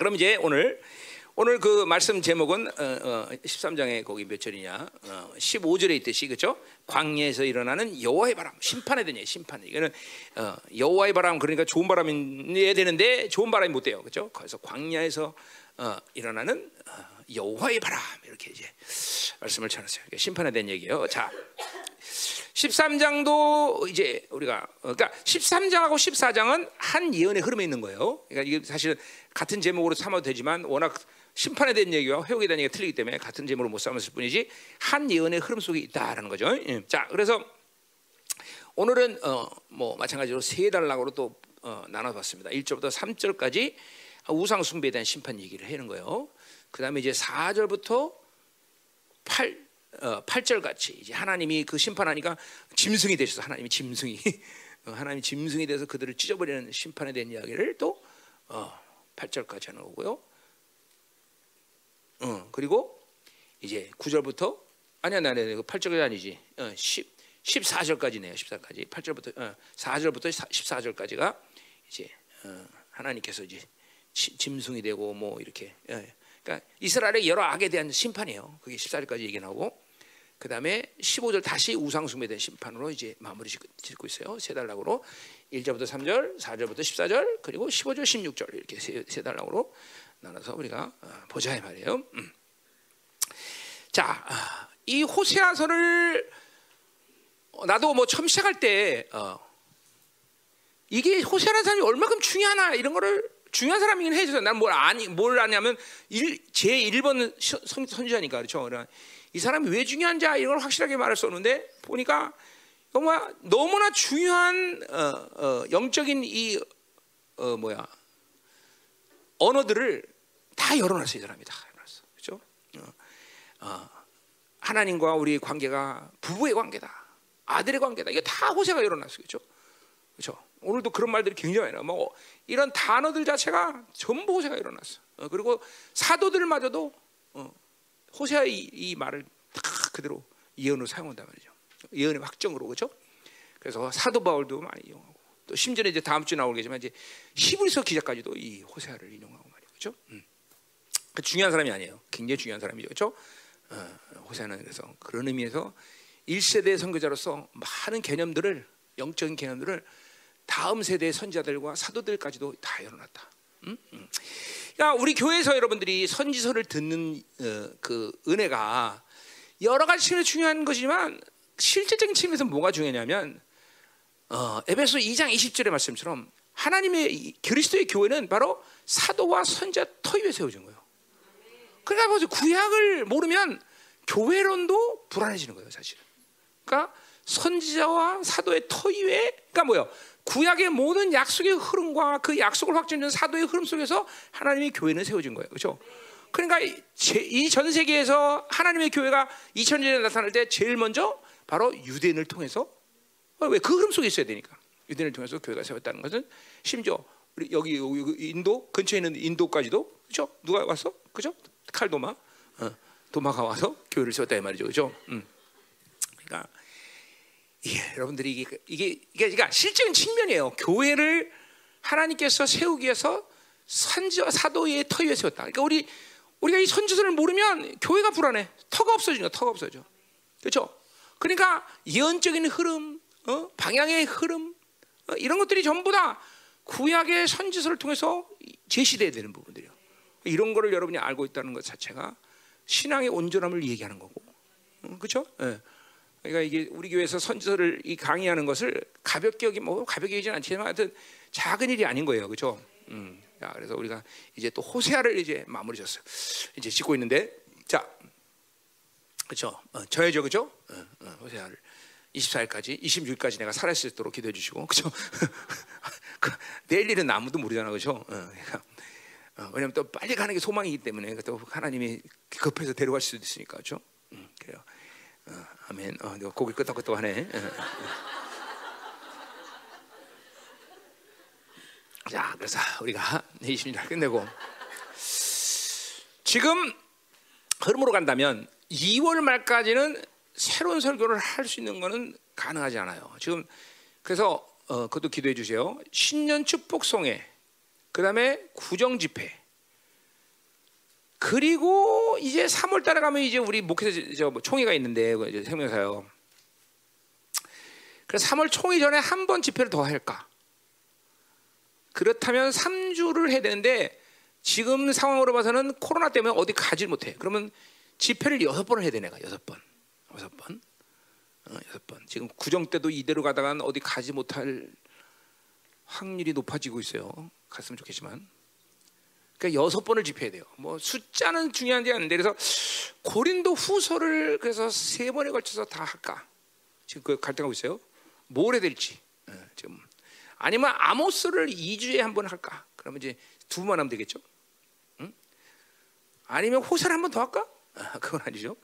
그럼 이제 오늘 오늘 그 말씀 제목은 어, 어, 13장에 거기 몇 절이냐? 어, 15절에 있듯이 그렇죠? 광야에서 일어나는 여호와의 바람, 심판에 대한 심판. 이거는 어, 여호와의 바람 그러니까 좋은 바람이어야 되는데 좋은 바람이 못 돼요, 그렇죠? 그래서 광야에서 어, 일어나는 어, 여호와의 바람 이렇게 이제 말씀을. 이게 심판에 대한 얘기예요. 자, 13장도 이제 우리가 어, 그러니까 13장하고 14장은 한 예언의 흐름에 있는 거예요. 그러니까 이게 사실 같은 제목으로 삼아도 되지만 워낙 심판에 대한 얘기와 회복에 대한 얘기가 틀리기 때문에 같은 제목으로 못 삼았을 뿐이지 한 예언의 흐름 속에 있다라는 거죠. 예. 자, 그래서 오늘은 어, 뭐 마찬가지로 세 단락으로 또 어, 나눠봤습니다. 1절부터 3절까지 우상 숭배에 대한 심판 얘기를 하는 거예요. 그 다음에 이제 4절부터 8 어, 8절 같이 이제 하나님이 그 심판하니까 짐승이 되셔서 하나님이 짐승이 어, 하나님이 짐승이 돼서 그들을 찢어버리는 심판에 대한 이야기를 또 어, 8절까지 하는 거고요. 어, 그리고 이제 9절부터 아니야 나네 8절까지 아니지. 어, 10 14절까지네요. 14까지. 8절부터 어, 4절부터 14절까지가 이제 어, 하나님께서 이제 짐승이 되고 뭐 이렇게 예. 그러니까 이스라엘의 여러 악에 대한 심판이에요. 그게 14절까지 얘기 나오고 그 다음에 15절 다시 우상숭배에 대한 심판으로 이제 마무리 짓고 있어요. 세 단락으로 1절부터 3절, 4절부터 14절, 그리고 15절, 16절 이렇게 세, 세 단락으로 나눠서 우리가 어, 보자 이 말이에요. 음. 자, 아, 이 호세아서를 나도 뭐 처음 시작할 때 어, 이게 호세아라는 사람이 얼마큼 중요하나 이런 거를 중요한 사람이긴 해줘서 나는 뭘 아니 뭘 아냐면 제 1번 선, 선지자니까 그렇죠. 그러니까 이 사람이 왜 중요한지 이걸 확실하게 말할 수 없는데 보니까 정말 너무나 중요한 어, 어, 영적인 이 어, 뭐야 언어들을 다 열어놨어 이 사람이 다 열어놨어 그렇죠? 어, 하나님과 우리의 관계가 부부의 관계다 아들의 관계다 이게 다 호세가 열어놨어 그렇죠? 그렇죠? 오늘도 그런 말들이 굉장히 많아요. 뭐 이런 단어들 자체가 전부 호세가 일어났어. 어, 그리고 사도들마저도 어, 호세의 이, 이, 말을 다 그대로 예언으로 사용한단 말이죠. 예언의 확정으로 그렇죠? 그래서 사도 바울도 많이 이용하고 또 심지어 이제 다음 주 나오겠지만 이제 히브리서 기자까지도 이 호세아를 인용하고 말이죠. 그렇죠? 음. 그 중요한 사람이 아니에요. 굉장히 중요한 사람이죠. 그렇죠? 어, 호세아는 그래서 그런 의미에서 1세대 선교자로서 많은 개념들을 영적인 개념들을 다음 세대의 선자들과 사도들까지도 다 열어놨다. 그러니까 우리 교회에서 여러분들이 선지서를 듣는 어, 그 은혜가 여러 가지 측면에서 중요한 것이지만 실제적인 측면에서 뭐가 중요냐면 어, 에베소 2장 20절의 말씀처럼 하나님의 그리스도의 교회는 바로 사도와 선자 터 위에 세워진 거예요. 그러니까 보세요. 구약을 모르면 교회론도 불안해지는 거예요, 사실은. 그러니까 선지자와 사도의 터 위에 그러니까 뭐요? 구약의 모든 약속의 흐름과 그 약속을 확증하는 사도의 흐름 속에서 하나님의 교회는 세워진 거예요. 그렇죠? 그러니까 이 전 세계에서 하나님의 교회가 2000년에 나타날 때 제일 먼저 바로 유대인을 통해서 어, 왜그 흐름 속에 있어야 되니까 유대인을 통해서 교회가 세웠다는 것은 심지어 여기, 여기 인도 근처에 있는 인도까지도 그렇죠? 누가 왔어? 그죠? 칼도마 어, 도마가 와서 교회를 세웠다 이 말이죠. 그렇죠? 음. 그러니까 예, 여러분들이 이게 이게 이게 그러니까 실적인 측면이에요. 교회를 하나님께서 세우기 위해서 선지와 사도의 터 위에 세웠다. 그러니까 우리 우리가 이 선지서를 모르면 교회가 불안해. 터가 없어지니까 터가 없어져. 그렇죠? 그러니까 예언적인 흐름, 어? 방향의 흐름 어? 이런 것들이 전부 다 구약의 선지서를 통해서 제시돼야 되는 부분들이요. 이런 거를 여러분이 알고 있다는 것 자체가 신앙의 온전함을 얘기하는 거고, 어? 그렇죠? 예. 그러니까 이게 우리 교회에서 선지서를 이 강의하는 것을 가볍게 여기 뭐 가볍게 여기진 않지만 하여튼 작은 일이 아닌 거예요, 그렇죠? 음. 자, 그래서 우리가 이제 또 호세아를 이제 마무리 졌어요. 이제 짓고 있는데, 자, 그렇죠? 어, 저야죠, 그렇죠? 어, 어, 호세아를 24일까지, 26일까지 내가 살아 있을 수 있도록 기도해 주시고, 그렇죠? 그, 내일 일은 아무도 모르잖아, 그렇죠? 어, 그러니까, 어, 왜냐면 또 빨리 가는 게 소망이기 때문에 또 하나님이 급해서 데려갈 수도 있으니까, 그렇죠? 음, 그래요. 어, 아멘. 어, 내가 고개 끄덕끄덕하네. 자, 그래서 우리가 20일 끝내고 지금 흐름으로 간다면 2월 말까지는 새로운 설교를 할 수 있는 것은 가능하지 않아요. 지금 그래서 어, 그것도 기도해 주세요. 신년 축복송회, 그 다음에 구정 집회, 그리고 이제 3월 달에 가면 이제 우리 목회자 저 총회가 있는데 생명사요. 그래서 3월 총회 전에 한 번 집회를 더 할까? 그렇다면 3주를 해야 되는데 지금 상황으로 봐서는 코로나 때문에 어디 가지 못해. 그러면 집회를 여섯 번을 해야 돼 내가 여섯 번, 여섯 번, 어, 여섯 번. 지금 구정 때도 이대로 가다간 어디 가지 못할 확률이 높아지고 있어요. 갔으면 좋겠지만. 그러니까 여섯 번을 집회해야 돼요. 뭐 숫자는 중요한지 않은데 그래서 고린도 후서를 그래서 세 번에 걸쳐서 다 할까? 지금 그 갈등하고 있어요. 뭘 해야 될지 예, 지금 아니면 아모스를 2주에 한 번 할까? 그러면 이제 두 번 하면 되겠죠. 응? 아니면 호사를 한 번 더 할까? 아, 그건 아니죠.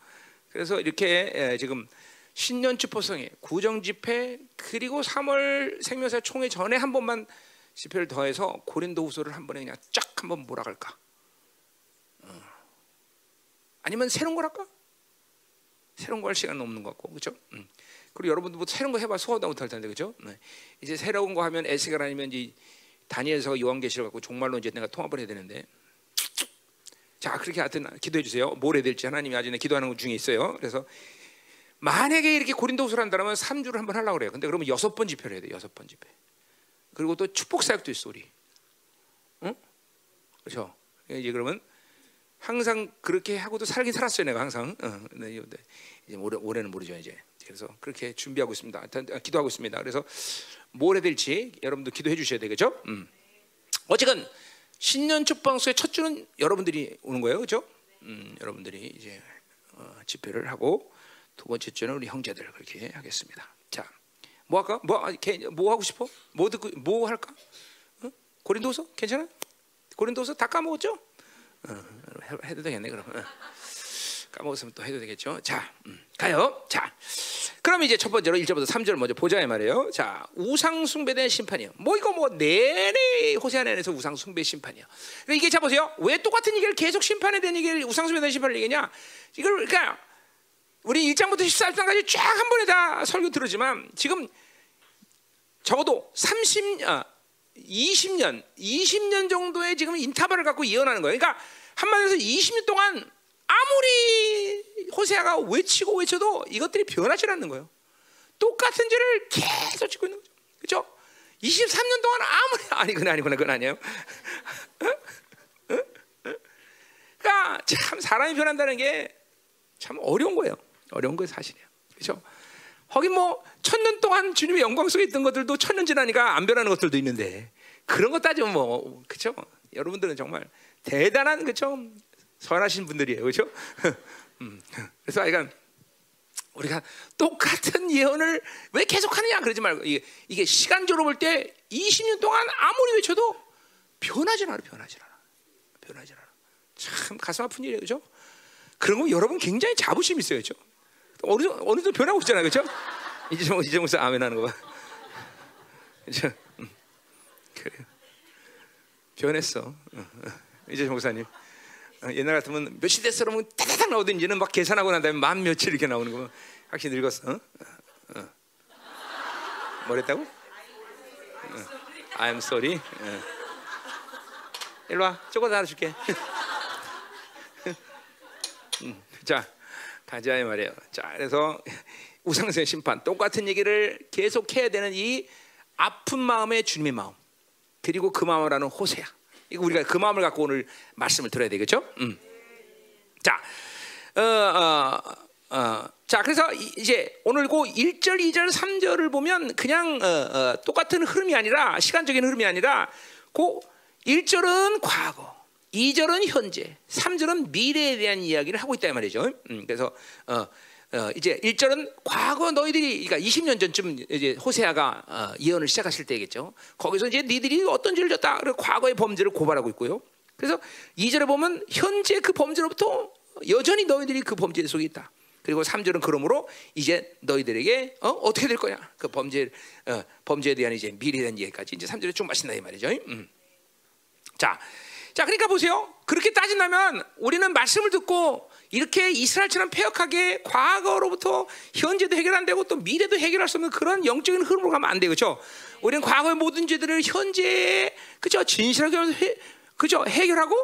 그래서 이렇게 예, 지금 신년 축포성회, 구정 집회 그리고 3월 생명사 총회 전에 한 번만 집회를 더해서 고린도후서를 한 번에 그냥 쫙 한번 몰아갈까? 어. 아니면 새로운 걸 할까? 새로운 거 할 시간은 없는 것 같고 그렇죠? 음. 그리고 여러분도 뭐 새로운 거 해봐 소화도 못할 텐데 그렇죠? 네. 이제 새로운 거 하면 에스겔 아니면 이제 다니엘서 요한계시를 갖고 종말로 이제 내가 통합을 해야 되는데 자 그렇게 하여튼 기도해 주세요. 뭘 해야 될지 하나님이 아직 기도하는 것 중에 있어요. 그래서 만약에 이렇게 고린도후서를 한다면 3주를 한번 하려고 그래요. 근데 그러면 여섯 번 집회를 해야 돼. 여섯 번 집회. 그리고 또 축복 사역도 있어 우리. 응? 그렇죠? 이제 그러면 항상 그렇게 하고도 살긴 살았어요 내가 항상. 어, 네, 이제 올해, 올해는 모르죠 이제. 그래서 그렇게 준비하고 있습니다. 아, 기도하고 있습니다. 그래서 뭘 해야 될지 여러분도 기도해 주셔야 되겠죠? 음. 어쨌든 신년 축방수의 첫 주는 여러분들이 오는 거예요, 그렇죠? 음, 여러분들이 이제 어, 집회를 하고 두 번째 주는 우리 형제들 그렇게 하겠습니다. 자, 뭐 할까? 뭐, 뭐 하고 싶어? 뭐 듣고 뭐 할까? 어? 고린도서 괜찮아? 고린도서 다 까먹었죠? 어, 해도 되겠네 그럼. 어. 까먹었으면 또 해도 되겠죠. 자, 음, 가요. 자, 그럼 이제 첫 번째로 1절부터 3절 먼저 보자 이 말이에요. 자, 우상 숭배에 대한 심판이요. 뭐 이거 뭐 내내 호세아 내에서 우상 숭배 심판이요. 그러니까 이게 자 보세요. 왜 똑같은 얘기를 계속 심판에 대한 얘기를 우상 숭배에 대한 심판을 얘기냐? 이걸 그러니까 우리 1장부터 14장까지 쫙 한 번에 다 설교 들었지만 지금 적어도 30 아, 20년, 20년 정도의 지금 인터벌을 갖고 예언하는 거예요. 그러니까 한마디로 해서 20년 동안 아무리 호세아가 외치고 외쳐도 이것들이 변하지 않는 거예요. 똑같은 죄를 계속 짓고 있는 거죠. 그렇죠? 23년 동안 아무리 아니 그건 아니구나 그건 아니에요. 그러니까 참 사람이 변한다는 게 참 어려운 거예요. 어려운 거 사실이에요. 그렇죠? 거기 뭐 천년 동안 주님의 영광 속에 있던 것들도 천년 지나니까 안 변하는 것들도 있는데 그런 거 따지면 뭐 그렇죠? 여러분들은 정말 대단한 그렇죠? 선하신 분들이에요. 그렇죠? 음, 그래서 그러니까 우리가 똑같은 예언을 왜 계속하느냐 그러지 말고 이게, 이게 시간적으로 볼 때 20년 동안 아무리 외쳐도 변하지 않아, 변하지 않아, 변하지 않아. 참 가슴 아픈 일이에요, 그렇죠? 그런 거 여러분 굉장히 자부심 있어요, 그렇죠? 어느 어느 정 변하고 있잖아요, 그렇죠? 이제 뭐 이제 무슨 아멘 하는 거 봐, 그렇죠? 음, 그래요. 변했어, 이제 목사님. 어, 옛날 같으면 며칠 됐어 그러면 따다닥 나오던 이제는 막 계산하고 난 다음에 만 며칠 이렇게 나오는 거 확실히 늙었어. 어? 어. 뭐랬다고? 어. I'm sorry. 어. 일로 와. 저거 다 줄게. 음, 자, 가자 이 말이에요. 자, 그래서 우상생 심판 똑같은 얘기를 계속 해야 되는 이 아픈 마음의 주님의 마음 그리고 그 마음을 하는 호세야. 이거 우리가 그 마음을 갖고 오늘 말씀을 들어야 되겠죠? 음. 자, 어, 어, 어, 자, 그래서 이제 오늘 그 1절, 2절, 3절을 보면 그냥 어, 어, 똑같은 흐름이 아니라 시간적인 흐름이 아니라 그 1절은 과거, 2절은 현재, 3절은 미래에 대한 이야기를 하고 있다 말이죠. 음, 그래서 어, 어, 이제 1절은 과거 너희들이 그러니까 20년 전쯤 이제 호세아가 어, 예언을 시작하실 때겠죠. 거기서 이제 니들이 어떤 죄를 졌다. 과거의 범죄를 고발하고 있고요. 그래서 2절에 보면 현재 그 범죄로부터 여전히 너희들이 그 범죄 속에 있다. 그리고 3절은 그러므로 이제 너희들에게 어, 떻게 될 거냐? 그 범죄 어, 범죄에 대한 이제 미래에 대한 얘기까지 이제 3절에 좀 마신다 이 말이죠. 음. 자, 자, 그러니까 보세요. 그렇게 따진다면 우리는 말씀을 듣고 이렇게 이스라엘처럼 폐역하게 과거로부터 현재도 해결 안 되고 또 미래도 해결할 수 없는 그런 영적인 흐름으로 가면 안 돼요. 그렇죠? 우리는 과거의 모든 죄들을 현재에 그죠? 진실하게 해, 그죠? 해결하고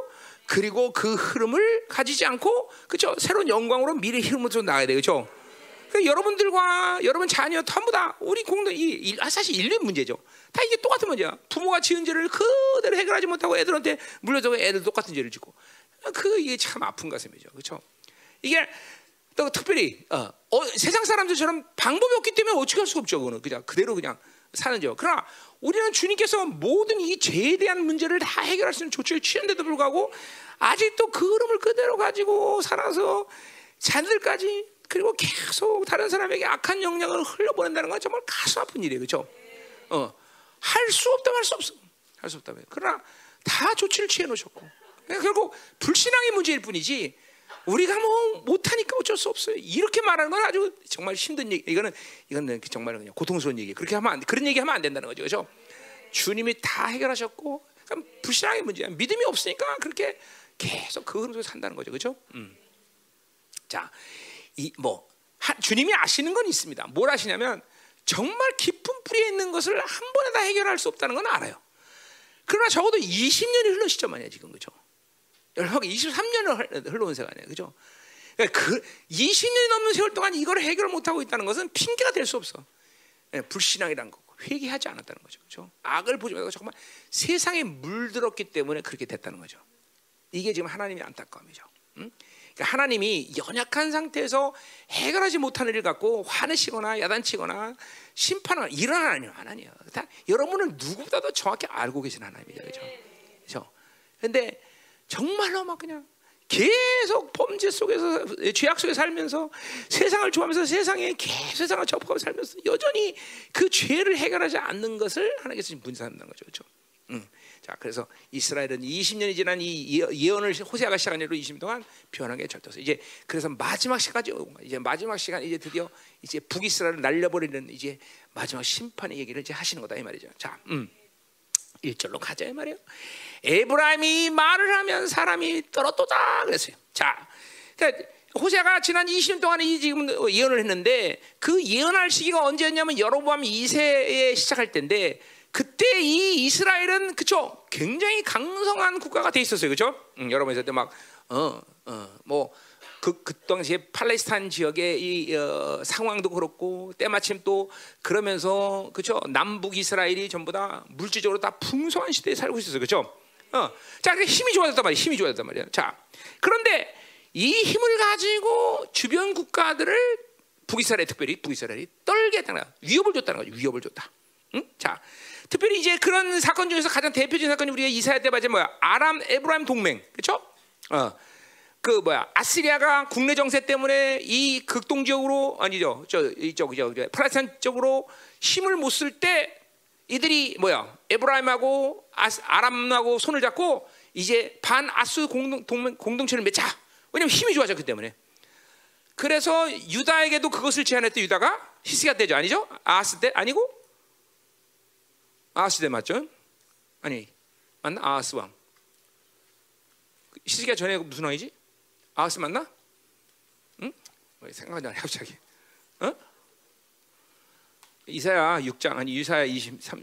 그리고 그 흐름을 가지지 않고 그죠 새로운 영광으로 미래 흐름으로 나가야 돼 그죠 그 여러분들과 여러분 자녀 전부 다 우리 공동 이 아, 사실 인류 문제죠. 다 이게 똑같은 문제야. 부모가 지은 죄를 그대로 해결하지 못하고 애들한테 물려주고 애들 똑같은 죄를 짓고 그 이게 참 아픈 가슴이죠. 그렇죠? 이게 또 특별히 어, 어, 세상 사람들처럼 방법이 없기 때문에 어떻게 할 수가 없죠. 그거는 그냥 그대로 그냥 사는죠. 그러나 우리는 주님께서 모든 이 죄에 대한 문제를 다 해결할 수 있는 조치를 취한데도 불구하고 아직도 그 흐름을 그대로 가지고 살아서 자녀들까지 그리고 계속 다른 사람에게 악한 영향을 흘려보낸다는 건 정말 가슴 아픈 일이에요. 그렇죠? 어, 할 수 없다면 할 수 없어. 할 수 없다면. 그러나 다 조치를 취해 놓으셨고. 결국 불신앙의 문제일 뿐이지 우리가 뭐 못하니까 어쩔 수 없어요. 이렇게 말하는 건 아주 정말 힘든 얘기. 이거는 이거는 정말 그냥 고통스러운 얘기. 그렇게 하면 안, 그런 얘기 하면 안 된다는 거죠. 그렇죠? 주님이 다 해결하셨고 불신앙의 문제야. 믿음이 없으니까 그렇게 계속 그 흐름에서 산다는 거죠. 그렇죠? 음. 자, 이 뭐 주님이 아시는 건 있습니다. 뭘 아시냐면 정말 깊은 뿌리에 있는 것을 한 번에 다 해결할 수 없다는 건 알아요. 그러나 적어도 20년이 흘러 시점 아니야 지금 그죠? 열하게 23년을 흘러온 세가 아니야 그죠? 그러니까 그 20년이 넘는 세월 동안 이걸 해결 못 하고 있다는 것은 핑계가 될 수 없어. 예, 불신앙이란 거고 회개하지 않았다는 거죠, 그죠? 악을 보지 말고 정말 세상에 물들었기 때문에 그렇게 됐다는 거죠. 이게 지금 하나님의 안타까움이죠. 응? 그러니까 하나님이 연약한 상태에서 해결하지 못하는 일 갖고 화내시거나 야단치거나 심판을 이런 하나님 하나님이에요. 여러분은 누구보다 도 정확히 알고 계신 하나님이죠, 그렇죠? 그렇죠? 근데 정말로 막 그냥 계속 범죄 속에서 죄악 속에 살면서 세상을 좋아하면서 세상에 계속 세상을 접하고 살면서 여전히 그 죄를 해결하지 않는 것을 하나님께서 분산한다는 거죠, 그렇죠? 응. 자, 그래서 이스라엘은 20년이 지난 이 예언을 호세아가 시작한 일로 20년 동안 변하게 절도서 이제 그래서 마지막 시까지 이제 마지막 시간 이제 드디어 이제 북이스라엘을 날려버리는 이제 마지막 심판의 얘기를 이제 하시는 거다 이 말이죠. 자, 음. 1절로 가자 이 말이에요. 에브라임이 말을 하면 사람이 떨어도다 그랬어요. 자, 그러니까 호세가 지난 20년 동안에 이 지금 예언을 했는데 그 예언할 시기가 언제였냐면 여로보암 2세에 시작할 때인데 그때 이 이스라엘은 그쵸 굉장히 강성한 국가가 돼 있었어요, 그죠? 음, 여러분 있을 때막 어 어 뭐 그, 그 당시에 팔레스타인 지역의 이 어, 상황도 그렇고 때마침 또 그러면서 그죠 남북 이스라엘이 전부 다 물질적으로 다 풍성한 시대에 살고 있었어요, 그죠? 어, 자, 그 힘이 좋아졌단 말이야, 힘이 좋아졌단 말이야. 자, 그런데 이 힘을 가지고 주변 국가들을 북이스라엘 특별히 북이스라엘이 떨게 했다는 거야, 위협을 줬다는 거죠, 위협을 줬다. 응? 자, 특별히 이제 그런 사건 중에서 가장 대표적인 사건이 우리가 이사야 때 맞아 뭐야? 아람 에브라임 동맹. 그렇죠? 어. 그 뭐야? 아시리아가 국내 정세 때문에 이 극동 지역으로 아니죠. 저 이쪽 저 프라산 쪽으로 힘을 못 쓸 때 이들이 뭐야? 에브라임하고 아람하고 손을 잡고 이제 반 아수 공동 동맹, 공동체를 맺자. 왜냐면 힘이 좋아졌기 때문에. 그래서 유다에게도 그것을 제안했던 유다가 히스기야 때죠. 아니죠? 아스 때 아니고 아하스 대 맞죠? 아니 맞나? 아하스 왕. 히스기야 전에 무슨 왕이지? 아하스 맞나? 응? 왜 생각이 안 나? 갑자기. 어? 이사야 6장 아니 이사야 23.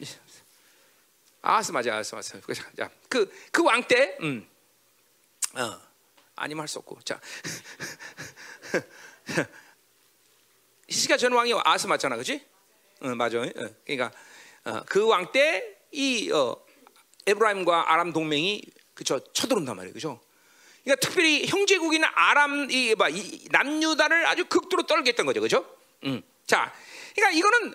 아하스 맞아, 아하스 맞아. 자, 그그 왕 때, 음, 어, 아니면 할 수 없고, 자, 히스기야 전 왕이 아하스 맞잖아, 그렇지? 응, 맞아. 응. 그러니까 어, 그 왕 때이 어, 에브라임과 아람 동맹이 그쵸 쳐들어온단 말이에요, 그죠? 그러니까 특별히 형제국인 아람 이, 뭐, 이 남유다를 아주 극도로 떨게 했던 거죠, 그죠? 음. 자, 그러니까 이거는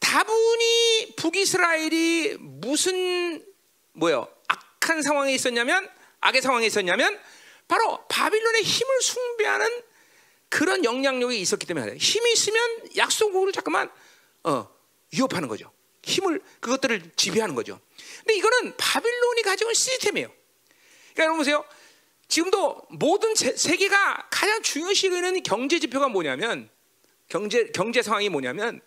다분히 북이스라엘이 무슨 뭐요 악한 상황에 있었냐면 악의 상황에 있었냐면 바로 바빌론의 힘을 숭배하는 그런 영향력이 있었기 때문에 힘이 있으면 약속국을 잠깐만 어, 위협하는 거죠. 힘을 그것들을 지배하는 거죠. 근데 이거는 바빌론이 가지고 있는 시스템이에요. 그러니까 여러분 보세요. 지금도 모든 세계가 가장 중요시 여기는 경제 지표가 뭐냐면 경제 경제 상황이 뭐냐면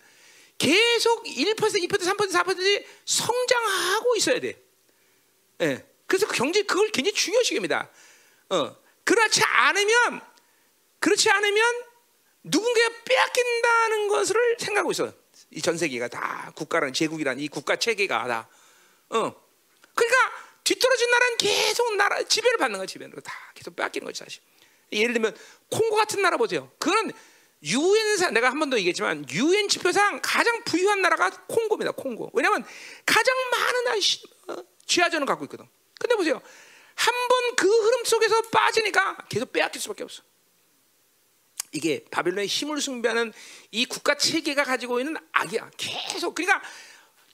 계속 1% 2% 3% 4% 성장하고 있어야 돼. 예. 네. 그래서 그 경제 그걸 굉장히 중요시 여깁니다. 어. 그렇지 않으면 그렇지 않으면 누군가가 빼앗긴다는 것을 생각하고 있어요. 이 전 세계가 다 국가라는 제국이란 이 국가 체계가 다. 어. 그러니까 뒤떨어진 나라는 계속 나라 지배를 받는 거야 지배를 다 계속 뺏기는 거지 사실. 예를 들면 콩고 같은 나라 보세요. 그건 유엔사 내가 한 번도 얘기했지만 유엔 지표상 가장 부유한 나라가 콩고입니다. 콩고. 왜냐하면 가장 많은 어, 지하전을 갖고 있거든. 근데 보세요. 한 번 그 흐름 속에서 빠지니까 계속 빼앗길 수밖에 없어. 이게 바빌론의 힘을 숭배하는 이 국가 체계가 가지고 있는 악이야. 계속 그러니까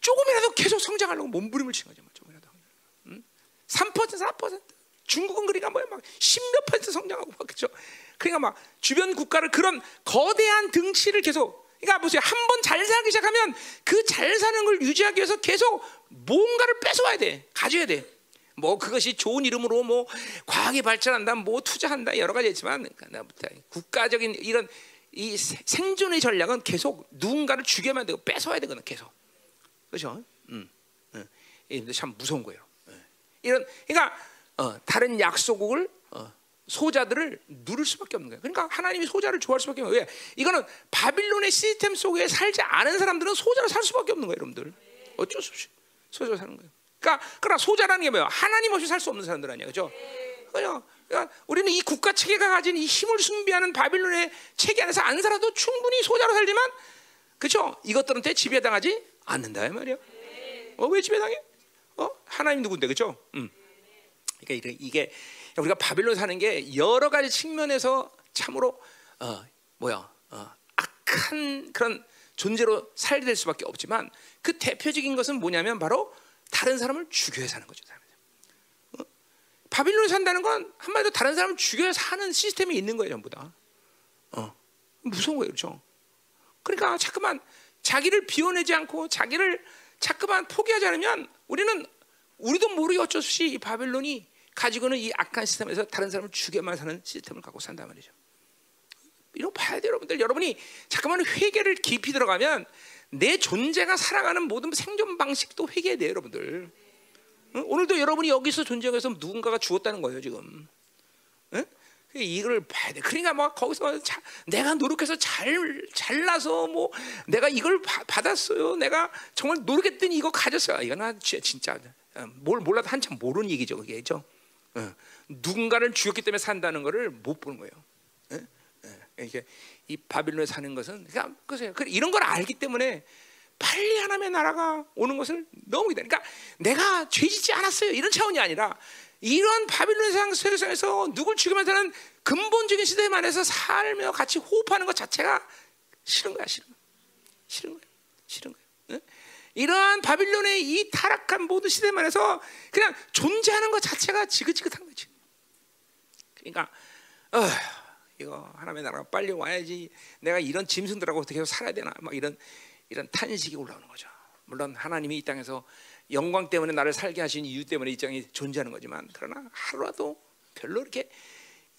조금이라도 계속 성장하려고 몸부림을 치는 거죠. 뭐 조금이라도. 음? 3% 4% 중국은 그러니까 뭐야 막 십몇 퍼센트 성장하고 막 그죠. 그러니까 막 주변 국가를 그런 거대한 등치를 계속 그러니까 보세요. 한 번 잘 살기 시작하면 그 잘 사는 걸 유지하기 위해서 계속 뭔가를 뺏어와야 돼. 가져야 돼. 뭐 그것이 좋은 이름으로 뭐 과학이 발전한다, 뭐 투자한다 여러 가지 있지만 그러니까 국가적인 이런 이 생존의 전략은 계속 누군가를 죽여만 되고 뺏어와야 되거든 계속. 그렇죠? 음, 음. 참 무서운 거예요. 예. 이런 그러니까 어, 다른 약소국을 어, 소자들을 누를 수밖에 없는 거예요. 그러니까 하나님이 소자를 좋아할 수밖에 없는 거예요. 왜? 이거는 바빌론의 시스템 속에 살지 않은 사람들은 소자로 살 수밖에 없는 거예요, 여러분들. 어쩔 수 없이 소자로 사는 거예요. 그러니까 그러나 소자라는 게 뭐예요? 하나님 없이 살 수 없는 사람들 아니야, 그렇죠? 그냥 그러니까 우리는 이 국가 체계가 가진 이 힘을 숭배하는 바빌론의 체계 안에서 안 살아도 충분히 소자로 살지만, 그렇죠? 이것들한테 지배당하지 않는다 말이야. 어, 왜 지배당해? 어, 하나님 누군데, 그렇죠? 음. 그러니까 이게 우리가 바빌론 사는 게 여러 가지 측면에서 참으로 어, 뭐야 어, 악한 그런 존재로 살게 될 수밖에 없지만 그 대표적인 것은 뭐냐면 바로 다른 사람을 죽여야 사는 거죠. 어? 바빌론에 산다는 건 한마디로 다른 사람을 죽여야 사는 시스템이 있는 거예요, 전부 다. 어, 무서운 거예요, 그렇죠? 그러니까 자꾸만 자기를 비워내지 않고 자기를 자꾸만 포기하지 않으면 우리는 우리도 모르게 어쩔 수 없이 이 바빌론이 가지고는 이 악한 시스템에서 다른 사람을 죽여만 사는 시스템을 갖고 산단 말이죠. 이런 봐야 돼요, 여러분들. 여러분이 잠깐만 회개를 깊이 들어가면 내 존재가 살아가는 모든 생존 방식도 회개해야 돼요, 여러분들. 응? 오늘도 여러분이 여기서 존재해서 누군가가 죽었다는 거예요, 지금. 응? 이걸 봐야 돼. 그러니까 막 거기서 자, 내가 노력해서 잘 잘나서 뭐 내가 이걸 바, 받았어요. 내가 정말 노력했더니 이거 가졌어요. 이거는 진짜 어, 뭘 몰라도 한참 모르는 얘기죠, 그게죠. 어, 누군가를 죽였기 때문에 산다는 것을 못 보는 거예요. 어? 어, 이게 이 바빌론에 사는 것은 그냥 그세요. 이런 걸 알기 때문에 빨리 하나님의 나라가 오는 것을 너무 기다. 그러니까 내가 죄짓지 않았어요. 이런 차원이 아니라 이런 바빌론 세상에서 누굴 죽이면서 는 근본적인 시스템 안에서 살며 같이 호흡하는 것 자체가 싫은 거야, 싫은 거야. 싫은 거야. 싫은 거야. 응? 이러한 바빌론의 이 타락한 모든 시스템 안에서 그냥 존재하는 것 자체가 지긋지긋한 거지. 그러니까 어, 이거 하나님의 나라가 빨리 와야지. 내가 이런 짐승들하고 어떻게 살아야 되나? 막 이런 이런 탄식이 올라오는 거죠. 물론 하나님이 이 땅에서 영광 때문에 나를 살게 하신 이유 때문에 이 땅에 존재하는 거지만 그러나 하루라도 별로 이렇게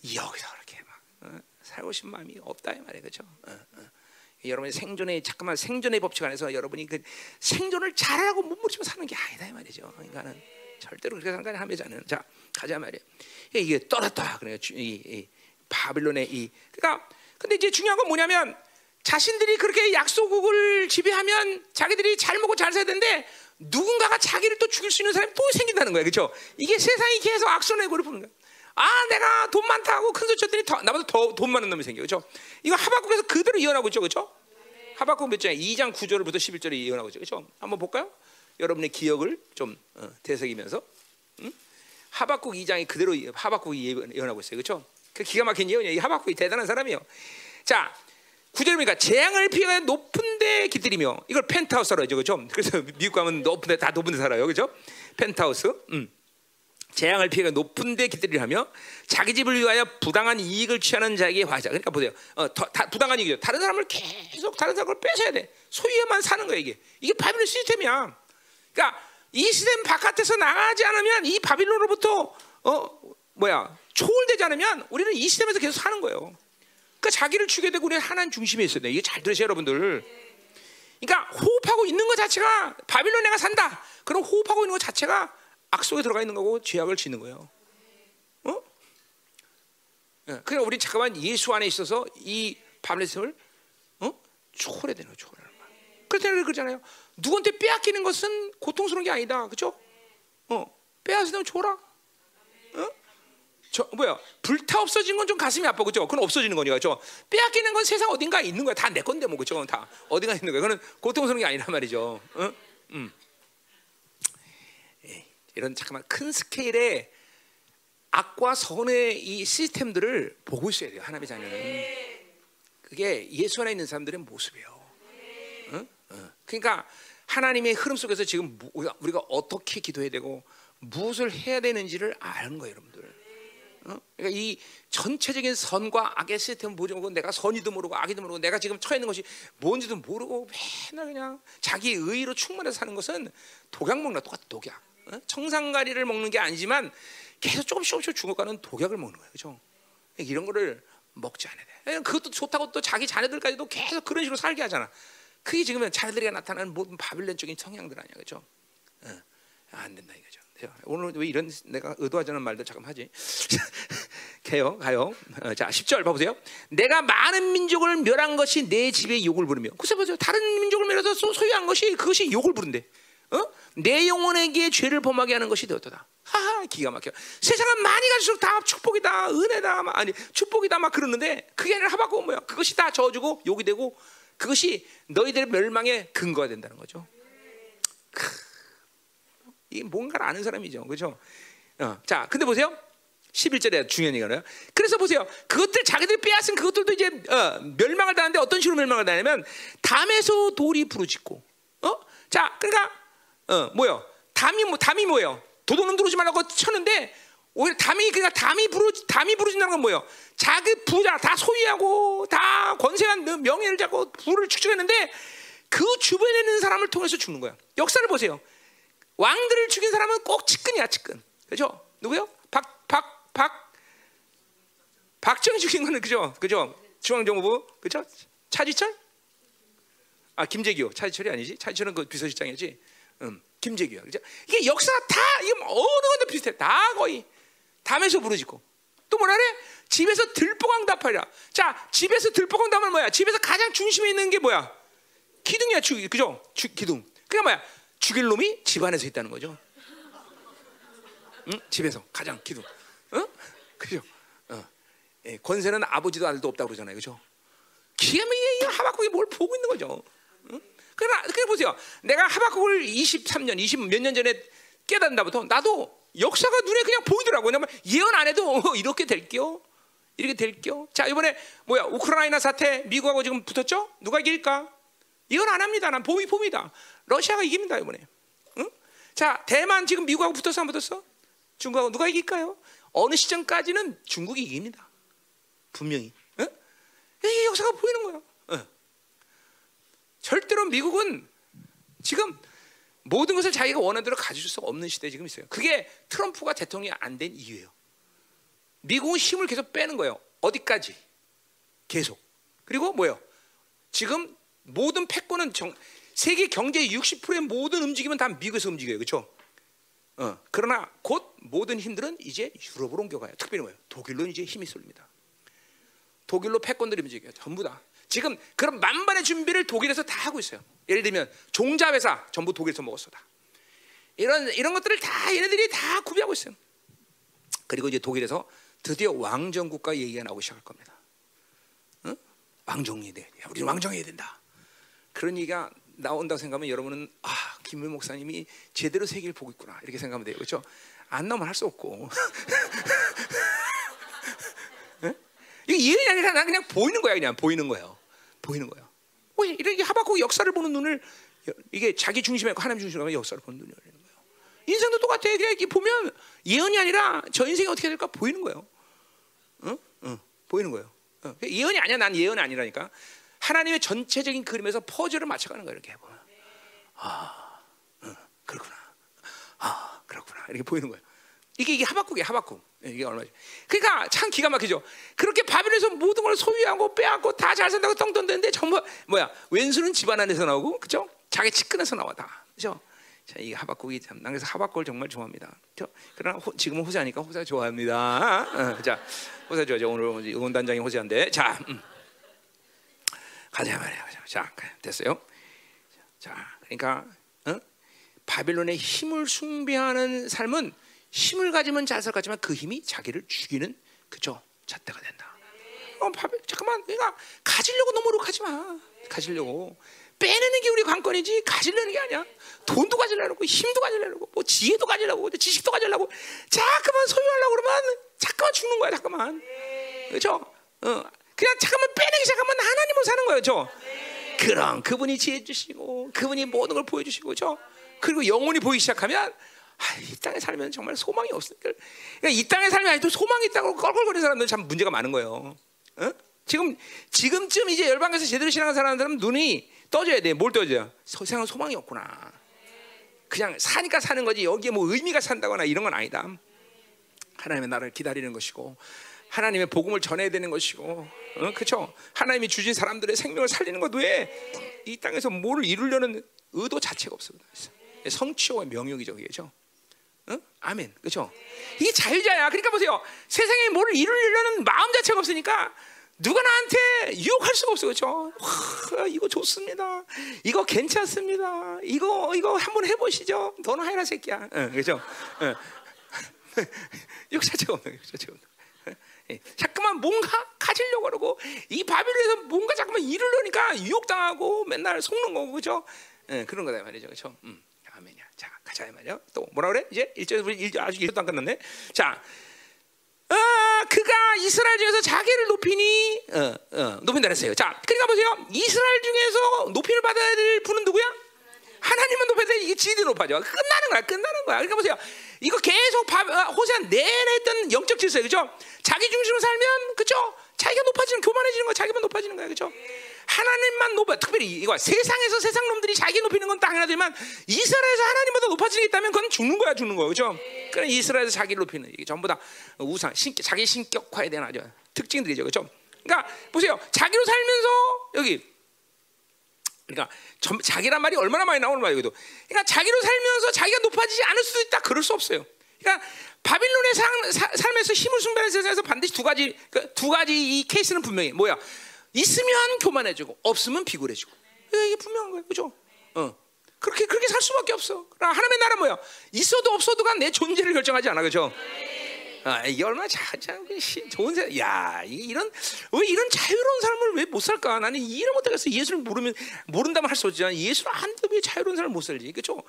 여기서 그렇게 막 어, 살고 싶은 마음이 없다 이 말이에요, 그렇죠? 어, 어. 여러분의 생존의 잠깐만 생존의 법칙 안에서 여러분이 그 생존을 잘하고 몸부림치며 사는 게 아니다 이 말이죠. 그러니까는 절대로 그렇게 상관이 하지 않는. 자 가자 말이에요. 이게 떨었다. 그래 이, 이 바빌론의 이 그러니까 근데 이제 중요한 건 뭐냐면 자신들이 그렇게 약소국을 지배하면 자기들이 잘 먹고 잘 살야 되는데 누군가가 자기를 또 죽일 수 있는 사람이 또 생긴다는 거예요. 그렇죠? 이게 세상이 계속 악순환고를 보는 거야. 아, 내가 돈 많다고 큰 소리 쳤더니 더, 나보다 더 돈 많은 놈이 생겨. 그렇죠? 이거 하박국에서 그대로 이어나고 있죠. 그렇죠? 하박국 몇 장에 2장 9절부터 11절에 이어나고 있죠. 그렇죠? 한번 볼까요? 여러분의 기억을 좀 어, 되새기면서 응? 하박국 2장이 그대로 하박국이 예언하고 있어요. 그렇죠? 그 기가 막힌 예언이에요. 이 하박국이 대단한 사람이에요. 자, 구절입니까? 재앙을 피해 높은 데 깃들이며 이걸 펜트하우스 라고 하죠. 그렇죠? 그래서 미국 가면 높은 데다 높은 데 살아요. 그렇죠? 펜트하우스. 음. 재앙을 피해 높은 데 깃들이려 하며 자기 집을 위하여 부당한 이익을 취하는 자에게 화자. 그러니까 보세요. 어, 더, 다, 부당한 이익이죠. 다른 사람을 계속 다른 사람을 뺏어야 돼. 소유에만 사는 거야 이게. 이게 바빌론 시스템이야. 그러니까 이 시스템 바깥에서 나가지 않으면 이 바빌론으로부터 어 뭐야 초월되지 않으면 우리는 이 시스템에서 계속 사는 거예요. 그러니까 자기를 죽게 되고 우리는 하나님 중심에 있어야 돼. 이게 잘 들으세요, 여러분들. 그러니까 호흡하고 있는 것 자체가 바빌론 내가 산다. 그럼 호흡하고 있는 것 자체가 악 속에 들어가 있는 거고 죄악을 지는 거예요. 어? 예, 그러니까 우리 잠깐만 예수 안에 있어서 이 바빌론을 어? 초월해야 되는 거예요, 초월하는 거. 그래서 그러잖아요. 누구한테 빼앗기는 것은 고통스러운 게 아니다, 그렇죠? 어, 빼앗으면 줘라. 어? 저 뭐야 불타 없어진 건 좀 가슴이 아파 그죠? 그건 없어지는 거니까 저 빼앗기는 건 세상 어딘가 있는 거야 다 내 건데 뭐 그죠? 다 어딘가 있는 거야. 그거는 고통스러운 게 아니란 말이죠. 어? 음. 예, 이런 잠깐만 큰 스케일의 악과 선의 이 시스템들을 보고 있어야 돼요 하나님의 자녀는. 그게 예수 안에 있는 사람들의 모습이에요. 어? 어. 그러니까 하나님의 흐름 속에서 지금 우리가, 우리가 어떻게 기도해야 되고 무엇을 해야 되는지를 아는 거예요, 여러분들. 어? 그러니까 이 전체적인 선과 악의 시스템을 모르고 내가 선이도 모르고 악이도 모르고 내가 지금 처해 있는 것이 뭔지도 모르고 맨날 그냥 자기 의로 충만해서 사는 것은 독약 거 똑같아 독약. 어? 청산가리를 먹는 게 아니지만 계속 조금씩 조금씩 죽어가는 독약을 먹는 거예요, 그렇죠? 이런 거를 먹지 않아야 돼. 그것도 좋다고 또 자기 자녀들까지도 계속 그런 식으로 살게 하잖아. 그게 지금 자녀들이 나타나는 모든 바빌론적인 성향들 아니야, 그렇죠? 어, 안 된다 이거죠. 오늘 왜 이런 내가 의도하지 않은 말도 잠깐 하지. 가요, 가요. 어, 자, 10절 봐보세요. 내가 많은 민족을 멸한 것이 내 집에 욕을 부르며. 글쎄 보세요. 다른 민족을 멸해서 소유한 것이 그것이 욕을 부른대. 어? 내 영혼에게 죄를 범하게 하는 것이 되었다. 하하, 기가 막혀. 세상은 많이 갈수록 다 축복이다, 은혜다, 막, 아니 축복이다 막 그러는데 그게 아니라 하박국 뭐야? 그것이 다 저주고 욕이 되고 그것이 너희들의 멸망의 근거가 된다는 거죠. 이 뭔가를 아는 사람이죠. 그렇죠? 어, 자, 근데 보세요. 11절에 중요한 얘기가요. 그래서 보세요. 그것들 자기들이 빼앗은 그것들도 이제 어, 멸망을 당하는데 어떤 식으로 멸망을 당하냐면 담에서 돌이 부르짖고. 어? 자, 그러니까 어, 뭐요? 담이 뭐 담이 뭐예요? 도둑놈 들어오지 말라고 쳤는데 오히려 담이 그러니까 담이 부르 담이 부르진다는 건 뭐예요? 자기 부자 다 소유하고 다 권세한 명예를 잡고 부를 축적했는데 그 주변에 있는 사람을 통해서 죽는 거야. 역사를 보세요. 왕들을 죽인 사람은 꼭 측근이야, 측근. 그죠? 누구요? 박, 박, 박, 박정희 죽인 거는 그죠? 그죠? 중앙정보부, 그죠? 차지철? 아, 김재규. 차지철이 아니지? 차지철은 그 비서실장이지. 음, 김재규야. 그죠? 이게 역사가 다, 이게 어느 것도 비슷해. 다 거의. 담에서 부르짖고. 또 뭐라 그래? 집에서 들보강답하리라. 자, 집에서 들보강답은 뭐야? 집에서 가장 중심에 있는 게 뭐야? 기둥이야, 주, 그죠? 주, 기둥. 그게 뭐야? 죽일 놈이 집안에서 있다는 거죠. 응? 집에서 가장 기둥. 응? 그죠? 어. 예, 권세는 아버지도 아들도 없다고 그러잖아요. 그죠? 기가 막히게 하박국이 뭘 보고 있는 거죠. 응? 그러나, 그래 보세요. 내가 하박국을 23년, 20 몇 년 전에 깨닫는다부터 나도 역사가 눈에 그냥 보이더라고요. 왜냐면 예언 안 해도 어, 이렇게 될게요. 이렇게 될게요. 자, 이번에 뭐야? 우크라이나 사태 미국하고 지금 붙었죠? 누가 이길까? 예언 안 합니다. 난 봄이 봄이다. 러시아가 이깁니다 이번에. 응? 자 대만 지금 미국하고 붙었어 안 붙었어? 중국하고 누가 이길까요? 어느 시점까지는 중국이 이깁니다. 분명히. 응? 이 역사가 보이는 거야. 응. 절대로 미국은 지금 모든 것을 자기가 원하는 대로 가질 수 없는 시대에 지금 있어요. 그게 트럼프가 대통령이 안 된 이유예요. 미국은 힘을 계속 빼는 거예요. 어디까지? 계속. 그리고 뭐요? 지금 모든 패권은 정, 세계 경제의 60%의 모든 움직임은 다 미국에서 움직여요. 그렇죠? 어, 그러나 곧 모든 힘들은 이제 유럽으로 옮겨가요. 특별히 뭐예요? 독일로 이제 힘이 쏠립니다. 독일로 패권들이 움직여요. 전부 다. 지금 그런 만반의 준비를 독일에서 다 하고 있어요. 예를 들면 종자 회사 전부 독일에서 먹었어 다. 이런 이런 것들을 다 얘네들이 다 구비하고 있어요. 그리고 이제 독일에서 드디어 왕정 국가 얘기가 나오기 시작할 겁니다. 응? 왕정이 돼. 우리는 왕정해야 된다. 그런 얘기가 나온다고 생각하면 여러분은 아 김일 목사님이 제대로 세계를 보고 있구나. 이렇게 생각하면 돼요. 그렇죠? 안 나오면 할 수 없고. 이게 예언이 아니라 난 그냥 보이는 거야 그냥. 보이는 거예요. 보이는 거예요. 왜 이렇게 하박국 역사를 보는 눈을 이게 자기 중심에 하나님 중심에 역사를 보는 눈이 열리는 거예요. 인생도 똑같아 그냥 이렇게 보면 예언이 아니라 저 인생이 어떻게 될까 보이는 거예요. 응? 응. 보이는 거예요. 응. 예언이 아니야. 난 예언이 아니라니까 하나님의 전체적인 그림에서 퍼즐을 맞춰가는 거예요. 이렇게 보면 아, 응, 그렇구나. 아, 그렇구나. 이렇게 보이는 거예요. 이게 이게 하박국이에요. 하박국. 예, 이게 얼마지? 그러니까 참 기가 막히죠. 그렇게 바빌에서 모든 걸 소유하고 빼앗고 다 잘 산다고 떵떵대는데 전부 뭐야? 왼수는 집안 안에서 나오고, 그죠? 자기 측근에서 나와 다, 그죠? 자, 이 하박국이 참, 난 그래서 하박국을 정말 좋아합니다. 그죠? 그러나 호, 지금은 호세하니까 호세 좋아합니다. 어, 자, 호세 좋아하죠. 오늘 응원단장이 호세한데, 자. 음. 가자 말이야. 자, 됐어요. 자, 그러니까 어? 바빌론의 힘을 숭배하는 삶은 힘을 가지면 잘 살 것같지만 그 힘이 자기를 죽이는 그죠 잣대가 된다. 어, 바, 잠깐만, 그러니까 가지려고 너무 노력하지 마. 가지려고 빼내는 게 우리 관건이지 가지려는 게 아니야. 돈도 가지려고, 힘도 가지려고, 뭐 지혜도 가지려고, 지식도 가지려고. 자꾸만 소유하려고 그러면 잠깐만 죽는 거야, 잠깐만. 그렇죠? 어, 그냥 잠깐만 빼내기 시작하면 하나님을 사는 거예요, 저. 그럼 그분이 지혜 주시고, 그분이 모든 걸 보여 주시고, 그렇죠? 그리고 영혼이 보이기 시작하면 아, 이 땅에 살면 정말 소망이 없으니까. 그러니까 이 땅에 살면 아직도 소망이 있다고 껄껄거리는 사람들은 참 문제가 많은 거예요. 어? 지금 지금쯤 이제 열방에서 제대로 신앙하는 사람들은 눈이 떠져야 돼. 뭘 떠져야? 세상은 소망이 없구나. 그냥 사니까 사는 거지. 여기에 뭐 의미가 산다거나 이런 건 아니다. 하나님의 나를 기다리는 것이고 하나님의 복음을 전해야 되는 것이고, 어? 그렇죠? 하나님이 주신 사람들의 생명을 살리는 것 외에 이 땅에서 뭘 이루려는 의도 자체가 없어. 성취와 명령이죠, 그게죠. 어? 아멘, 그렇죠? 이게 자유자야. 그러니까 보세요. 세상에 뭘 이루려는 마음 자체가 없으니까 누가 나한테 유혹할 수가 없어 그렇죠? 와, 이거 좋습니다. 이거 괜찮습니다. 이거 이거 한번 해보시죠. 너는 하이라 새끼야. 응, 그렇죠? 응. 육 자체가 없는 육 자체가 없는. 예, 자꾸만 뭔가 가지려고 그러고 이 바빌론에서 뭔가 자꾸만 이루려니까 유혹당하고 맨날 속는 거고 그죠? 예, 그런 거다 말이죠, 그렇죠? 음, 아멘이야. 자, 가자 말이야. 또 뭐라 그래? 이제 일절 아주 일도 안 끝났네. 자, 아, 그가 이스라엘 중에서 자기를 높이니 어, 어, 높인다 그랬어요. 자, 그러니까 보세요. 이스라엘 중에서 높임을 받아야 될 분은 누구야? 하나님은 높여야 돼. 이게 지들이 높아져. 끝나는 거야. 끝나는 거야. 그러니까 보세요. 이거 계속 바, 어, 호세아 내내 했던 영적 질서예요. 그죠? 자기 중심으로 살면 그죠? 자기가 높아지는 교만해지는 거 자기만 높아지는 거야. 그죠? 하나님만 높아. 특별히 이거 세상에서 세상 놈들이 자기 높이는 건 당연하지만 이스라엘에서 하나님보다 높아지는 게 있다면 그건 죽는 거야, 죽는 거야. 그죠? 그래 이스라엘에서 자기를 높이는 이게 전부 다 우상, 신격, 자기 신격화에 대한 아주 특징들이죠. 그죠? 그러니까 보세요. 자기로 살면서 여기 그러니까 자기란 말이 얼마나 많이 나오는 말이거든. 그러니까 자기로 살면서 자기가 높아지지 않을 수도 있다. 그럴 수 없어요. 그러니까 바빌론의 상, 사, 삶에서 힘을 숭배하는 세상에서 반드시 두 가지 그두 가지 이 케이스는 분명히 뭐야? 있으면 교만해지고 없으면 비굴해지고 이게 분명한 거예요, 그죠? 어. 그렇게 그렇게 살 수밖에 없어. 하나님의 나라 뭐야? 있어도 없어도가 내 존재를 결정하지 않아, 그죠? 아, 이게 얼마나 자, 자, 좋은 세, 야, 이런 왜 이런 자유로운 삶을 왜 못 살까? 나는 이런 못하겠어. 예수를 모르면 모른다면 할 수 없지만 예수를 안데 왜 자유로운 삶을 못 살지, 그죠? 아,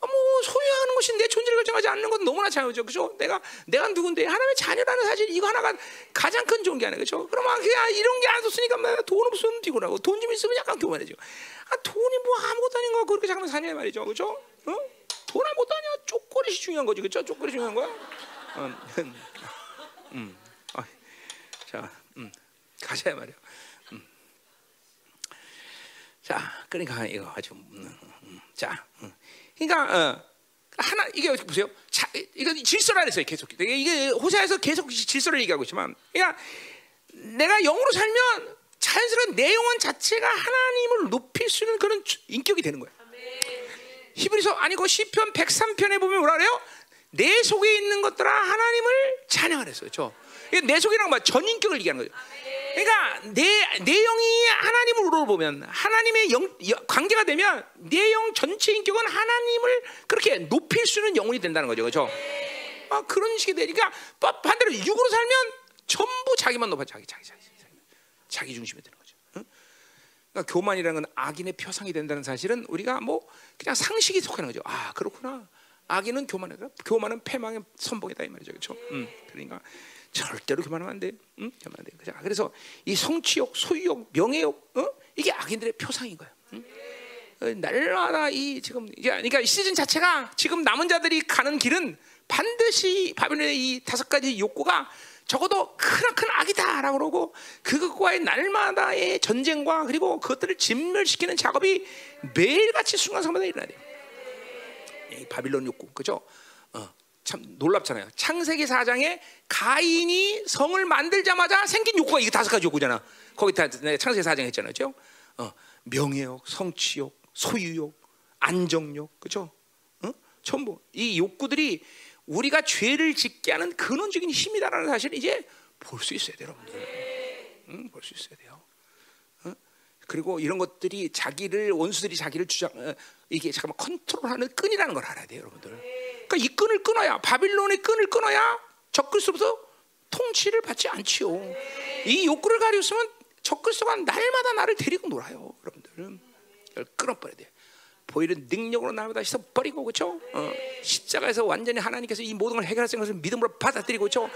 뭐 소유하는 것이 내 존재를 결정하지 않는 건 너무나 자유죠, 그죠? 내가 내가 누군데 하나님의 자녀라는 사실 이거 하나가 가장 큰 좋은 게 아니야, 그죠? 그러면 그냥 이런 게 안 좋으니까 돈 없으면 비굴하고 돈 좀 있으면 약간 교만해져. 아 돈이 뭐 아무것도 아닌 거 그렇게 잠깐 사냐 말이죠, 그죠? 어? 돈 아무것도 아니야, 쪼꼬릿이 중요한 거지, 그죠? 쪼꼬릿 중요한 거야. 음, 음, 아, 자, 음, 가자 말이야. 음. 자, 그러니까 이거 아주, 음, 음, 자. 음. 그러니까 어, 하나 이게 보세요. 자, 이거 질서라 그랬어요. 계속 이게 호세에서 계속 질서를 얘기하고 있지만, 그러니까 내가 영으로 살면 자연스러운 내 영혼 자체가 하나님을 높일 수 있는 그런 인격이 되는 거야. 히브리서 아니고 시편 103편에 보면 뭐라 그래요? 내 속에 있는 것들아 하나님을 찬양하랬어요. 저내 속이란 뭐 전인격을 얘기하는 거죠. 그러니까 내, 내 영이 하나님으로 보면 하나님의 영, 관계가 되면 내 영 전체 인격은 하나님을 그렇게 높일 수 있는 영혼이 된다는 거죠. 그렇죠? 아, 그런 식이 되니까 반대로 육으로 살면 전부 자기만 높아 자기 자기 자기 자기 중심이 되는 거죠. 응? 그러니까 교만이라는 건 악인의 표상이 된다는 사실은 우리가 뭐 그냥 상식이 속하는 거죠. 아 그렇구나. 악인은 교만이다. 교만은 패망의 선봉이다 이 말이죠. 그렇죠? 음, 그러니까 절대로 교만하면 안 돼. 응? 교만 안 돼. 그죠? 그래서 이 성취욕, 소유욕, 명예욕, 어? 이게 악인들의 표상인 거야. 응? 어, 날마다 이 지금 그러니까 이 시즌 자체가 지금 남은 자들이 가는 길은 반드시 바빌론의 이 다섯 가지 욕구가 적어도 크나큰 악이다라고 그러고 그것과의 날마다의 전쟁과 그리고 그것들을 진멸시키는 작업이 매일같이 순간순간마다 일어나야 돼요. 이 바빌론 욕구, 그죠? 어. 참 놀랍잖아요. 창세기 4장에 가인이 성을 만들자마자 생긴 욕구가 이게 다섯 가지 욕구잖아. 거기 다 창세기 4장 했잖아요. 그죠? 어, 명예욕, 성취욕, 소유욕, 안정욕, 그죠? 어? 전부 이 욕구들이 우리가 죄를 짓게 하는 근원적인 힘이다라는 사실을 이제 볼 수 있어야 돼요, 여러분들. 응? 볼 수 있어야 돼요. 어? 그리고 이런 것들이 자기를 원수들이 자기를 주장 어, 이게 잠깐만 컨트롤하는 끈이라는 걸 알아야 돼요, 여러분들. 그러니까 이 끈을 끊어야 바빌론의 끈을 끊어야 적그리스도부터 통치를 받지 않지요. 이 욕구를 가리고 있으면 적그리스도가 날마다 나를 데리고 놀아요, 여러분들. 끊어버려야 돼. 보이는 능력으로 날마다 씻어 버리고 그렇죠? 어, 십자가에서 완전히 하나님께서 이 모든 걸 해결하신 것을 믿음으로 받아들이고 그렇죠?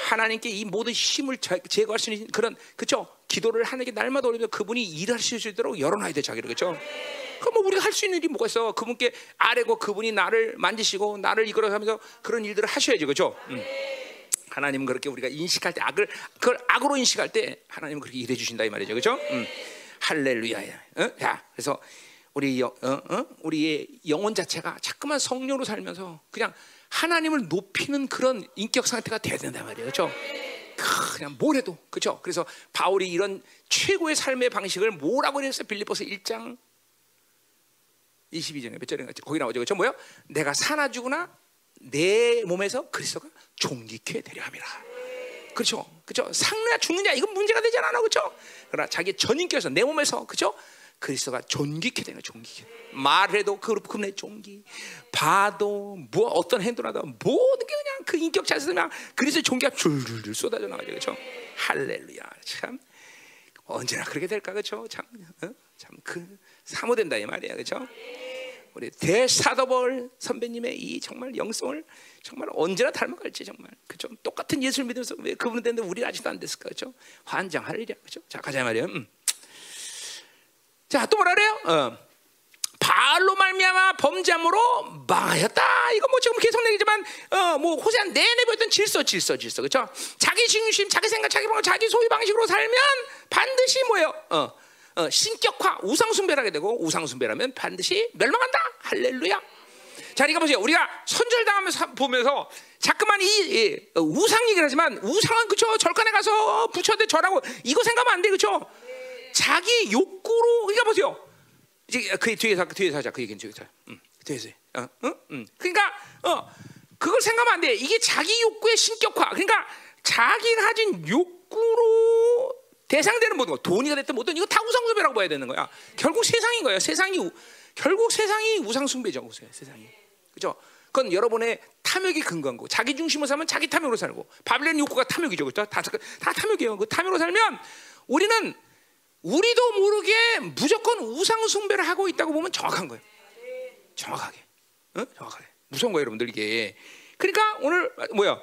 하나님께 이 모든 힘을 제- 제거할 수 있는 그런 그렇죠? 기도를 하나님께 날마다 올리면 그분이 일하실 수 있도록 열어놔야 돼 자기를 그렇죠? 그럼 뭐 우리가 할 수 있는 일이 뭐가 있어? 그분께 아뢰고 그분이 나를 만지시고 나를 이끌어가면서 그런 일들을 하셔야지 그렇죠? 음. 하나님은 그렇게 우리가 인식할 때 악을 그걸 악으로 인식할 때 하나님은 그렇게 일해 주신다 이 말이죠, 그렇죠? 음. 할렐루야야. 어? 자, 그래서 우리 영, 어? 어? 우리의 영혼 자체가 자꾸만 성령으로 살면서 그냥 하나님을 높이는 그런 인격 상태가 돼야 된단 말이에요, 그렇죠? 그냥 뭘 해도 그렇죠. 그래서 바울이 이런 최고의 삶의 방식을 뭐라고 그랬어요? 빌립보서 1장 22절에 몇 절인가 거기 나오죠. 그렇죠? 뭐요? 내가 사나 죽으나 내 몸에서 그리스도가 존귀케 되려 함이라. 그렇죠. 그렇죠. 상느냐 죽느냐 이건 문제가 되지 않아. 그렇죠? 그러나 자기 전인께서 내 몸에서 그렇죠? 그리스도가 존귀케 되는 존귀케. 말해도 그 그분의 존귀, 봐도 뭐 어떤 행동하다 모든 게 그냥 그 인격 자체에서 그냥 그리스도의 존귀가 줄줄줄 쏟아져 나가죠, 그렇죠? 할렐루야, 참 언제나 그렇게 될까, 그렇죠? 참, 어? 사모된다 이 말이야, 그렇죠? 우리 대사더벌 선배님의 이 정말 영성을 정말 언제나 닮아갈지 정말 그죠? 똑같은 예수를 믿으면서 왜 그분은 됐는데 우리 아직도 안 됐을까 그죠? 환장할 일이야 그죠? 자 가자 말이야. 음. 자 또 뭐라 그래요? 어. 바알로 말미암아 범죄함으로 망하였다. 이거 뭐 지금 계속 얘기지만 어 뭐 호세아 내내 보였던 질서, 질서, 질서, 그렇죠? 자기 중심, 자기 생각, 자기 방법, 자기 소유 방식으로 살면 반드시 뭐예요? 어, 어 신격화, 우상 숭배하게 되고 우상 숭배라면 반드시 멸망한다. 할렐루야. 자, 그러니까 보세요. 우리가 선절당하면서 보면서 자꾸만 이, 이 어, 우상 얘기를 하지만 우상은 그쵸 절간에 가서 부처한테 절하고 이거 생각하면 안 돼, 그쵸? 자기 욕구로 그러니까 보세요. 이제 그 뒤에서 뒤에서 하자. 그 얘기는 뒤에서. 음, 뒤에서. 어, 어, 음. 그러니까 어 그걸 생각하면 안 돼. 이게 자기 욕구의 신격화. 그러니까 자기가 가진 욕구로 대상되는 모든 거, 돈이가 됐든 뭐든 이거 다 우상숭배라고 봐야 되는 거야. 결국 세상인 거예요. 세상이 우- 결국 세상이 우상숭배죠. 세상이. 그죠? 그건 여러분의 탐욕이 근거한 거고 자기 중심으로 살면 자기 탐욕으로 살고 바빌론 욕구가 탐욕이죠. 그렇죠? 다, 다 탐욕이에요. 그 탐욕으로 살면 우리는 우리도 모르게 무조건 우상 숭배를 하고 있다고 보면 정확한 거예요. 정확하게, 어? 정확하게 무서운 거예요, 여러분들 이게. 그러니까 오늘 뭐야?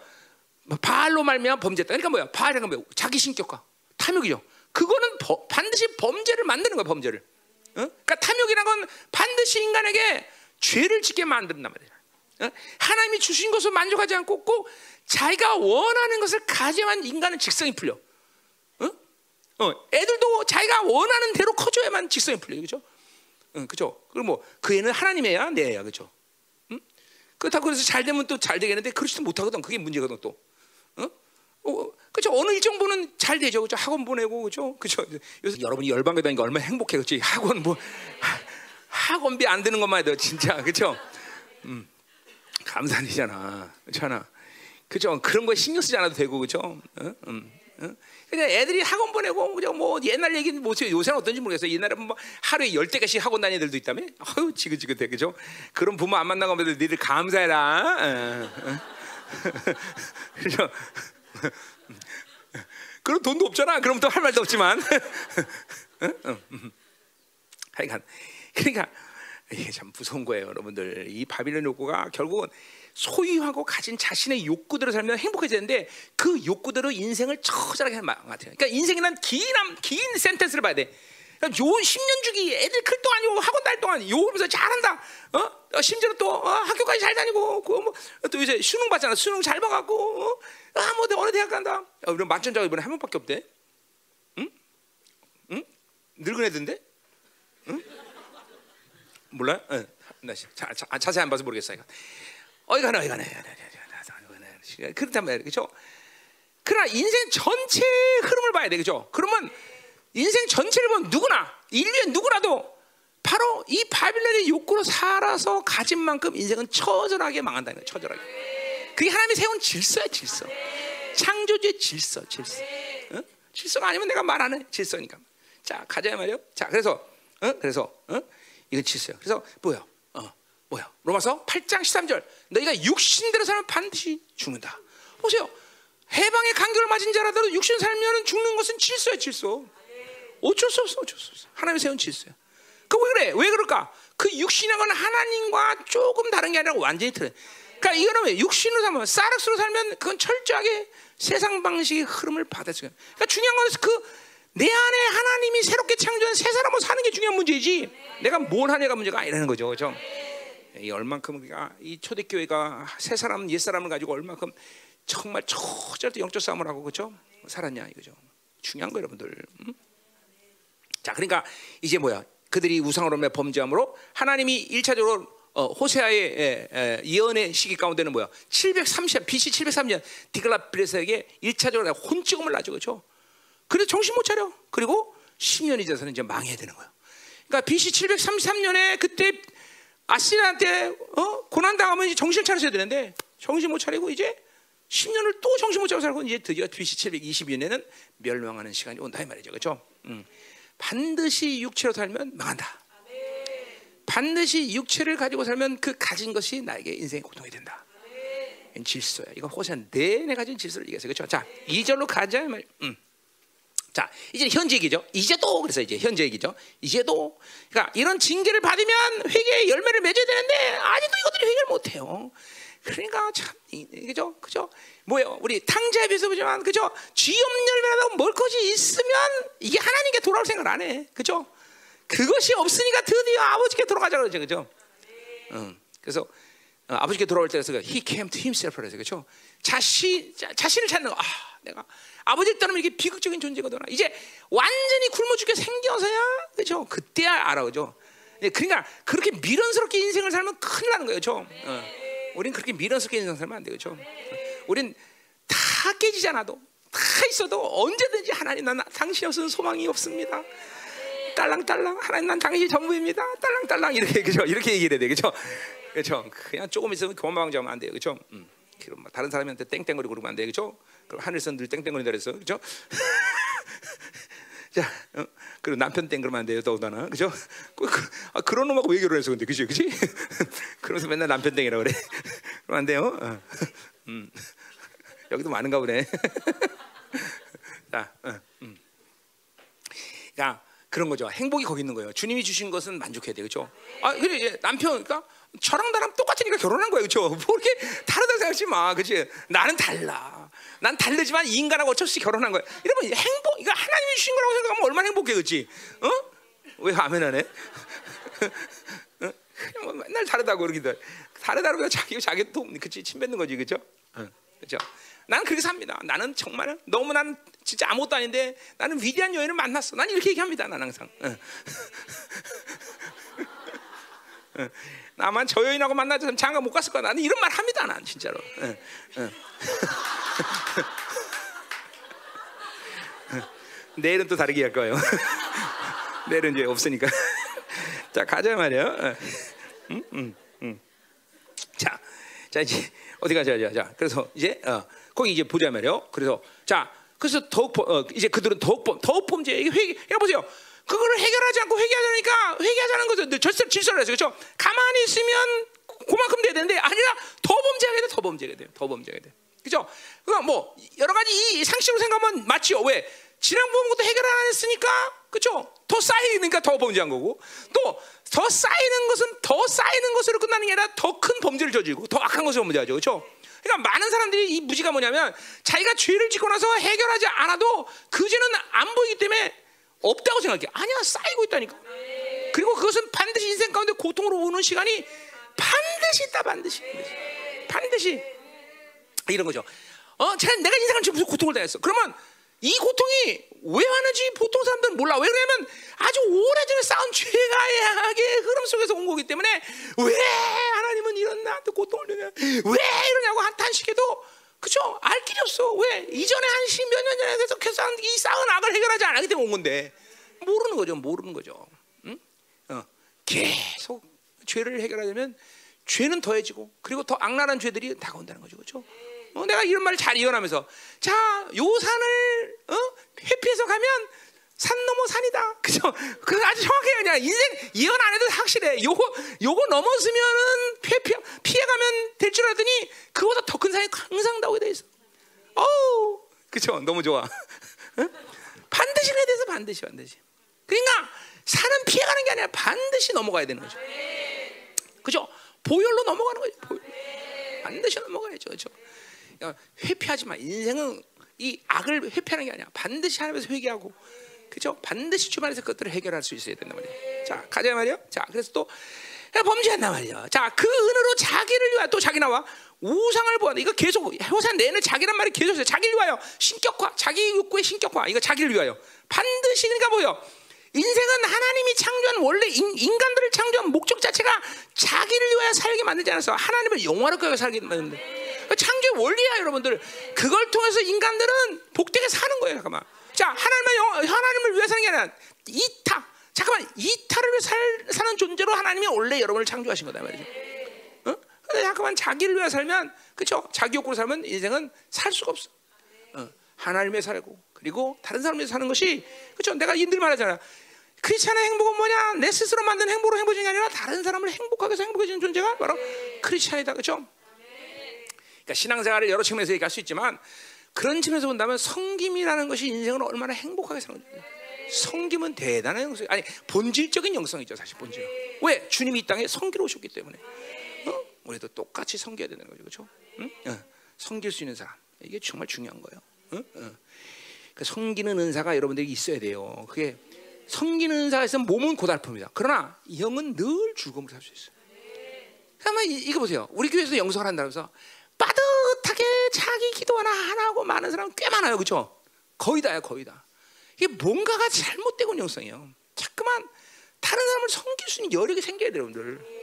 바알로 말미암아 범죄했다. 그러니까 뭐야? 바알이 뭐야? 자기 신격화, 탐욕이죠. 그거는 버- 반드시 범죄를 만드는 거야, 범죄를. 어? 그러니까 탐욕이란 건 반드시 인간에게 죄를 짓게 만든단 말이야. 어? 하나님이 주신 것을 만족하지 않고 꼭 자기가 원하는 것을 가져야만 인간은 직성이 풀려. 어? 어, 애들도 자기가 원하는 대로 커져야만 직성이 풀려요, 그렇죠? 응, 그죠? 그럼 뭐그 애는 하나님의 애야, 내 애야, 그죠? 응? 그렇다고 그래서 잘 되면 또 잘 되겠는데 그렇지도 못하거든. 그게 문제거든 또. 어? 어, 그죠? 어느 일정 부는 잘 되죠, 그죠? 학원 보내고, 그죠? 그죠? 요새 여러분이 열방에 다니까 얼마나 행복해, 그렇지? 학원 뭐 하- 학원비 안 드는 것만 해도 진짜, 그죠? 음, 감사이잖아, 그렇잖아. 그죠? 그런 거 신경 쓰지 않아도 되고, 그죠? 어? 음. 어? 그러니까 애들이 학원 보내고 그죠 뭐 옛날 얘기는 뭐 요새는 어떤지 모르겠어요. 옛날에 뭐 하루에 열 대가씩 학원 다니는 애들도 있다며. 아유 지긋지긋해 그죠? 그런 부모 안 만나고 하면 니들 감사해라. 그죠? 그럼 돈도 없잖아. 그럼 또 할 말도 없지만. 하여간 그러니까 이게 참 무서운 거예요, 여러분들. 이 바빌론 욕구가 결국은 소유하고 가진 자신의 욕구대로 살면 행복해지는데 그 욕구대로 인생을 처절하게 망가뜨려요. 그러니까 인생이란 긴, 암- 긴 센텐스를 봐야 돼. 그러니까 요 10년 주기 애들 클 동안 요 학원 다닐 동안 요러면서 잘한다. 어? 어, 심지어 또 어, 학교까지 잘 다니고 그뭐또 요새 수능 받잖아. 수능 잘 봐갖고 어? 아 뭐 어느 대학 간다. 어, 이런 만점자가 이번에 한 명밖에 없대. 응? 응? 늙은 애들인데? 몰라요? 응. 나 자, 자, 아, 자세히 안 봐서 모르겠어요. 어이가네, 어이가네. 그렇단 말이에요, 그렇죠? 그러나 인생 전체 흐름을 봐야 돼, 그렇죠? 그러면 인생 전체를 보면 누구나 인류의 누구라도 바로 이 바빌론의 욕구로 살아서 가진 만큼 인생은 처절하게 망한다는 거예요, 처절하게. 그게 하나님이 세운 질서야, 질서. 창조주의 질서, 질서. 어? 질서가 아니면 내가 말 안 해, 질서니까. 자, 가자 말이요. 자, 그래서, 어? 그래서, 어? 이건 질서야. 그래서 뭐야? 어, 뭐야? 로마서 8장 13절. 너희가 육신대로 살면 반드시 죽는다. 보세요. 해방의 간격을 맞은 자라도 육신 살면 죽는 것은 질서야 질서. 어쩔 수 없어, 어쩔 수 없어. 하나님이 세운 질서야. 그 왜 그래? 왜 그럴까? 그 육신이라는 건 하나님과 조금 다른 게 아니라 완전히 틀려. 그러니까 이거는 왜 육신으로 살면 사락스로 살면 그건 철저하게 세상 방식의 흐름을 받아들여. 그러니까 중요한 건 그 내 안에 하나님이 새롭게 창조한 새 사람으로 사는 게 중요한 문제이지. 내가 뭘 하냐가 문제가 아니라는 거죠, 그렇죠? 이 얼만큼 우리가 이 초대교회가 새 사람, 옛 사람을 가지고 얼만큼 정말 초절대 영적 싸움을 하고 그렇죠? 살았냐 이거죠. 중요한 거 여러분들. 음? 자, 그러니까 이제 뭐야? 그들이 우상으로 매 범죄함으로 하나님이 일차적으로 어, 호세아의 에, 에, 예언의 시기 가운데는 뭐야? 730 BC 703년 디글라피레스에게 일차적으로 혼찍음을 놔줘 그렇죠? 그래 정신 못 차려. 그리고 10년이 돼서는 이제 망해야 되는 거예요. 그러니까 BC 733년에 그때 아시리한테 어? 고난 당하면 이제 정신 차려야 되는데 정신 못 차리고 이제 10년을 또 정신 못 차리고 살고 이제 드디어 BC 722년에는 멸망하는 시간이 온다 이 말이죠. 그렇죠? 음. 반드시 육체로 살면 망한다. 반드시 육체를 가지고 살면 그 가진 것이 나에게 인생의 고통이 된다. 질서야. 이거 호세 내내 가진 질서를 얘기했어요. 그렇죠? 자, 2절로 가자 말. 음. 자, 이제 현재 얘기죠. 이제도 그래서 이제 현재 얘기죠. 이제도 그러니까 이런 징계를 받으면 회개의 열매를 맺어야 되는데 아직도 이것들이 회개를 못 해요. 그러니까 참 그죠? 그죠? 뭐예요? 우리 탕자에 비해서 보지만 그죠? 쥐염 열매라도 먹을 것이 있으면 이게 하나님께 돌아올 생각을 안 해. 그죠? 그것이 없으니까 드디어 아버지께 돌아가자 그러죠. 그죠? 응. 그래서 어, 아버지께 돌아올 때에서 he came to himself 그래서 그죠? 자신 자, 자신을 찾는 거. 아, 내가 아버지를 떠나면 이게 비극적인 존재거든. 이제 완전히 굶어 죽게 생겨서야 그죠? 그때야 알아 그죠? 그러니까 그렇게 미련스럽게 인생을 살면 큰일 나는 거예요, 그죠? 어. 우린 그렇게 미련스럽게 인생 살면 안 돼요, 그죠? 우린 다 깨지잖아도 다 있어도 언제든지 하나님 난 당신 없으면 소망이 없습니다. 딸랑딸랑 하나님 난 당신이 전부입니다. 딸랑딸랑 이렇게 그죠? 이렇게 얘기해야 돼, 그죠? 그죠? 그냥 조금 있으면 교만방자하면 안 돼요, 그죠? 음. 그럼 다른 사람한테 땡땡거리고 그러면 안 돼요, 그죠? 그럼 하늘에서 늘 땡땡거린다 그랬어, 그죠? 자, 어? 그리고 남편 땡 그러면 안 돼요, 더군다나, 그죠? 그, 그, 아, 그런 놈하고 왜 결혼했어, 근데, 그지, 그지? 그러면서 맨날 남편 땡이라 그래. 그러면 안 돼요. 어. 음. 여기도 많은가 보네. 자, 어, 음. 야, 그런 거죠. 행복이 거기 있는 거예요. 주님이 주신 것은 만족해야 돼, 그렇죠? 아, 그래 이제 남편, 그러니까 저랑 나랑 똑같으니까 결혼한 거예요, 그렇죠? 뭐 이렇게 다르다 생각하지 마, 그렇지? 나는 달라. 난 다르지만 이 인간하고 어쩔 수 없이 결혼한 거야. 이러면 행복, 이거 하나님이 주신 거라고 생각하면 얼마나 행복해, 그렇지? 어? 왜 아멘 안 해? 어? 뭐 맨날 다르다고 그러기도 다르다고 자기 자기 또 그치 침 뱉는 거지, 그렇죠? 어, 그렇죠? 나는 그렇게 삽니다. 나는 정말 너무 난 진짜 아무것도 아닌데 나는 위대한 여인을 만났어. 난 이렇게 얘기합니다. 난 항상. 나만 저 여인하고 만나서 장가 못 갔을 거야. 나는 이런 말 합니다. 난 진짜로. 어. 내일은 또 다르게 할 거예요. 내일은 이제 없으니까. 자 가자 말이야. 음, 음, 음. 자, 자 이제 어디 가자, 자, 자. 그래서 이제 어, 거기 이제 보자 말이요. 그래서 자, 그래서 더욱 어, 이제 그들은 더욱 더욱 범죄 이게 회개. 해 보세요. 그거를 해결하지 않고 회개하자니까 회개하자는 거죠. 절대 질서를 해서 그렇죠. 가만히 있으면 그만큼 돼야 되는데 아니라 더 범죄하게 돼, 더 범죄하게 돼, 더 범죄하게 돼. 그죠? 그러니까 뭐 여러 가지 이 상식으로 생각하면 맞지요. 왜? 지난번 것도 해결 안 했으니까 그죠? 더 쌓이니까 더 범죄한 거고 또 더 쌓이는 것은 더 쌓이는 것으로 끝나는 게 아니라 더 큰 범죄를 저지르고 더 악한 것을 범죄하죠. 그렇죠? 그러니까 많은 사람들이 이 무지가 뭐냐면 자기가 죄를 짓고 나서 해결하지 않아도 그 죄는 안 보이기 때문에 없다고 생각해. 아니야 쌓이고 있다니까. 그리고 그것은 반드시 인생 가운데 고통으로 오는 시간이 반드시 있다 반드시 반드시 이런 거죠. 어, 내가 인생을 지금 무슨 고통을 당했어. 그러면 이 고통이 왜 하는지 보통 사람들은 몰라. 왜 그러냐면 아주 오래전에 쌓은 죄가의 흐름 속에서 온 거기 때문에 왜 하나님은 이런 나한테 고통을 주냐? 왜 이러냐고 한 탄식해도 그죠? 알 길이 없어. 왜? 이전에 한 십몇 년 전에 계속해서 이 쌓은 악을 해결하지 않았기 때문에 온 건데 모르는 거죠. 모르는 거죠. 응? 어. 계속 죄를 해결하려면 죄는 더해지고 그리고 더 악랄한 죄들이 다가온다는 거죠. 그렇죠? 어, 내가 이런 말을 잘 이해하면서 자, 요 산을 어? 회피해서 가면 산 넘어 산이다. 그죠? 그 아주 정확해요. 그냥 인생 예언 안 해도 확실해. 요거 요거 넘었으면은 피해, 피해, 피해 가면 될 줄 알았더니 그보다 더 큰 산이 항상 나오게 돼 있어. 어우, 그죠? 너무 좋아. 응? 반드시 그래야 돼서 반드시 반드시. 그러니까 산은 피해 가는 게 아니라 반드시 넘어가야 되는 거죠. 그죠? 보혈로 넘어가는 거죠. 보혈. 반드시 넘어가야죠. 그죠? 회피하지 마. 인생은 이 악을 회피하는 게 아니야. 반드시 하나님에서 회개하고, 그죠? 반드시 주말에서 그것들을 해결할 수 있어야 된단 말이에요. 자, 가자 말이요. 자, 그래서 또 범죄한단 말이야. 자, 그 은으로 자기를 위하여 또 자기 나와 우상을 보아다. 이거 계속 호산 내는 자기란 말이 계속 있어요. 자기를 위하여 신격화, 자기 욕구의 신격화. 이거 자기를 위하여 반드시 그러니까 뭐요? 인생은 하나님이 창조한 원래 인, 간들을 창조한 목적 자체가 자기를 위하여 살게 만들지 않아서 하나님을 영화롭게 살게 만드는데 창조의 원리야 여러분들 그걸 통해서 인간들은 복되게 사는 거예요 잠깐만 자 하나님을 하나님을 위해 사는 게 아니라 이타 잠깐만 이타를 위해 살, 사는 존재로 하나님이 원래 여러분을 창조하신 거다 말이죠 어? 근데 잠깐만 자기를 위해 살면 그렇죠 자기 욕구로 살면 인생은 살 수가 없어 어, 하나님의 살고 그리고 다른 사람을 사는 것이 그렇죠 내가 인들 말하잖아 크리스천의 행복은 뭐냐? 내 스스로 만든 행복으로 행복해지는 게 아니라 다른 사람을 행복하게 해서 행복해지는 존재가 바로 크리스천이다. 그렇죠? 그러니까 신앙생활을 여러 측면에서 얘기할 수 있지만 그런 측면에서 본다면 성김이라는 것이 인생을 얼마나 행복하게 사는 거예요. 성김은 대단한 영성, 아니 본질적인 영성이죠, 사실 본질. 왜 주님이 이 땅에 성기로 오셨기 때문에. 어? 우리도 똑같이 성겨야 되는 거죠, 그렇죠? 응? 어. 성길 수 있는 사람 이게 정말 중요한 거예요. 어? 어. 그 성기는 은사가 여러분들이 있어야 돼요. 그게 성기는 있으면 몸은 고달픕니다. 그러나 영은 늘 즐거움을 살 수 있어요. 그러면 이거 보세요. 우리 교회에서 영성을 한다면서 빠듯하게 자기 기도 하나 하나 하고 많은 사람 꽤 많아요, 그렇죠? 거의 다야, 거의 다. 이게 뭔가가 잘못되고 영성이에요. 자꾸만 다른 사람을 섬길 수 있는 여력이 생겨야 돼요, 여러분들.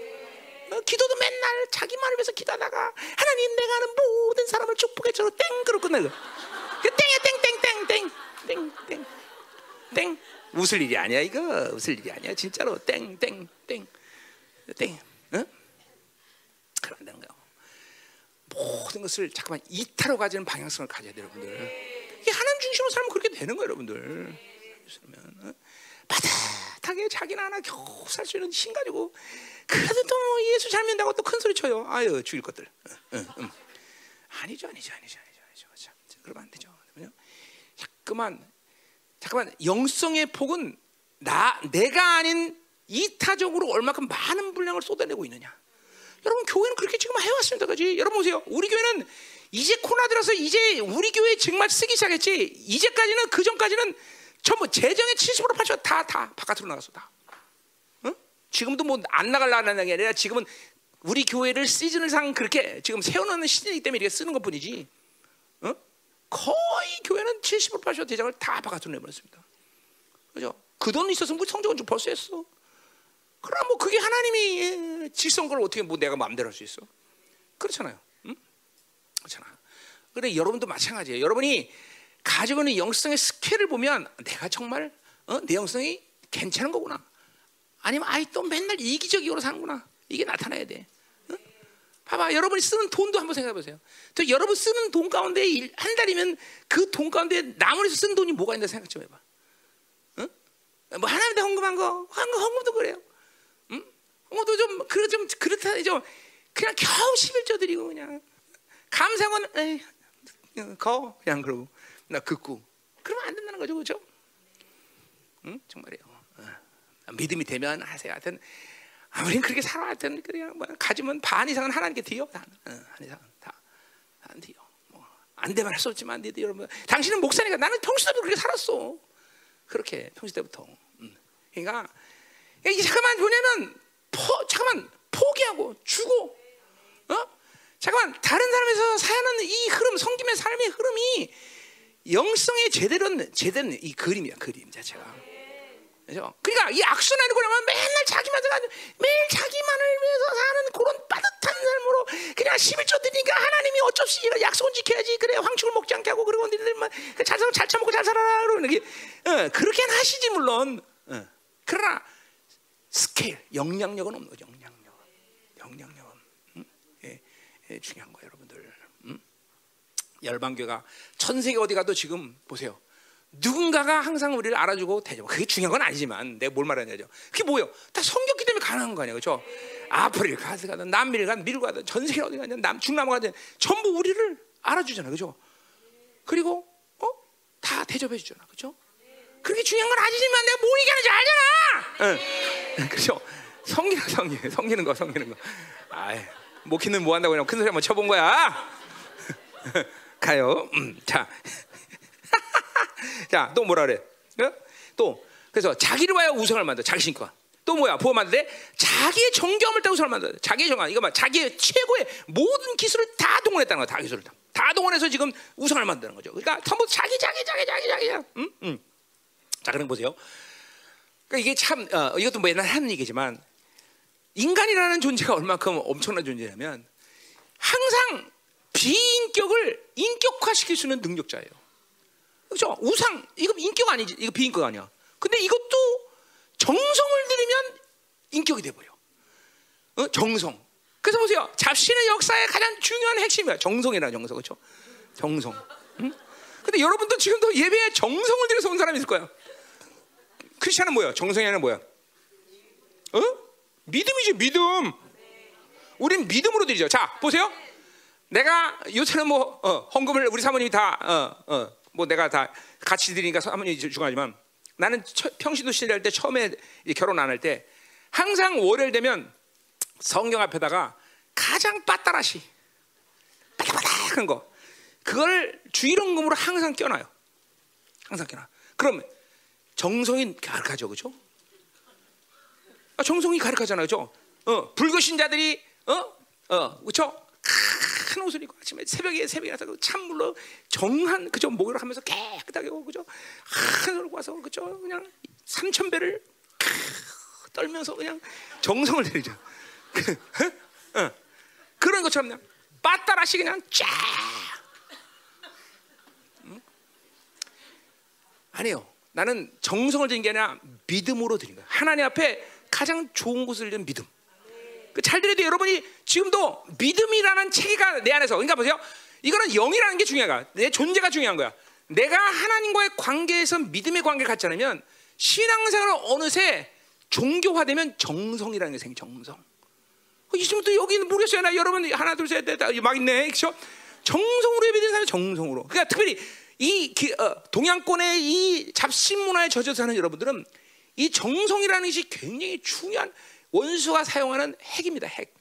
어, 기도도 맨날 자기만을 위해서 기도하다가 하나님 내가 하는 모든 사람을 축복해 줘로 땡 그러 끝내고 그 땡이야 땡땡땡땡땡땡 땡 웃을 일이 아니야 이거 웃을 일이 아니야 진짜로 땡 땡 땡땡 땡, 응? 그러면 되는 거야. 모든 것을 잠깐만 이타로 가지는 방향성을 가져야 돼요, 여러분들. 이게 하나님 중심으로 살면 그렇게 되는 거예요, 여러분들. 그러면 어? 바닥하게 자기는 하나 겨우 살 수 있는 힘 가지고 그래도 또 예수 잘 믿는다고 또 큰 소리 쳐요. 아유 죽일 것들. 어, 어, 음. 아니죠, 아니죠, 아니죠, 아니죠, 아니죠. 자, 그러면 안 되죠. 자꾸만, 잠깐만 영성의 폭은 나 내가 아닌 이타적으로 얼마큼 많은 분량을 쏟아내고 있느냐. 여러분 교회는 그렇게 지금 해왔습니다, 그지? 여러분 보세요. 우리 교회는 이제 코로나 들어서 이제 우리 교회 정말 쓰기 시작했지. 이제까지는 그 전까지는 전부 재정의 70% 80%다 다 바깥으로 나갔어 다. 응? 지금도 뭐 안 나갈라는 게 아니라 지금은 우리 교회를 시즌을 상 그렇게 지금 세워놓는 시즌이기 때문에 이렇게 쓰는 것뿐이지. 응? 거의 교회는 70% 80% 대장을 다 바깥으로 내버렸습니다. 그죠? 그 돈 있었으면 그 성적은 좀 벌써 했어. 그럼 뭐 그게 하나님이 질성 걸 어떻게 뭐 내가 마음대로 할 수 있어? 그렇잖아요. 응? 그렇잖아. 그래 여러분도 마찬가지예요. 여러분이 가지고 있는 영성의 스케일을 보면 내가 정말 어? 내 영성이 괜찮은 거구나. 아니면 아이 또 맨날 이기적으로 사는구나. 이게 나타나야 돼. 어? 봐봐, 여러분이 쓰는 돈도 한번 생각해 보세요. 또 여러분 쓰는 돈 가운데 한 달이면 그 돈 가운데 나무에서 쓴 돈이 뭐가 있는지 생각 좀 해봐. 어? 뭐 하나님한테 헌금한 거, 헌금도 그래요. 뭐도 좀 그래 좀 그렇다 좀 그냥 겨우 11조 드리고 그냥 감사원 에이 거 그냥 그러고 나 긋고 그러면 안 된다는 거죠 그렇죠? 응 정말이에요. 어. 믿음이 되면 하세요. 하여튼 아무리 그렇게 살아 하여튼 그냥 뭐 가지면 반 이상은 하나님께 드려 반, 어, 한 이상은 다안 드려. 뭐안 되면 할 수 없지만 니들 여러분 당신은 목사니까 나는 평소 때부터 그렇게 살았어. 그렇게 평소 때부터. 음. 그러니까 이 잠깐만 뭐냐면 포, 잠깐만 포기하고 주고 어? 잠깐만 다른 사람에서 사는 이 흐름 성김의 삶의 흐름이 영성의 제대로 제대로 이 그림이야 그림 자체가 그죠? 그러니까 이 악순환이 그러면 맨날 자기만 생각하고 매일 자기만을 위해서 사는 그런 빠듯한 삶으로 그냥 11조 드니까 하나님이 어쩔 수 없이 약속은 지켜야지 그래 황축을 먹지 않게 하고 그러고 니들만 잘, 잘 처먹고 잘 살아라 그러는 게 어, 그렇게는 하시지 물론 어. 그러나 스케일, 영향력은 없는 거죠. 영향력, 영향력은 음? 예, 예, 중요한 거예요, 여러분들. 음? 열방교가 전 세계 어디 가도 지금 보세요. 누군가가 항상 우리를 알아주고 대접. 그게 중요한 건 아니지만 내가 뭘 말하냐죠. 그게 뭐예요? 다 성격기 때문에 가능한 거 아니에요, 그렇죠? 아프리카 가든 남미를 가든 미국 가든 전 세계 어디 가든 남 중남 가든 전부 우리를 알아주잖아, 그렇죠? 그리고 어? 다 대접해 주잖아, 그렇죠? 그게 중요한 건 아니지만 내가 뭐 얘기하는지 알잖아. 응. 그렇죠? 성기는 성기, 성기는 거, 성기는 거. 아이, 목히는 뭐 한다고 그냥 큰 소리 한번 쳐본 거야. 가요. 음, 자, 자, 또 뭐라 그래? 어? 또 그래서 자기를 위하여 우상을 만들. 자기 신과. 또 뭐야? 부어 만드데 자기의 정경을 따고 우상을 만들. 자기의 정경. 이거 봐. 자기의 최고의 모든 기술을 다 동원했다는 거야. 다 기술을 다. 다 동원해서 지금 우상을 만드는 거죠. 그러니까 전부 자기, 자기, 자기, 자기, 자기야. 음, 음. 자, 그럼 보세요. 그러니까 이게 참 어, 이것도 뭐 옛날 하는 얘기지만 인간이라는 존재가 얼마큼 엄청난 존재냐면 항상 비인격을 인격화시킬 수 있는 능력자예요. 그렇죠? 우상 이거 인격 아니지? 이거 비인격 아니야. 근데 이것도 정성을 들이면 인격이 돼 버려. 어? 정성. 그래서 보세요. 잡신의 역사의 가장 중요한 핵심이야. 정성이라 정성 그렇죠? 정성. 응? 근데 여러분도 지금도 예배에 정성을 들여서 온 사람이 있을 거야. 크리스천은 뭐야? 정성이 아니라 뭐야? 어? 믿음이지 믿음. 우린 믿음으로 드리죠. 자 보세요. 내가 요새는 뭐 어, 헌금을 우리 사모님이 다 어, 어, 뭐 내가 다 같이 드리니까 사모님이 중요하지만 나는 처, 평신도 시대할 때 처음에 결혼 안 할 때 항상 월요일 되면 성경 앞에다가 가장 빠따라시 빠닥빠닥한 거 그걸 주일원금으로 항상 껴놔요. 항상 껴놔. 그럼 정성이 가득하죠, 그렇죠? 아, 정성이 가득하잖아요, 그렇죠? 어, 불교 신자들이 어, 어, 그렇죠? 큰 옷을 입고 아침에 새벽에 새벽에 나서 그 찬물로 정한 그죠 목욕을 하면서 깨끗하게 하고 그죠 한 손을 와서 그죠 그냥 삼천 배를 떨면서 그냥 정성을 들이죠. 어. 그런 것처럼 그냥 빠따라시 그냥 쫙 응? 아니요. 나는 정성을 드린 게 아니라 믿음으로 드린 거야. 하나님 앞에 가장 좋은 곳을 든 믿음. 그잘 들어도 여러분이 지금도 믿음이라는 체계가 내 안에서 그러니까 보세요. 이거는 영이라는 게 중요한 거야. 내 존재가 중요한 거야. 내가 하나님과의 관계에서 믿음의 관계를 갖지 않으면 신앙생활은 어느새 종교화되면 정성이라는 게 생겨 정성. 이즘부터 여기 는 모르겠어요. 나 여러분 하나 둘셋넷막 있네. 그렇죠? 정성으로 예배드는 사람이 정성으로. 그러니까 특별히 이 어, 동양권의 이 잡신 문화에 젖어 사는 여러분들은 이 정성이라는 것이 굉장히 중요한 원수가 사용하는 핵입니다. 핵.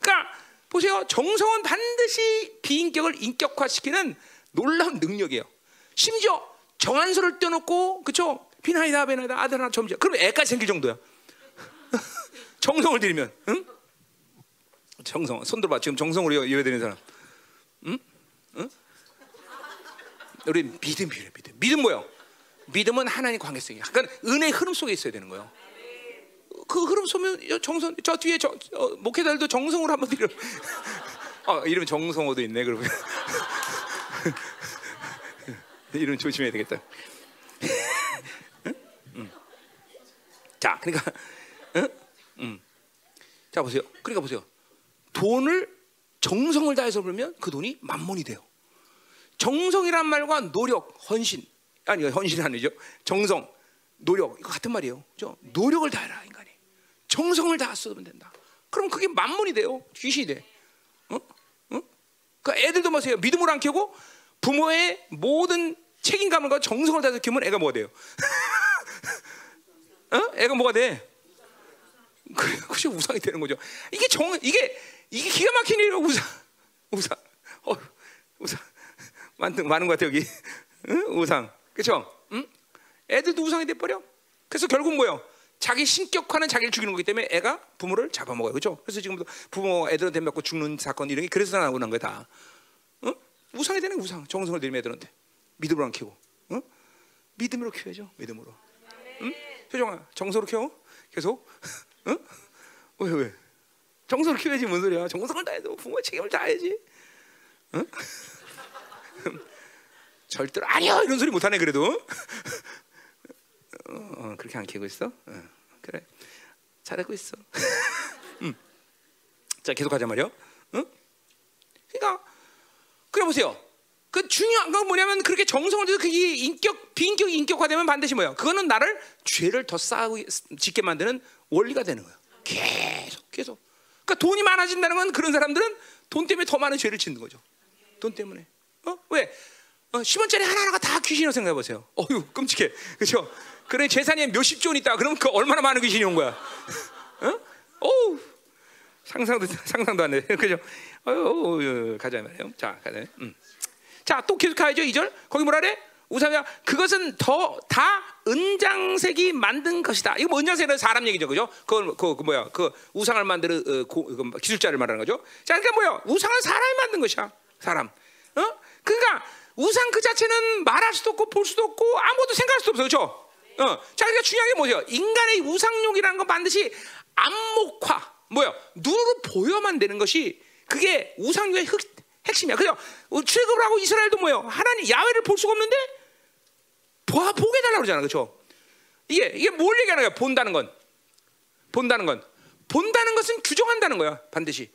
그러니까 보세요. 정성은 반드시 비인격을 인격화시키는 놀라운 능력이에요. 심지어 정한소를 떼놓고 그쵸? 비나이다 비나이다 아들 하나 점자. 그럼 애까지 생길 정도야. 정성을 들이면, 응? 정성. 손 들어봐. 지금 정성으로 예배드리는 사람. 응? 응? 우리 믿음 필요해. 믿음. 믿음 뭐요? 믿음은 하나님 관계성이야. 그러니까 은혜의 흐름 속에 있어야 되는 거예요. 그 흐름 속면 정성 저 뒤에 저, 어, 목회자들도 정성으로 한번 드려. 어, 이름 정성호도 있네 그러면. 이름 조심해야 되겠다. 응? 자, 그러니까, 응? 응. 자 보세요. 그러니까 보세요. 돈을 정성을 다해서 벌면 그 돈이 만몬이 돼요. 정성이란 말과 노력, 헌신 아니 헌신 아니죠. 정성, 노력 이거 같은 말이에요. 그죠? 노력을 다해라 인간이. 정성을 다 쏟으면 된다. 그럼 그게 만문이 돼요. 귀신이 돼. 어? 어? 그 애들도 보세요. 믿음을 안 키우고 부모의 모든 책임감을 과 정성을 다해서 키우면 애가 뭐가 돼요? 어? 애가 뭐가 돼? 그래, 그게 우상이 되는 거죠. 이게 정, 이게 이게 기가 막힌 일이에요. 우상, 우상, 어, 우상 많은 많은 것 같아 여기. 응? 우상, 그렇죠? 응? 애들도 우상이 돼 버려. 그래서 결국 뭐요? 자기 신격화는 자기를 죽이는 거기 때문에 애가 부모를 잡아먹어요. 그렇죠? 그래서 지금도 부모 애들한테 맞고 죽는 사건 이런 게 그래서 나오는 거야 다. 어? 우상이 되는 우상. 정성을 들이면 애들한테 믿음으로 안 키우고. 어? 믿음으로 키워야죠. 믿음으로. 응? 효정아, 정서로 키워? 계속? 어? 왜 왜? 정서로 키워야지 뭔 소리야? 정성을 다해도 부모의 책임을 다해야지. 어? 절대로 아니요 이런 소리 못하네 그래도. 어, 어, 그렇게 안 키고 있어? 어, 그래 잘하고 있어. 음. 자 계속 하자 말이요. 응? 그러니까 그래 보세요. 그 중요한 건 뭐냐면 그렇게 정성을 들여서 그게 인격 비인격이 인격화되면 반드시 뭐야? 그거는 나를 죄를 더 쌓고 짓게 만드는 원리가 되는 거예요. 계속 계속. 그러니까 돈이 많아진다는 건 그런 사람들은 돈 때문에 더 많은 죄를 짓는 거죠. 돈 때문에. 어? 왜? 어, 10원짜리 하나하나가 다 귀신이라고 생각해 보세요. 어휴, 끔찍해. 그렇죠? 그래 재산이 몇십 조 있다. 그러면 그 얼마나 많은 귀신이 온 거야. 어? 어우. 상상도 상상도 안 돼. 그죠? 어유 가자 말이에요. 자, 가자. 음. 자, 또 계속 가야죠. 2절. 거기 뭐라 그래? 우사야 그것은 더 다 은장색이 만든 것이다. 이거 뭐 은장색은 사람 얘기죠, 그죠? 그, 그, 그 뭐야? 그 우상을 만드는 어, 고, 그 기술자를 말하는 거죠. 자, 그러니까 뭐야? 우상은 사람이 만든 것이야, 사람. 어? 그러니까 우상 그 자체는 말할 수도 없고 볼 수도 없고 아무것도 생각할 수도 없어, 그렇죠? 어. 자, 그러니까 중요한 게 뭐죠? 인간의 우상욕이라는 건 반드시 안목화, 뭐야? 눈으로 보여만 되는 것이 그게 우상욕의 흑, 핵심이야. 그죠? 출애굽을 하고 이스라엘도 뭐요? 하나님 야훼를 볼 수가 없는데 봐 보게 해달라고 그러잖아, 그렇죠? 이게 이게 뭘 얘기하는 거야? 본다는 건, 본다는 건, 본다는 것은 규정한다는 거야, 반드시.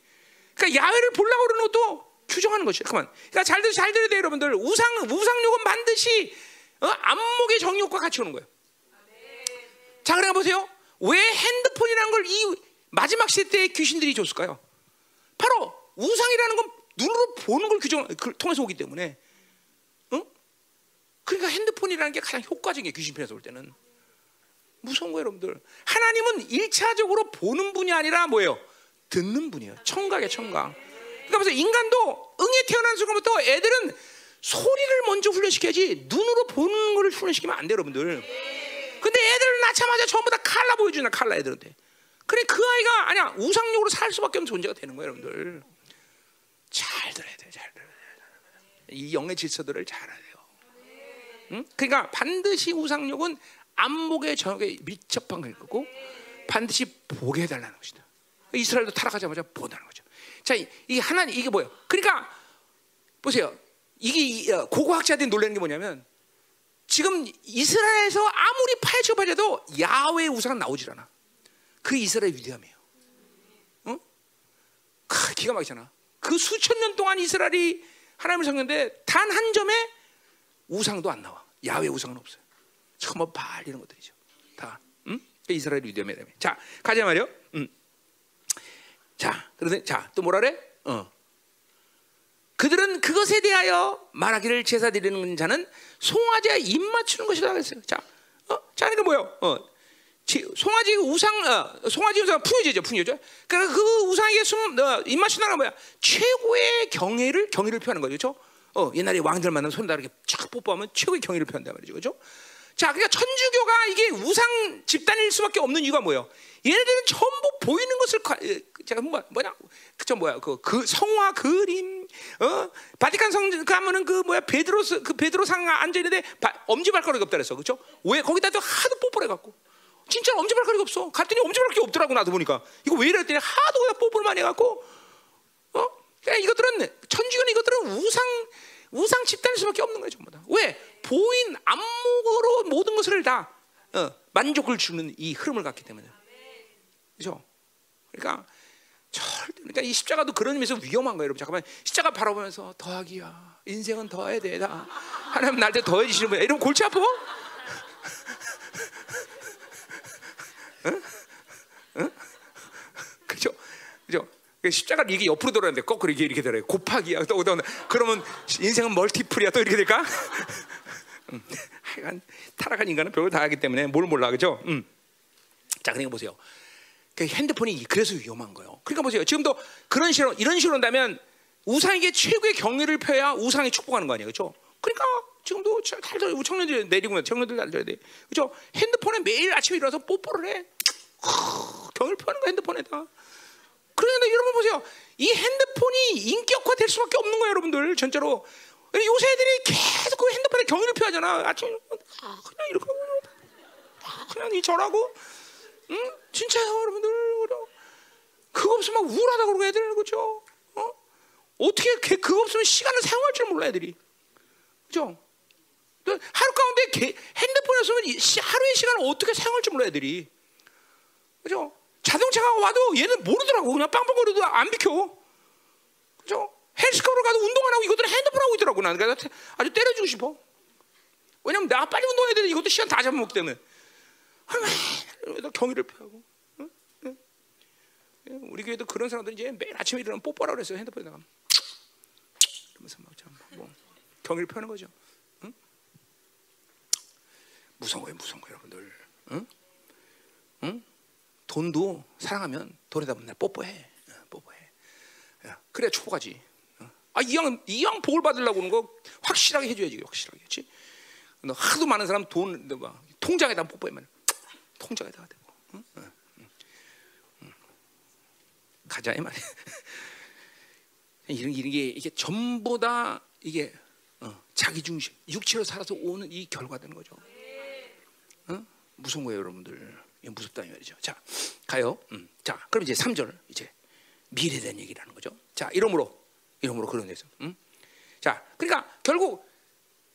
그러니까 야훼를 보려고 그러는 것도 규정하는 것이야. 그만. 그러니까 잘 들, 잘 돼, 여러분들. 우상 우상욕은 반드시 어? 안목의 정욕과 같이 오는 거예요. 자, 그러니까 보세요. 왜 핸드폰이라는 걸 이 마지막 시대에 귀신들이 줬을까요? 바로 우상이라는 건 눈으로 보는 걸 규정 그, 통해서 오기 때문에, 응? 그러니까 핸드폰이라는 게 가장 효과적인 게 귀신 편에서 올 때는 무서운 거예요, 여러분들. 하나님은 일차적으로 보는 분이 아니라 뭐예요? 듣는 분이에요. 청각의 청각. 그러니까 그래서 인간도 응에 태어난 순간부터 애들은 소리를 먼저 훈련시켜야지 눈으로 보는 걸 훈련시키면 안 돼요, 여러분들. 근데 애들 낳자마자 전부 다 칼라 보여주나 칼라 애들한테. 그래 그 아이가 아니야 우상욕으로 살 수밖에 없는 존재가 되는 거예요, 여러분들. 잘 들어야 돼, 잘 들어야 돼. 이 영의 질서들을 잘 알아야 돼요. 응? 그러니까 반드시 우상욕은 안목의 저녁에 밀접한 걸 거고 반드시 보게 해달라는 것이다. 이스라엘도 타락하자마자 본다는 거죠. 자, 이 하나님 이게 뭐예요? 그러니까 보세요. 이게 어, 고고학자들이 놀라는 게 뭐냐면 지금 이스라엘에서 아무리 파헤쳐 봐도 야외 우상은 나오질 않아. 그 이스라엘 위대함이에요. 응? 기가 막히잖아. 그 수천 년 동안 이스라엘이 하나님을 섬겼는데 단 한 점에 우상도 안 나와. 야외 우상은 없어요. 처음 발 이런 것들이죠. 다. 응? 이스라엘 위대함이 자, 가자 말이요. 응. 자, 그런데 자, 또 뭐라 그래? 어. 그들은 그것에 대하여 말하기를 제사 드리는 자는 송아지에 입 맞추는 것이라 그랬어요. 자, 어? 자, 그러니까 뭐요? 어. 송아지 우상, 어, 송아지 우상 풍요제죠, 풍요죠. 그러니까 그 우상에게 숨, 어, 입 맞추다가 뭐야? 최고의 경애를 경의를 표하는 거죠, 그렇죠? 어, 옛날에 왕들 만나면 손 다르게 쫙 뽀뽀하면 최고의 경의를 표한단 말이죠, 그렇죠? 자, 그러니까 천주교가 이게 우상 집단일 수밖에 없는 이유가 뭐예요? 얘네들은 전부 보이는 것을 제가 뭐 뭐냐? 그저 뭐야? 그, 그 성화 그림 어? 바티칸 성 가면은 그 뭐야? 베드로 그 베드로 상 앉아 있는데 엄지 발가락이 없다 그랬어. 그렇죠? 왜? 거기다 또 하도 뽀뽀해 갖고. 진짜 엄지 발가락이 없어. 갔더니 엄지 발가락이 없더라고 나도 보니까. 이거 왜 이랬더니 하도 그냥 뽀뽀를 많이 해갖고. 어? 그러니까 이것들은 천주교는 이것들은 우상 우상 집단일 수밖에 없는 거예요 전부 다. 왜 보인 안목으로 모든 것을 다 어, 만족을 주는 이 흐름을 갖기 때문에 그렇죠? 그러니까 절대 그러니까 이 십자가도 그런 의미에서 위험한 거예요, 여러분. 잠깐만 십자가 바라보면서 더하기야. 인생은 더해야 되다. 하나님 날때 더해 주시는 거야. 이러면 골치 아파? 그죠? 그죠? 십자가를 이게 옆으로 돌아는데 거꾸로 이게 이렇게 돌아요. 곱하기야. 또, 또, 그러면 인생은 멀티플이야. 또 이렇게 될까? 음, 하여간 타락한 인간은 별걸 다 하기 때문에 뭘 몰라. 그죠? 음. 자, 그러니까 보세요. 그 핸드폰이 그래서 위험한 거예요. 그러니까 보세요. 지금도 그런 식으로 이런 식으로 한다면 우상에게 최고의 경의를 펴야 우상이 축복하는 거 아니에요, 그렇죠? 그러니까 지금도 잘 들어 청년들 내리고 청년들 잘 들어야 돼, 그렇죠? 핸드폰에 매일 아침에 일어나서 뽀뽀를 해, 경을 펴는 거 핸드폰에다. 그런데 여러분 보세요, 이 핸드폰이 인격화될 수밖에 없는 거예요, 여러분들 전체로. 요새 애들이 계속 그 핸드폰에 경의를 표하잖아. 아침 그냥 이렇게 그냥 이 절하고 응? 진짜요, 여러분들. 그거 없으면 우울하다 그러고 애들 그죠? 어? 어떻게 그거 없으면 시간을 사용할 줄 몰라 애들이. 그죠? 하루 가운데 개, 핸드폰에 쓰면 하루의 시간을 어떻게 사용할 줄 몰라 애들이. 그죠? 자동차가 와도 얘는 모르더라고. 그냥 빵빵거려도 안 비켜. 그죠? 헬스클럽 가도 운동 안 하고 이것들은 핸드폰 하고 있더라고 나는 그래서 아주 때려주고 싶어. 왜냐면 내가 빨리 운동해야 되는데 이것도 시간 다 잡아먹기 때문에. 얼마나 경의를 표하고. 응? 응? 우리 교회도 그런 사람들 이제 매일 아침에 일어나면 뽀뽀라 그랬어요 핸드폰에다가. 이러면서 막 참, 뭐 경의를 표하는 거죠. 응? 무서운 거예요, 무서운 거 여러분들. 응? 응? 돈도 사랑하면 돈에다 맨날 뽀뽀해, 뽀뽀해. 야, 그래 초보가지. 아 이왕 이왕 복을 받으려고 하는 거 확실하게 해줘야지, 확실하게, 그렇지? 너 하도 많은 사람 돈, 뭐, 통장에다 뽀뽀하면 통장에다가 대고. 응? 응. 응. 가자 이 말이야. 이런 이런 게 이게 전부 다 이게 어, 자기 중심, 육체로 살아서 오는 이 결과 되는 거죠. 어? 무서운 거예요, 여러분들. 무섭다 이 말이죠. 자, 가요. 음. 자, 그럼 이제 3절 이제 대한 얘기라는 거죠. 자, 이러므로 이러므로 그런 데서. 음? 자, 그러니까 결국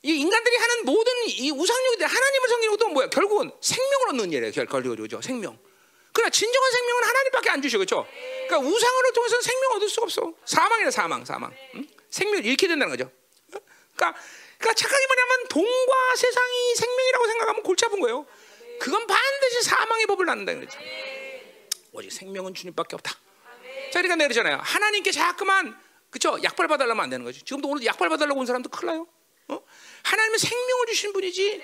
이 인간들이 하는 모든 이 우상력들 하나님을 섬기는 것도 뭐야? 결국은 생명을 얻는 일이에요. 결국은 그죠? 생명. 그러나 진정한 생명은 하나님밖에 안 주셔, 그렇죠? 그러니까 우상을 통해서 생명 얻을 수가 없어. 사망이라 사망, 사망. 응? 생명을 잃게 된다는 거죠. 어? 그러니까, 그러니까 착하게 말하면 돈과 세상이 생명이라고 생각하면 골치 아픈 거예요. 그건 반드시 사망의 법을 낳는다는 거죠. 오직 생명은 주님밖에 없다. 자, 그러니까 내리잖아요. 하나님께 자꾸만 그렇죠? 약발 받으려면 안 되는 거죠. 지금도 오늘 약발 받으려고 온 사람도 큰일 나요. 어? 하나님은 생명을 주신 분이지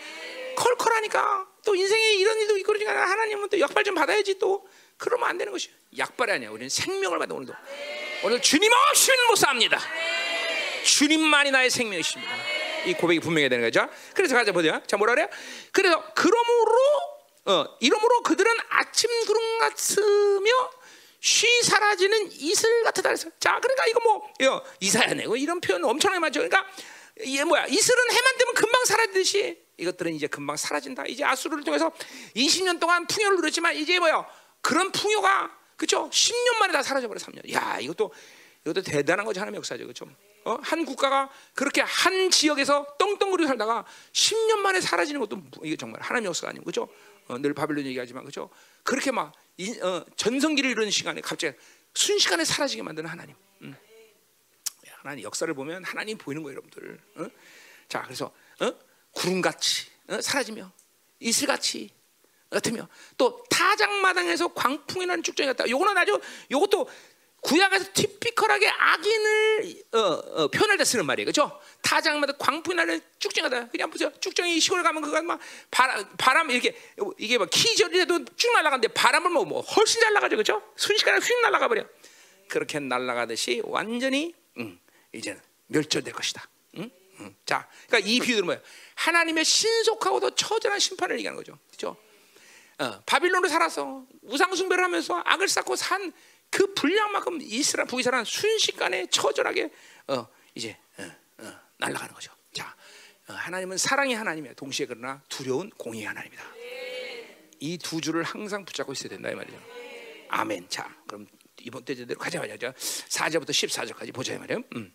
컬컬하니까 또 인생에 이런 일도 있고 그러니까 하나님은 또 약발 좀 받아야지 또 그러면 안 되는 것이요. 약발이 아니야. 우리는 생명을 받아 오늘도. 오늘 주님 없이는 못 삽니다. 주님만이 나의 생명이십니다. 이 고백이 분명해야 되는 거죠. 그래서 가자 보자. 자 뭐라 그래요? 그래서 그러므로 어, 이러므로 그들은 아침 구름 같으며 쉬 사라지는 이슬 같다 그래서 자 그러니까 이거 뭐 이거 이사야 내고 이런 표현 엄청나게 많죠. 그러니까 이게 뭐야? 이슬은 해만 되면 금방 사라지듯이 이것들은 이제 금방 사라진다. 이제 아수르를 통해서 20년 동안 풍요를 누렸지만 이제 뭐야? 그런 풍요가 그죠? 10년 만에 다 사라져 버려 3년. 야 이것도 이것도 대단한 거지 하나님의 역사죠, 그렇죠? 어? 한 국가가 그렇게 한 지역에서 떵떵거리고 살다가 10년 만에 사라지는 것도 이게 정말 하나님의 역사가 아니고 그죠? 어, 늘 바빌론 얘기하지만 그죠? 그렇게 막 인, 어, 전성기를 이루는 시간에 갑자기 순식간에 사라지게 만드는 하나님. 음. 하나님 역사를 보면 하나님 보이는 거예요, 여러분들. 어? 자, 그래서 어? 구름같이 어? 사라지며 이슬같이 같으며 또 타작마당에서 광풍이 나는 쭉정이 같다. 요거는 아주 요것도 구약에서 티피컬하게 악인을 어, 어, 표현할 때 쓰는 말이에요, 그렇죠? 타작마다 광풍이 나는 쭉정하다. 그냥 보세요. 쭉정이 시골 가면 그거 막 바람, 바람 이렇게 이게 막 키절이라도 쭉 날아가는데 바람을 뭐, 뭐 훨씬 잘 나가죠, 그렇죠? 순식간에 휙 날아가 버려. 그렇게 날아가듯이 완전히 음, 이제 멸절될 것이다. 응? 응. 자, 그러니까 이 비유는 뭐예요? 하나님의 신속하고도 처절한 심판을 얘기하는 거죠. 그렇죠? 어, 바빌론으로 살아서 우상 숭배를 하면서 악을 쌓고 산 그 분량만큼 이스라 북이스라엘 순식간에 처절하게 어, 이제 어, 어, 날아가는 거죠. 자, 어, 하나님은 사랑의 하나님이에요. 동시에 그러나 두려운 공의의 하나님이다. 이 두 줄을 항상 붙잡고 있어야 된다 이 말이죠. 아멘. 자, 그럼 이번 때 제대로 가자마자 4절부터 14절까지 보자 이 말이에요. 음.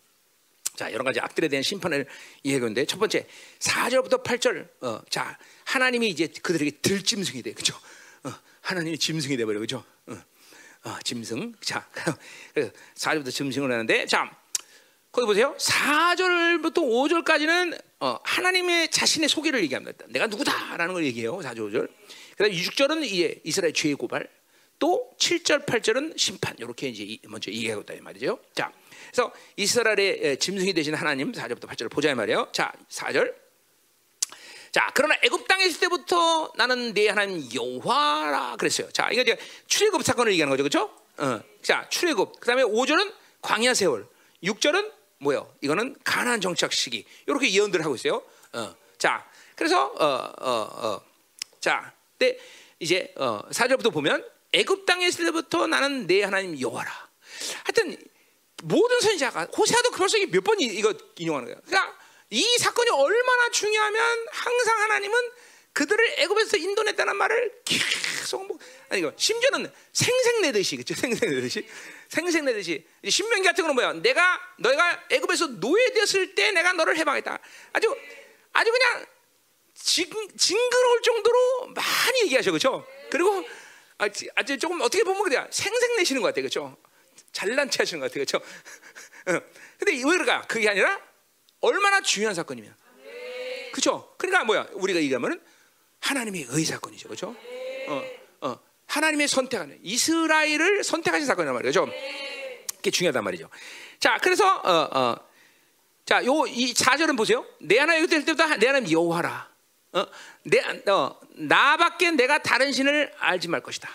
자 여러 가지 악들에 대한 심판을 이해하는데 첫 번째 4절부터 8절 어, 자 하나님이 이제 그들에게 들짐승이 돼 그죠 어, 하나님이 짐승이 돼 버려 그죠 어, 어, 짐승. 자 그래서 4절부터 짐승을 하는데 자 거기 보세요. 4절부터 5절까지는 어, 하나님의 자신의 소개를 얘기합니다. 내가 누구다라는 걸 얘기해요. 4절 5절. 그 다음 6절은 이제 이스라엘 죄의 고발. 또 7절 8절은 심판. 이렇게 이제 먼저 얘기하고 있다 이 말이죠. 자 그래서 이스라엘의 짐승이 되신 하나님 4절부터 8절을 보자 이 말이에요. 자, 4절. 자, 그러나 애굽 땅에 있을 때부터 나는 내 하나님 여호와라 그랬어요. 자, 이거 이제 출애굽 사건을 얘기하는 거죠. 그렇죠? 어. 자, 출애굽. 그다음에 5절은 광야 세월. 6절은 뭐요? 이거는 가나안 정착 시기. 이렇게 예언들을 하고 있어요. 어. 자, 그래서 어, 어, 어. 자, 때 이제 어, 4절부터 보면 애굽 땅에 있을 때부터 나는 내 하나님 여호와라. 하여튼 모든 선지자가 호세아도 벌써 몇번 이거 인용하는 거예요. 그러니까 이 사건이 얼마나 중요하면 항상 하나님은 그들을 애굽에서 인도냈다는 말을 계속 뭐 아니 이거 심지어는 생생내듯이 그죠 생생내듯이 생생내듯이 신명기 같은 거는 뭐야? 내가 너희가 애굽에서 노예되었을 때 내가 너를 해방했다. 아주 아주 그냥 징, 징그러울 정도로 많이 얘기하셔 그죠? 그리고 아주 조금 어떻게 보면 그래야 생생내시는 것 같아 그죠? 잘난 체 하시는 것 같아요. 그렇죠? 어. 근데 왜 그럴까? 그게 아니라 얼마나 중요한 사건이면. 그렇죠? 그러니까 뭐야? 우리가 얘기하면은 하나님의 의 사건이죠. 그렇죠? 어, 어. 하나님의 선택하는 이스라엘을 선택하신 사건이란 말이죠. 그게 중요하단 말이죠. 자, 그래서 어, 어. 자, 요 이 4절은 보세요. 내 하나님 될 때부터 내 하나님 여호와라. 어, 내, 어, 나밖에 내가 다른 신을 알지 말 것이다.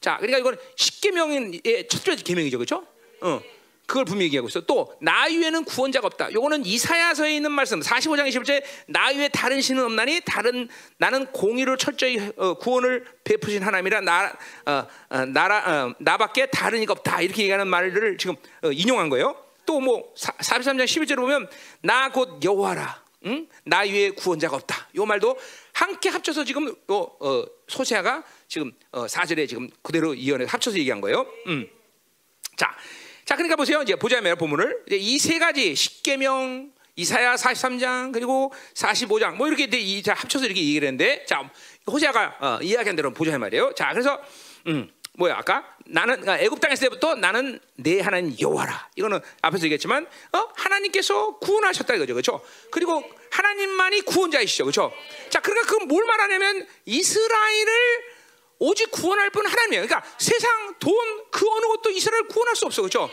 자, 그러니까 이건 십계명의 첫 번째 계명이죠, 그렇죠? 어, 그걸 분명히 얘기하고 있어. 또 나 위에는 구원자가 없다. 요거는 이사야서에 있는 말씀, 45장 20절에 나 위에 다른 신은 없나니 다른 나는 공의를 철저히 어, 구원을 베푸신 하나님이라 나 어, 어, 나라 어, 나밖에 다른 이가 없다. 이렇게 얘기하는 말을 지금 어, 인용한 거예요. 또 뭐 43장 11절에 보면 나 곧 여호와라. 응? 나 위에 구원자가 없다. 요 말도 함께 합쳐서 지금 어, 어, 소세아가 지금 어, 4절에 지금 그대로 이언해 합쳐서 얘기한 거예요. 음. 자, 자 그러니까 보세요. 이제 보자면 본문을. 이 세 가지 십계명, 이사야 43장 그리고 45장. 뭐 이렇게 이 합쳐서 이렇게 얘기를 했는데 자 호세아가 어, 이야기한 대로 보자 말이에요. 자 그래서 음. 뭐야 아까? 나는 그러니까 애굽 땅에 있을 때부터 나는 내 하나님 여호와라. 이거는 앞에서 얘기했지만 어 하나님께서 구원하셨다 이거죠. 그렇죠? 그리고 하나님만이 구원자이시죠. 그렇죠? 자 그러니까 그뭘 말하냐면 이스라엘을 오직 구원할 분 하나님이에요 그러니까 세상 돈 그 어느 것도 이스라엘 구원할 수 없어 그렇죠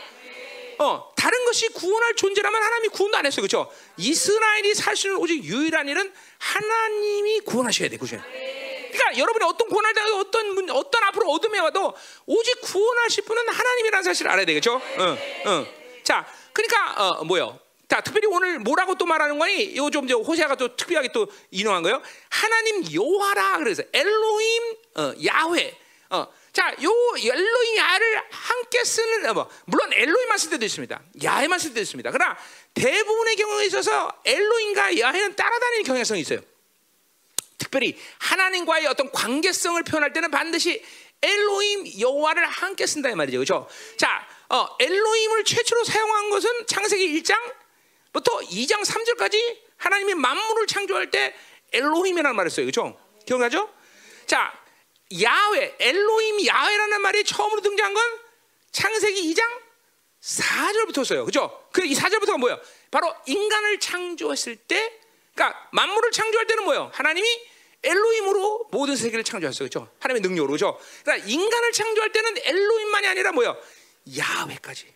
어 다른 것이 구원할 존재라면 하나님이 구원도 안 했어요 그렇죠 이스라엘이 살 수 있는 오직 유일한 일은 하나님이 구원하셔야 돼 그렇죠 그러니까 여러분이 어떤 고난을 당해도 어떤 문, 어떤 앞으로 어둠에 와도 오직 구원하실 분은 하나님이라는 사실을 알아야 되겠죠. 어, 어. 자, 그러니까 어, 뭐요? 자, 특별히 오늘 뭐라고 또 말하는 거니? 이거 좀 호세아가 또 특별하게 또 인용한 거예요. 하나님 여호와라 그래서 엘로임 어, 야훼. 어, 자, 요 엘로임 야를 함께 쓰는 어, 뭐 물론 엘로임만 쓸 때도 있습니다. 야훼만 쓸 때도 있습니다. 그러나 대부분의 경우에 있어서 엘로임과 야훼는 따라다니는 경향성이 있어요. 특별히 하나님과의 어떤 관계성을 표현할 때는 반드시 엘로임 여호와를 함께 쓴다 이 말이죠. 그렇죠? 자, 어, 엘로임을 최초로 사용한 것은 창세기 1장부터 2장 3절까지 하나님이 만물을 창조할 때 엘로힘이라는 말을 써요. 그렇죠? 기억나죠? 자, 야훼, 엘로임 야훼라는 말이 처음으로 등장한 건 창세기 2장 4절부터 써요. 그죠? 그이 4절부터가 뭐예요? 바로 인간을 창조했을 때 그러니까 만물을 창조할 때는 뭐예요? 하나님이 엘로힘으로 모든 세계를 창조했어요. 그렇죠? 하나님의 능력으로. 그렇죠? 그러니까 인간을 창조할 때는 엘로힘만이 아니라 뭐예요? 야훼까지.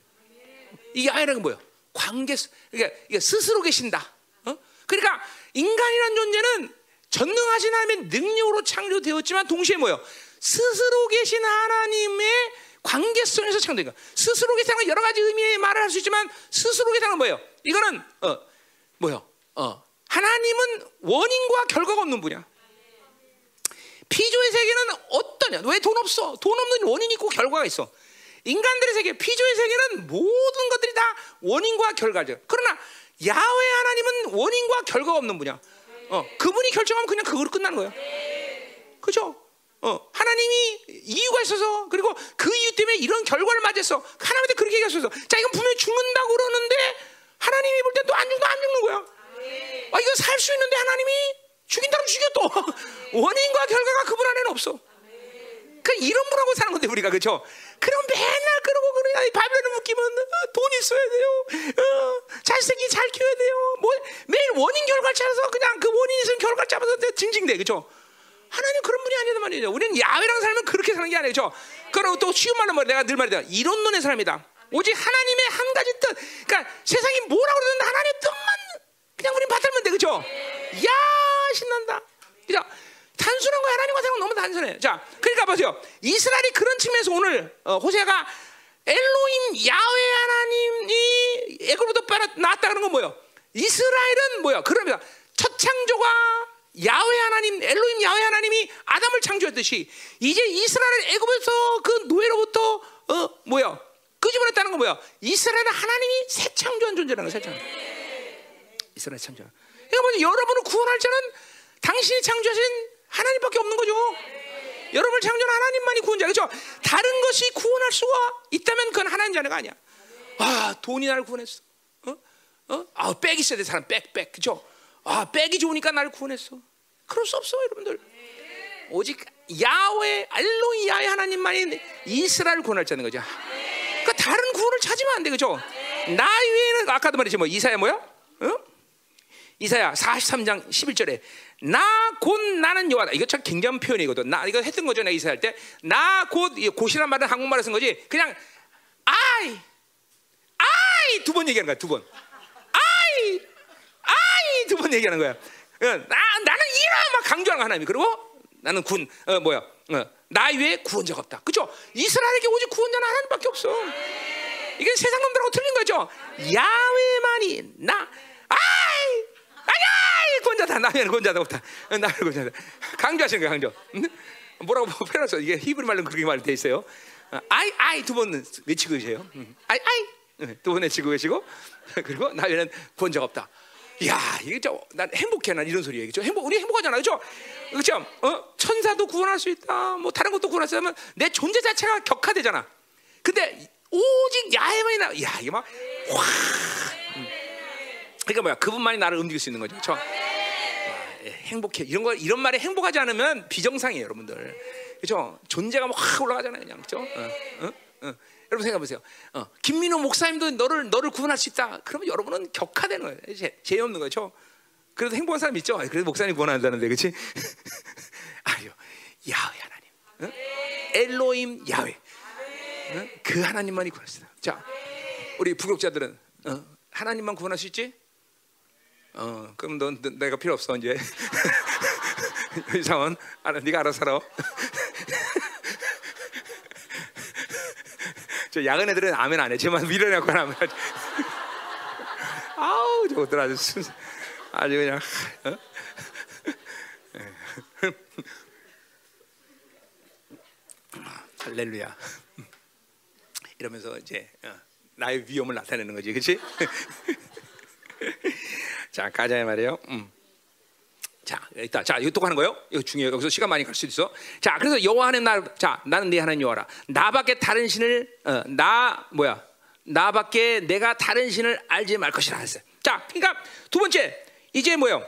이 야훼라는 건 뭐예요? 관계 그러니까 스스로 계신다. 어? 그러니까 인간이란 존재는 전능하신 하나님의 능력으로 창조되었지만 동시에 뭐예요? 스스로 계신 하나님의 관계성에서 창조된 거. 스스로 건 여러 가지 의미의 말을 할 수 있지만 스스로 건 뭐예요? 이거는 어 뭐요? 어 하나님은 원인과 결과가 없는 분이야. 피조의 세계는 어떠냐? 왜 돈 없어? 돈 없는 원인이 있고 결과가 있어. 인간들의 세계, 피조의 세계는 모든 것들이 다 원인과 결과죠. 그러나 야훼 하나님은 원인과 결과가 없는 분이야. 어, 그분이 결정하면 그냥 그거로 끝나는 거야. 그죠? 어, 하나님이 이유가 있어서 그리고 그 이유 때문에 이런 결과를 맞았어. 하나님한테 그렇게 얘기했어. 자, 이건 분명히 죽는다고 그러는데 하나님이 볼 때 또 안 죽는 안 죽는 거야. 아, 이거 살수 있는데 하나님이 죽인다면 죽여 또 원인과 결과가 그분 안에는 없어. 그 이런 분하고 사는 건데 우리가 그죠? 그럼 맨날 그러고 그래야 바벨을 묶이면 어, 돈 있어야 돼요. 어, 잘생기 잘 키워야 돼요. 뭐 매일 원인 결과를 찾아서 그냥 그 원인 있으면 결과 잡아서 징징대 그죠? 하나님 그런 분이 아니다 말이죠. 우리는 야외랑 살면 그렇게 사는 게 아니죠. 그리고 또 쉬운 말로 말 내가 늘 말이다. 이런 논의 사람이다. 오직 하나님의 한 가지 뜻. 그러니까 세상이 뭐라고 그러든 하나님의 뜻만 그냥 우린 받들면 돼, 그죠? 야 신난다. 그죠? 단순한 거 하나님과 생각 너무 단순해. 자, 그러니까 보세요. 이스라엘이 그런 측면에서 오늘 어, 호세가 엘로임 야훼 하나님이 빨아 나왔다 그런 건 뭐예요? 이스라엘은 뭐야? 그럽니다. 첫 창조가 야훼 하나님, 엘로임 야훼 하나님이 아담을 창조했듯이 이제 이스라엘 애굽에서 그 노예로부터 어 뭐야? 끄집어냈다는 건 뭐야? 이스라엘은 하나님이 새 창조한 존재라는 거야, 새 창조. 이스라엘 창조. 그러니까? 여러분을 구원할 자는 당신이 창조하신 하나님밖에 없는 거죠. 여러분을 창조한 하나님만이 구원자, 그렇죠? 다른 것이 구원할 수가 있다면 그건 하나님 자녀가 아니야. 아, 돈이 나를 구원했어. 어? 어? 아, 백 있어야 돼, 사람 백, 백, 그죠? 아, 백이 좋으니까 나를 구원했어. 그럴 수 없어, 여러분들. 오직 야외 알로이 야외 하나님만이 이스라엘 구원할 자는 거죠. 그러니까 다른 구원을 찾으면 안 돼, 그죠? 나 외에는 아까도 말했지 뭐 이사야 뭐야? 어? 이사야 43장 11절에 나 곧 나는 여호와다. 이거 참 굉장한 표현이거든. 나 이거 했던 거죠. 내가 이사할 때. 나 곧 곧이란 말은 한국말로 쓴 거지. 그냥 I I 두번 얘기하는 거야. 두 번. I I 두번 얘기하는 거야. 어, 나 나는 이라 막 강조하는 거 하나님. 그리고 나는 군 어, 뭐야? 어, 나 외에 구원자가 없다. 그죠? 이스라엘에게 오직 구원자는 하나님밖에 없어. 이게 세상 놈들하고 틀린 거죠. 야외만이 나 아이 구원자다 나는 구원자다 없다. 나는 구원자다. 강조하시는 거야 강조. 응? 뭐라고 표현했어? 이게 히브리 말로 그렇게 말돼 있어요. 어, 아이 아이 두 번 외치고 계세요. 응. 아이 아이 두 번 외치고 계시고 그리고 나에는 구원자가 없다. 야, 이게 저난 행복해 난 이런 소리 얘기죠. 행복 우리 행복하잖아, 그렇죠? 그렇죠? 어, 천사도 구원할 수 있다. 뭐 다른 것도 구원할 수 있다면 내 존재 자체가 격화되잖아. 근데 오직 야훼만이 나. 야, 이게 막 와. 음. 그러니까 뭐야? 그분만이 나를 움직일 수 있는 거죠, 예, 행복해. 이런 거 이런 말에 행복하지 않으면 비정상이에요, 여러분들. 그렇죠? 존재가 막확 올라가잖아요, 그냥 그렇죠? 어, 어, 어. 여러분 생각해 보세요. 어, 김민호 목사님도 너를 너를 구원할 수 있다. 그러면 여러분은 격화되는 거예요. 재, 재 없는 거죠. 그래도 행복한 사람 있죠. 그래도 목사님 구원한다는데, 그렇지? 아유, 야훼 하나님, 어? 엘로임 어? 그 하나님만이 있다. 자, 우리 부격자들은 어, 하나님만 구원할 수 있지? 어, 그럼 넌, 너, 내가 필요 없어 이제. 이상원, 알아, 네가 알아서 살아. 저 야근 애들은 아멘 안 해. 쟤만 밀어내고 하면 아우 저것들 아주 순, 아주 그냥 어? 할렐루야. 이러면서 이제 어, 나의 위험을 나타내는 거지, 그렇지? 자 가자 말이에요. 음. 자, 일단 자, 이거 또 하는 거예요. 이거 중요해요. 여기서 시간 많이 갈 수 있어. 자, 그래서 여호와 하는 날, 자, 나는 네 하나님 여호와라. 나밖에 다른 신을 어, 나 뭐야? 나밖에 내가 다른 신을 알지 말 것이라 했어요. 자, 그러니까 두 번째 이제 뭐요?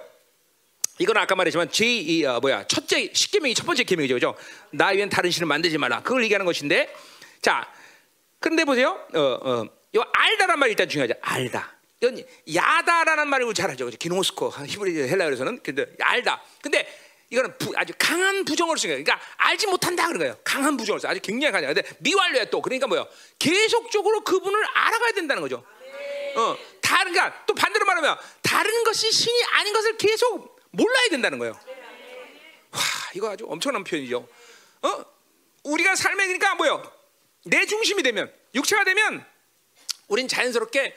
이건 아까 말했지만 제 어, 뭐야 첫째 십계명이 첫 번째 계명이죠, 그죠? 나 외엔 다른 신을 만들지 말라. 그걸 얘기하는 것인데, 자, 그런데 보세요, 어, 어, 이 알다란 말이 일단 중요하죠. 알다. 이건 야다라는 말을 잘 알죠. 기노스코 히브리 헬라어에서는 근데 알다. 근데 이거는 부, 아주 강한 부정어를 쓴 거예요. 그러니까 알지 못한다 그런 거예요. 강한 부정어를 써. 아주 굉장히 강해요. 근데 미완료야 또. 그러니까 뭐요? 계속적으로 그분을 알아가야 된다는 거죠. 어, 다른 그러니까 또 반대로 말하면 다른 것이 신이 아닌 것을 계속 몰라야 된다는 거예요. 와, 이거 아주 엄청난 표현이죠. 어? 우리가 삶에 그러니까 뭐요? 내 중심이 되면 육체가 되면 우린 자연스럽게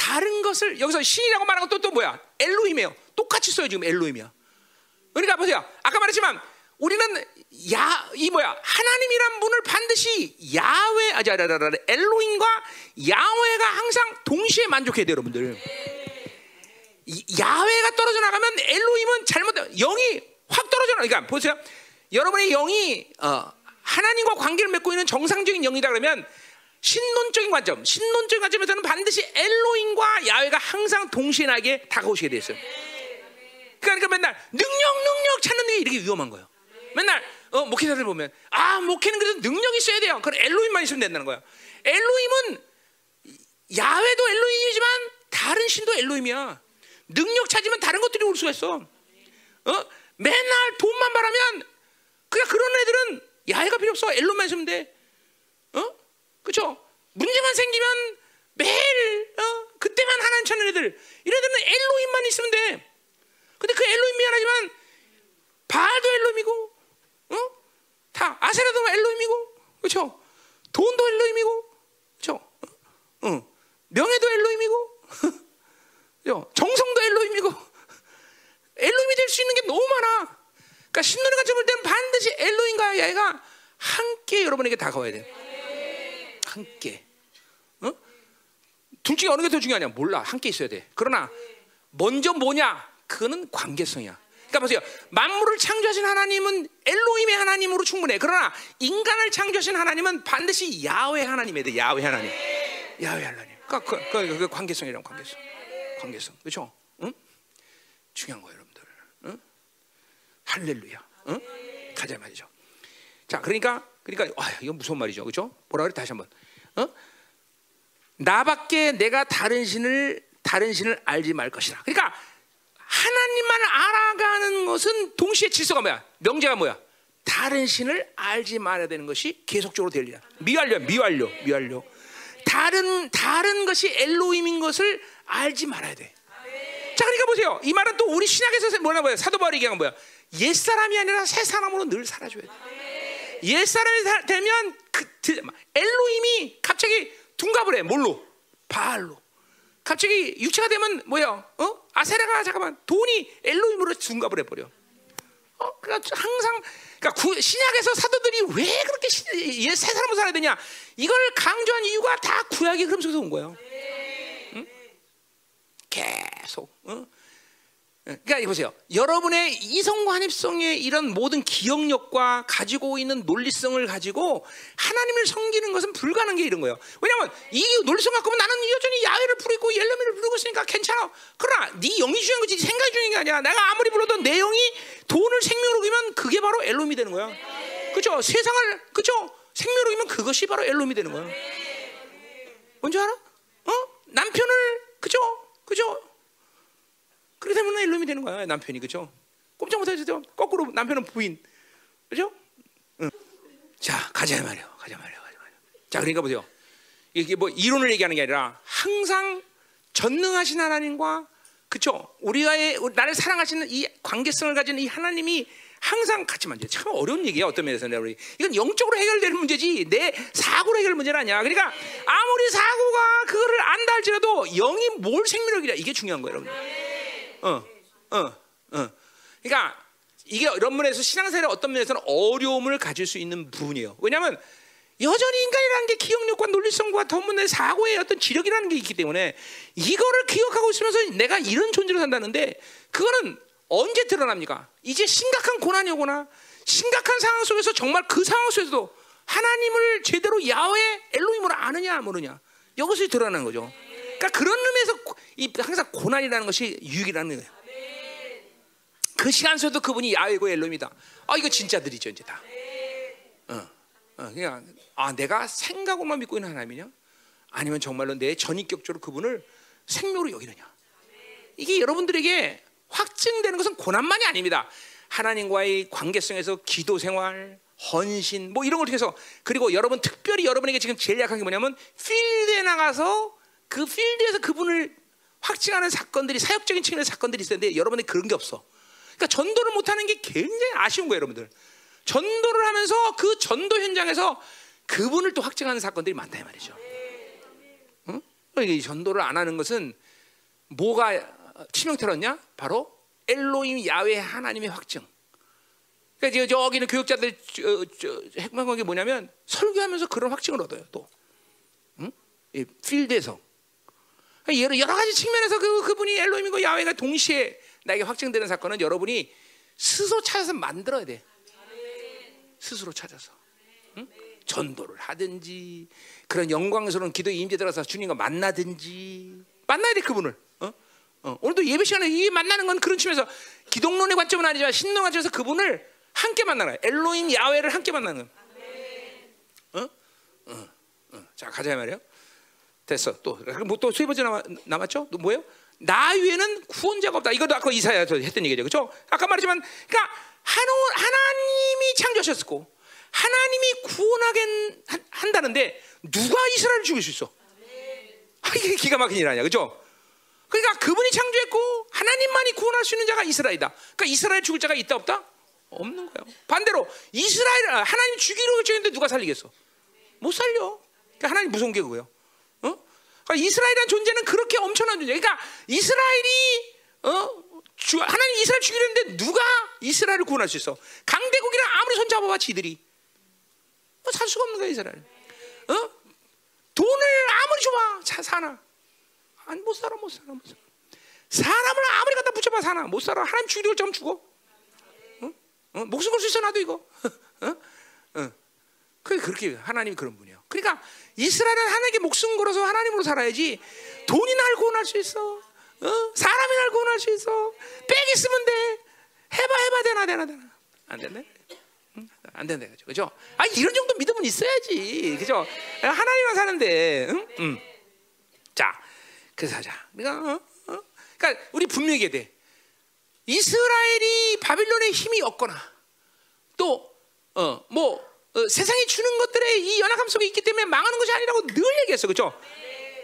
다른 것을 여기서 신이라고 말하는 것도 또 뭐야? 엘로힘이에요. 똑같이 써요 지금 엘로힘이야. 그러니까 보세요. 아까 말했지만 우리는 야 이 뭐야 하나님이란 분을 반드시 야외 아자라라라 엘로힘과 야외가 항상 동시에 만족해야 돼요, 여러분들. 야외가 떨어져 나가면 엘로힘은 잘못 영이 확 떨어져 나. 그러니까 보세요. 여러분의 영이 어, 하나님과 관계를 맺고 있는 정상적인 영이다 그러면 신론적인 관점, 신론적인 관점에서는 반드시 엘로인과 야훼가 항상 동시에 나에게 다가오시게 됐어요. 그러니까 맨날 능력, 능력 찾는 게 이렇게 위험한 거예요. 맨날 어, 목회자들 보면 아 목회는 그래도 능력이 있어야 돼요. 그럼 엘로임만 있으면 된다는 거야. 엘로임은 야훼도 엘로임이지만 다른 신도 엘로임이야. 능력 찾으면 다른 것들이 올 수가 있어. 어? 맨날 돈만 바라면 그냥 그런 애들은 야훼가 필요 없어. 엘로임만 있으면 돼. 어? 그렇죠? 문제만 생기면 매일 어? 그때만 하나님 찾는 애들 이런 애들은 엘로힘만 있으면 돼. 근데 그 엘로힘 미안하지만 바알도 엘로힘이고 어? 다 아세라도 엘로힘이고 그렇죠? 돈도 엘로힘이고 그렇죠? 어? 어. 명예도 엘로힘이고? 정성도 엘로힘이고 엘로힘이 될 수 있는 게 너무 많아. 그러니까 가져 볼 때는 반드시 엘로힘과 야가 함께 여러분에게 다가와야 돼요. 함께. 어? 둘 중에 어느 게 더 중요하냐? 몰라. 함께 있어야 돼. 그러나 먼저 뭐냐? 그거는 관계성이야. 그러니까 보세요. 만물을 창조하신 하나님은 엘로힘의 하나님으로 충분해. 그러나 인간을 창조하신 하나님은 반드시 야훼 하나님에 돼. 야훼 하나님. 야훼 하나님. 그러니까 그, 그, 그, 그 관계성이란 관계성. 관계성. 그렇죠? 응? 중요한 거예요, 여러분들. 응? 할렐루야. 응? 가자 말이죠. 자, 그러니까 그러니까 와, 이건 무서운 말이죠. 그렇죠? 뭐라 그래 다시 한번. 어? 나밖에 내가 다른 신을 다른 신을 알지 말 것이라. 그러니까 하나님만 알아가는 것은 동시에 질서가 뭐야? 명제가 뭐야? 다른 신을 알지 말아야 되는 것이 계속적으로 될리라. 미완료, 미완료, 미완료. 다른 다른 것이 엘로힘인 것을 알지 말아야 돼. 자, 그러니까 보세요. 이 말은 또 우리 신약에서 뭐라 뭐야? 사도 바울이 얘기한 뭐야? 옛 사람이 아니라 새 사람으로 늘 살아줘야 돼. 옛 사람이 되면 그 엘로힘이 갑자기 둔갑을 해. 뭘로? 바알로. 갑자기 육체가 되면 뭐야? 어? 아세라가 잠깐만 돈이 엘로힘으로 둔갑을 해버려. 어? 그러니까 항상 그러니까 구, 신약에서 사도들이 왜 그렇게 새 사람으로 살아야 되냐? 이걸 강조한 이유가 다 구약의 흐름 속에서 온 거예요. 응? 계속. 어? 그러니까 보세요. 여러분의 이성과 합성의 이런 모든 기억력과 가지고 있는 논리성을 가지고 하나님을 섬기는 것은 불가능한 게 이런 거예요. 왜냐하면 이 논리성 갖고 나는 여전히 야외를 부르고 옐러미를 부르고 있으니까 괜찮아. 그러나 네 영이 중요한 거지 생각이 중요한 게 아니야. 내가 아무리 불러도 내 영이 돈을 생명으로 기면 그게 바로 엘롬이 되는 거야. 그죠? 세상을 그죠? 생명으로 기면 그것이 바로 엘롬이 되는 거야. 뭔지 알아? 어? 남편을 그죠? 그죠? 그렇게 되면 엘롬이 되는 거야 남편이 그죠? 꼼짝 못하죠. 거꾸로 남편은 부인, 그죠? 응. 자 가자 말이요, 가자 말이요, 가자 말이요. 자 그러니까 보세요. 이게 뭐 이론을 얘기하는 게 아니라 항상 전능하신 하나님과 그쵸? 우리가의 나를 사랑하시는 이 관계성을 가진 이 하나님이 항상 같이 만져. 참 어려운 얘기야 어떤 면에서 내가 우리 이건 영적으로 해결되는 문제지 내 사고로 해결 문제는 아니야. 그러니까 아무리 사고가 그거를 안다 할지라도 영이 뭘 생명력이냐 이게 중요한 거예요, 여러분. 어, 어, 어. 그러니까 이게 이런 면에서 신앙생활 어떤 면에서는 어려움을 가질 수 있는 부분이에요. 왜냐하면 여전히 인간이라는 게 기억력과 논리성과 더문의 사고의 어떤 지력이라는 게 있기 때문에 이거를 기억하고 있으면서 내가 이런 존재로 산다는데 그거는 언제 드러납니까? 이제 심각한 고난이 오거나 심각한 상황 속에서 정말 그 상황 속에서도 하나님을 제대로 야외 엘로힘으로 아느냐 모르냐 이것이 드러나는 거죠. 그러니까 그런 의미에서 이 항상 고난이라는 것이 유익이라는 거예요. 그 시간 속에도 그분이 야외고 엘롬이다. 아 이거 진짜들이죠 이제 다. 어, 어, 그냥 아 내가 생각으로만 믿고 있는 하나님이냐? 아니면 정말로 내 전인격적으로 그분을 생명으로 여기느냐? 이게 여러분들에게 확증되는 것은 고난만이 아닙니다. 하나님과의 관계성에서 기도 생활, 헌신 뭐 이런 걸 통해서 그리고 여러분 특별히 여러분에게 지금 제일 약한 게 뭐냐면 필드에 나가서 그 필드에서 그분을 확증하는 사건들이 사역적인 측면의 사건들이 있었는데 여러분이 그런 게 없어. 그러니까 전도를 못하는 게 굉장히 아쉬운 거예요, 여러분들. 전도를 하면서 그 전도 현장에서 그분을 또 확증하는 사건들이 많다 이 말이죠. 응? 이 전도를 안 하는 것은 뭐가 치명타였냐? 바로 엘로임 야외 하나님의 확증. 그러니까 저기는 교육자들 핵심한 게 뭐냐면 설교하면서 그런 확증을 얻어요. 또 응? 이 필드에서 여러, 여러 가지 측면에서 그, 그분이 엘로힘이고 야훼가 동시에 나에게 확증되는 사건은 여러분이 스스로 찾아서 만들어야 돼. 스스로 찾아서. 응? 전도를 하든지 그런 영광스러운 기도 임재 들어서 주님과 만나든지 만나야 돼 그분을. 어? 어. 오늘도 예배 시간에 이 만나는 건 그런 측면에서 기독론의 관점은 아니지만 신론 관점에서 그분을 함께 만나는 거야. 엘로힘 야훼를 함께 만나는 거야. 어? 어. 어. 자 가자 말이요. 됐어. 또 뭐또 세 번째 남았, 남았죠? 또 뭐예요? 나 외에는 구원자가 없다. 이것도 아까 이사야서 했던 얘기죠. 그렇죠? 아까 말했지만 그러니까 하노, 하나님이 창조하셨고 하나님이 구원하게 한다는데 누가 이스라엘을 죽일 수 있어? 아, 이게 기가 막힌 일 아니야. 그렇죠? 그러니까 그분이 창조했고 하나님만이 구원할 수 있는 자가 이스라엘이다. 그러니까 이스라엘 죽을 자가 있다 없다? 없는 거예요. 반대로 이스라엘 하나님 죽이려 결정했는데 누가 살리겠어? 못 살려. 그러니까 하나님 무서운 게 그거예요. 그러니까 이스라엘이라는 존재는 그렇게 엄청난 존재. 그러니까 이스라엘이 어? 주, 하나님 이스라엘 죽이려 했는데 누가 이스라엘을 구원할 수 있어? 강대국이랑 아무리 손잡아봐 지들이 뭐 살 수가 없는 거야 이스라엘. 어? 돈을 아무리 줘봐 자, 사나? 아니 못 살아 못 살아 못 살아. 사람을 아무리 갖다 붙여봐 사나 못 살아. 하나님 죽이려 좀 죽어. 어? 어? 목숨 걸 수 있어 나도 이거. 어? 어. 그렇게 하나님이 그런 분이야. 그러니까 이스라엘은 하나님께 목숨 걸어서 하나님으로 살아야지 돈이 날 구원할 수 있어. 어? 사람이 날 구원할 수 있어. 빽 있으면 돼. 해봐 해봐 되나 되나 되나. 안 된대? 응? 안 된대 그죠? 그죠? 아 이런 정도 믿음은 있어야지. 그죠? 하나님만 사는데. 응? 응. 그래서 하자. 그러니까, 어? 어? 그러니까 우리 분명히 해야 돼. 이스라엘이 바빌론의 힘이 없거나 또 어, 뭐 어, 세상이 주는 것들의 이 연약함 속에 있기 때문에 망하는 것이 아니라고 늘 얘기했어, 그렇죠?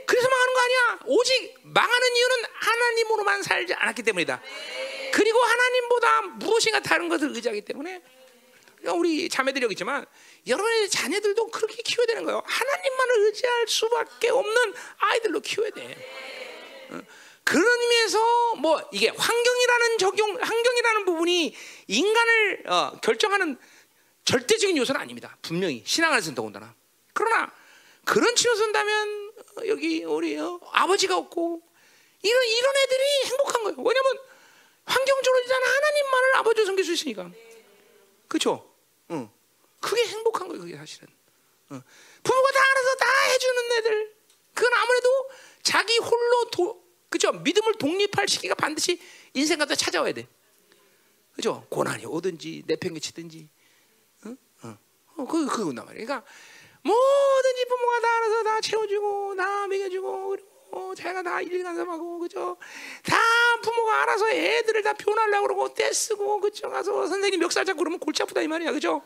그래서 망하는 거 아니야. 오직 망하는 이유는 하나님으로만 살지 않았기 때문이다. 그리고 하나님보다 무엇인가 다른 것을 의지하기 때문에 그러니까 우리 자매들이 여기 있지만 여러분의 자녀들도 그렇게 키워야 되는 거예요. 하나님만을 의지할 수밖에 없는 아이들로 키워야 돼. 어? 그런 의미에서 뭐 이게 환경이라는 적용, 환경이라는 부분이 인간을 어, 결정하는 절대적인 요소는 아닙니다. 분명히 신앙 안에서는 더군다나. 그러나 그런 치료 선다면 여기 우리 어, 아버지가 없고 이런 이런 애들이 행복한 거예요. 왜냐면 환경적으로 있잖아 하나님만을 아버지로 섬길 수 있으니까. 그렇죠? 응. 그게 행복한 거예요. 그게 사실은. 응. 부모가 다 알아서 다 해주는 애들. 그건 아무래도 자기 홀로 도, 그죠? 믿음을 독립할 시기가 반드시 인생 갖다 찾아와야 돼. 그죠? 고난이 오든지 내팽개치든지. 어, 그 그거나 말이야. 그러니까 뭐든지 부모가 다 알아서 다 채워주고 나 먹여주고 그리고 자기가 다 일일 간섭하고 그죠? 다 부모가 알아서 애들을 다 표현하려고 그러고 떼쓰고 그죠? 가서 선생님 멱살 잡고 그러면 골치 아프다 이 말이야. 그죠?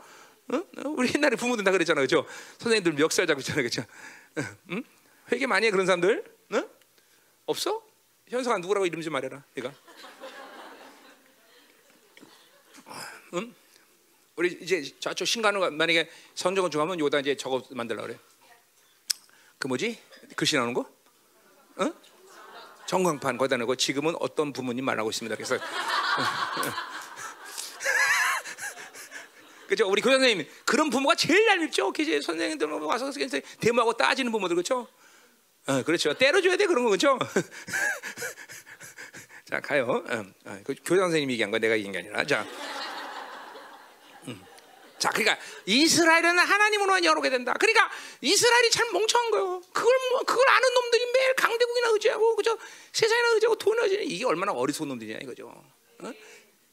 응? 우리 옛날에 부모들 다 그랬잖아. 그죠? 선생님들 멱살 잡고 있잖아. 그죠? 응? 회개 많이 해 그런 사람들? 응? 없어? 현성아 누구라고 이름 좀 말해라. 내가. 응? 우리 이제 저쪽 신간호 만약에 선정을 중하면 요다 이제 저거 만들라 그래. 그 뭐지? 글씨 나오는 거? 응? 전광판 거기다 넣고 지금은 어떤 부모님 말하고 있습니다. 그래서 그죠? 우리 교장 선생님 그런 부모가 제일 얄밉죠. 이제 선생님들 와서 대모하고 따지는 부모들 그렇죠? 어, 그렇죠. 때려줘야 돼 그런 거 그렇죠? 자 가요. 어, 어, 그 교장 선생님이 얘기한 거 내가 얘기한 게 아니라 자. 음. 자, 그러니까 이스라엘은 하나님으로만 열어오게 된다. 그러니까 이스라엘이 참 멍청한 거예요. 그걸 뭐, 그걸 아는 놈들이 매일 강대국이나 의지하고 그죠? 세상이나 의지하고 돈을 의지하고 이게 얼마나 어리석은 놈들이냐 이거죠. 어?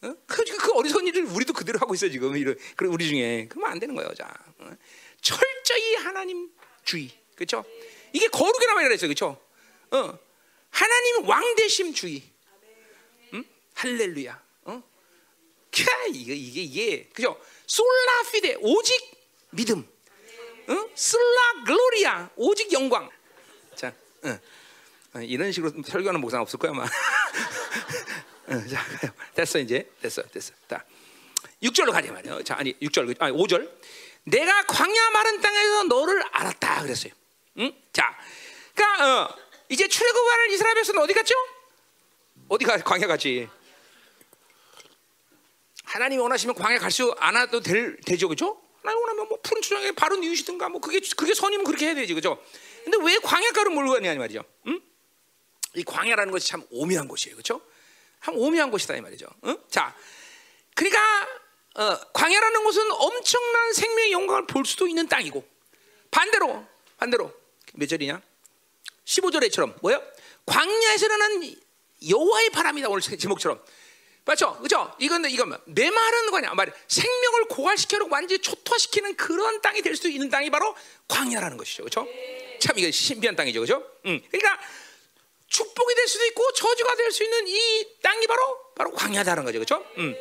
어? 그, 그 어리석은 일을 우리도 그대로 하고 있어 지금 이런 그런 우리 중에 그러면 안 되는 거예요. 자, 어? 철저히 하나님 주의, 그렇죠? 이게 거룩이란 말이라 했어요, 그렇죠? 어, 하나님 왕 대심 주의, 음? 할렐루야. 어? 이게 이게 이게 그죠? 솔라 피데 오직 믿음. 응? 슬라 글로리아 오직 영광. 자, 응. 이런 식으로 설교하는 목사는 없을 거야 아마. 응, 자, 됐어 이제 됐어 됐어. 자, 6절로 가자 말이요. 자, 아니 6절 아니 5절. 내가 광야 마른 땅에서 너를 알았다 그랬어요. 응? 자, 그러니까 어, 이제 출애굽하는 이스라엘 백성은 어디 갔죠? 어디가 광야 갔지? 하나님이 원하시면 광야 갈 수 않아도 될 되죠, 그죠? 하나님 원하면 뭐 푸른 추장에 바른 이웃이든가 뭐 그게 그게 선이면 그렇게 해야 되지, 그죠? 근데 왜 광야가로 몰고 가냐 이 말이죠. 응? 이 광야라는 것이 참 오묘한 곳이에요, 그렇죠? 참 오묘한 곳이다 이 말이죠. 응? 자, 그러니까 어, 광야라는 곳은 엄청난 생명의 영광을 볼 수도 있는 땅이고 반대로 반대로 몇 절이냐? 15절에처럼 뭐요? 광야에서 일어난 여호와의 바람이다 오늘 제목처럼 맞죠? 그죠? 이건 이건 내 말은 뭐냐? 말 생명을 고갈시켜놓고 완전히 초토화시키는 그런 땅이 될 수 있는 땅이 바로 광야라는 것이죠, 그렇죠? 참 이거 신비한 땅이죠, 그렇죠? 음, 그러니까 축복이 될 수도 있고 저주가 될 수 있는 이 땅이 바로 바로 광야다는 거죠, 그렇죠? 음.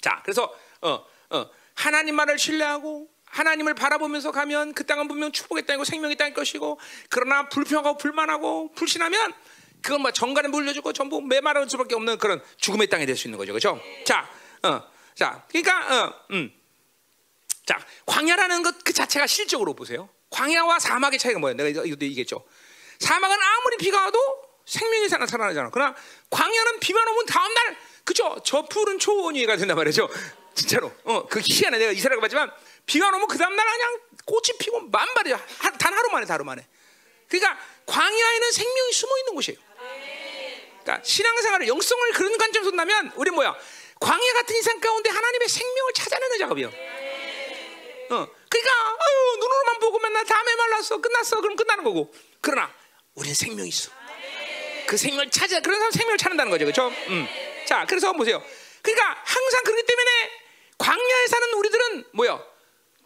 자, 그래서 어, 어, 하나님만을 신뢰하고 하나님을 바라보면서 가면 그 땅은 분명 축복의 땅이고 생명의 땅일 것이고 그러나 불평하고 불만하고 불신하면 그건 뭐 정갈에 물려주고 전부 메마를 수밖에 없는 그런 죽음의 땅이 될 수 있는 거죠, 그렇죠? 자, 어, 자, 그러니까, 어, 음, 자, 광야라는 것 그 자체가 실적으로 보세요. 광야와 사막의 차이가 뭐예요? 내가 이것도 얘기했죠. 사막은 아무리 비가 와도 생명이 살아 살아나잖아. 그러나 광야는 비만 오면 다음 날, 그죠? 저 푸른 초원 위가 된단 말이죠. 진짜로. 어, 그 희한해. 내가 이스라엘 가봤지만 비가 오면 그 다음 날 그냥 꽃이 피고 만발이야. 단 하루 만에, 하루 만에. 그러니까 광야에는 생명이 숨어 있는 곳이에요. 그러니까 신앙생활을 영성을 그런 관점에서 본다면 우리 뭐야? 광야 같은 인생 가운데 하나님의 생명을 찾아내는 작업이요. 어, 그러니까 아유, 눈으로만 보고 맨날 다음에 말랐어, 끝났어, 그럼 끝나는 거고. 그러나 우리는 생명이 있어. 그 생명을 찾아, 그런 사람 생명을 찾는다는 거죠, 그렇죠? 음. 자, 그래서 보세요. 그러니까 항상 그렇기 때문에 광야에 사는 우리들은 뭐야?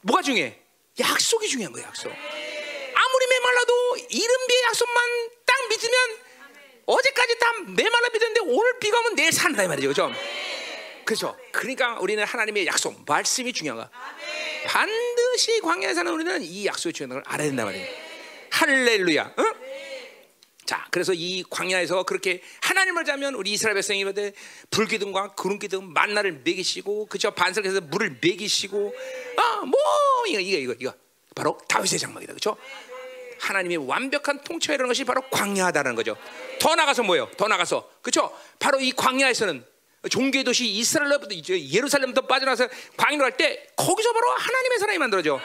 뭐가 중요해? 약속이 중요한 거야, 약속. 아무리 메말라도 이른비의 약속만 땅 밑에 믿으면 어제까지 다 메말라 믿었는데 오늘 비가 오면 내일 산다 이 말이죠. 그죠? 그렇죠. 그러니까 우리는 하나님의 약속, 말씀이 중요한 거야. 반드시 광야에 사는 우리는 이 약속이 중요한 걸 알아야 된단 말이에요. 할렐루야. 응? 자, 그래서 이 광야에서 그렇게 하나님을 자면 우리 이스라엘 백성이 불기둥과 구름기둥 만나를 먹이시고 그죠 반석에서 물을 먹이시고 아뭐 이거 이거 이거 이거 바로 다윗의 장막이다 그죠 하나님의 완벽한 통치라는 것이 바로 광야다라는 거죠. 더 나가서 뭐예요? 더 나가서. 그죠 바로 이 광야에서는 종교의 도시 이스라엘로부터 예루살렘부터 빠져나서 광야로 갈 때 거기서 바로 하나님의 사람이 만들어져.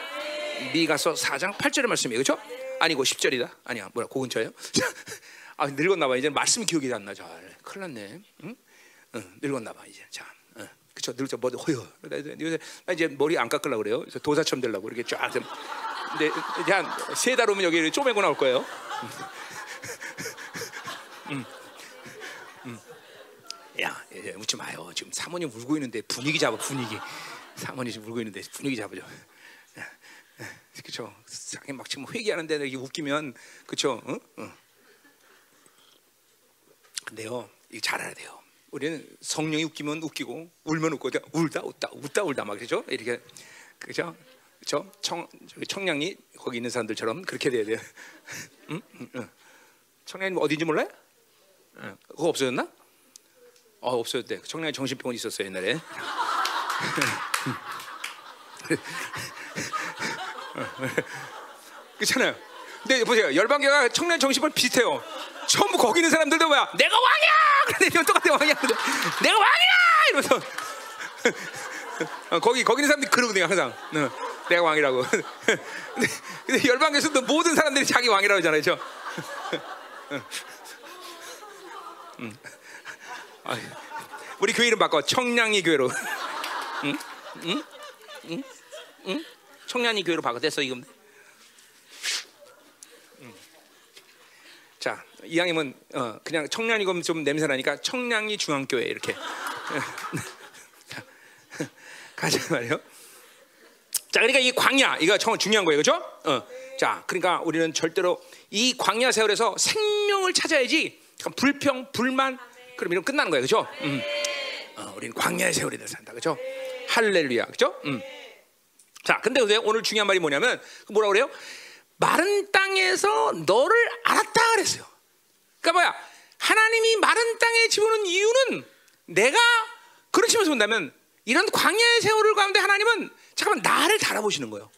미가서 4장 8절의 말씀이에요. 그죠 아니고 10절이다. 아니야. 뭐야 그 근처예요? 아 늙었나 봐. 이제 말씀 기억이 안 나죠 큰일 났네. 응? 응, 늙었나 봐 이제. 자 응. 그쵸? 늙죠. 머리 허여 요새 나 이제 머리 안 깎으려고 그래요. 도사처럼 되려고 이렇게 쫙 이제 한세 달 오면 여기 쪼매고 나올 거예요 음. 음. 야 이제 웃지 마요 지금 사모님 울고 있는데 분위기 잡아 분위기 사모님 지금 울고 있는데 분위기 잡아줘 그렇죠. 자기 막 지금 회개하는데 이렇게 웃기면 그렇죠. 응? 응. 근데요, 이거 잘 알아야 돼요. 우리는 성령이 웃기면 웃기고 울면 웃고 울다 웃다 웃다 울다 막 그렇죠. 이렇게 그렇죠. 그렇죠. 청 청량리 거기 있는 사람들처럼 그렇게 돼야 돼요. 청량리 어디인지 몰라요? 응. 그거 없어졌나? 어 없어졌대. 청량리 정신병원 있었어요 옛날에. 그렇잖아요. 근데 보세요. 열방교가 청년 정신병 비슷해요. 전부 거기 있는 사람들도 뭐야? 내가 왕이야! 그런데 똑같아 왕이야. 내가 왕이야! 이러면서 어, 거기 거기 있는 사람들이 그러거든요 항상. 어, 내가 왕이라고. 근데, 근데 열방교에서도 모든 사람들이 자기 왕이라고 하잖아요, 저. 음. 아, 우리 교회 이름 바꿔 청량리 교회로. 응? 응? 응? 응? 청량리 교회로 바꿔 됐어 이거. 자, 이왕이면 어, 그냥 청량이금 좀 냄새 나니까 청량리 중앙교회 이렇게 자, 가자 말이요. 자, 그러니까 이 광야 이거 정말 중요한 거예요, 그렇죠? 어, 자, 그러니까 우리는 절대로 이 광야 세월에서 생명을 찾아야지. 불평, 불만, 그럼 이런 끝나는 거예요, 그렇죠? 음. 어, 우리는 광야의 세월에 대해서 산다, 그렇죠? 할렐루야, 그렇죠? 음. 자, 근데 오늘 중요한 말이 뭐냐면 뭐라 그래요? 마른 땅에서 너를 알았다 그랬어요. 그러니까 뭐야? 하나님이 마른 땅에 집어넣은 이유는 내가 그런 측면에서 본다면 이런 광야의 세월을 가운데 하나님은 잠깐만 나를 달아보시는 거예요.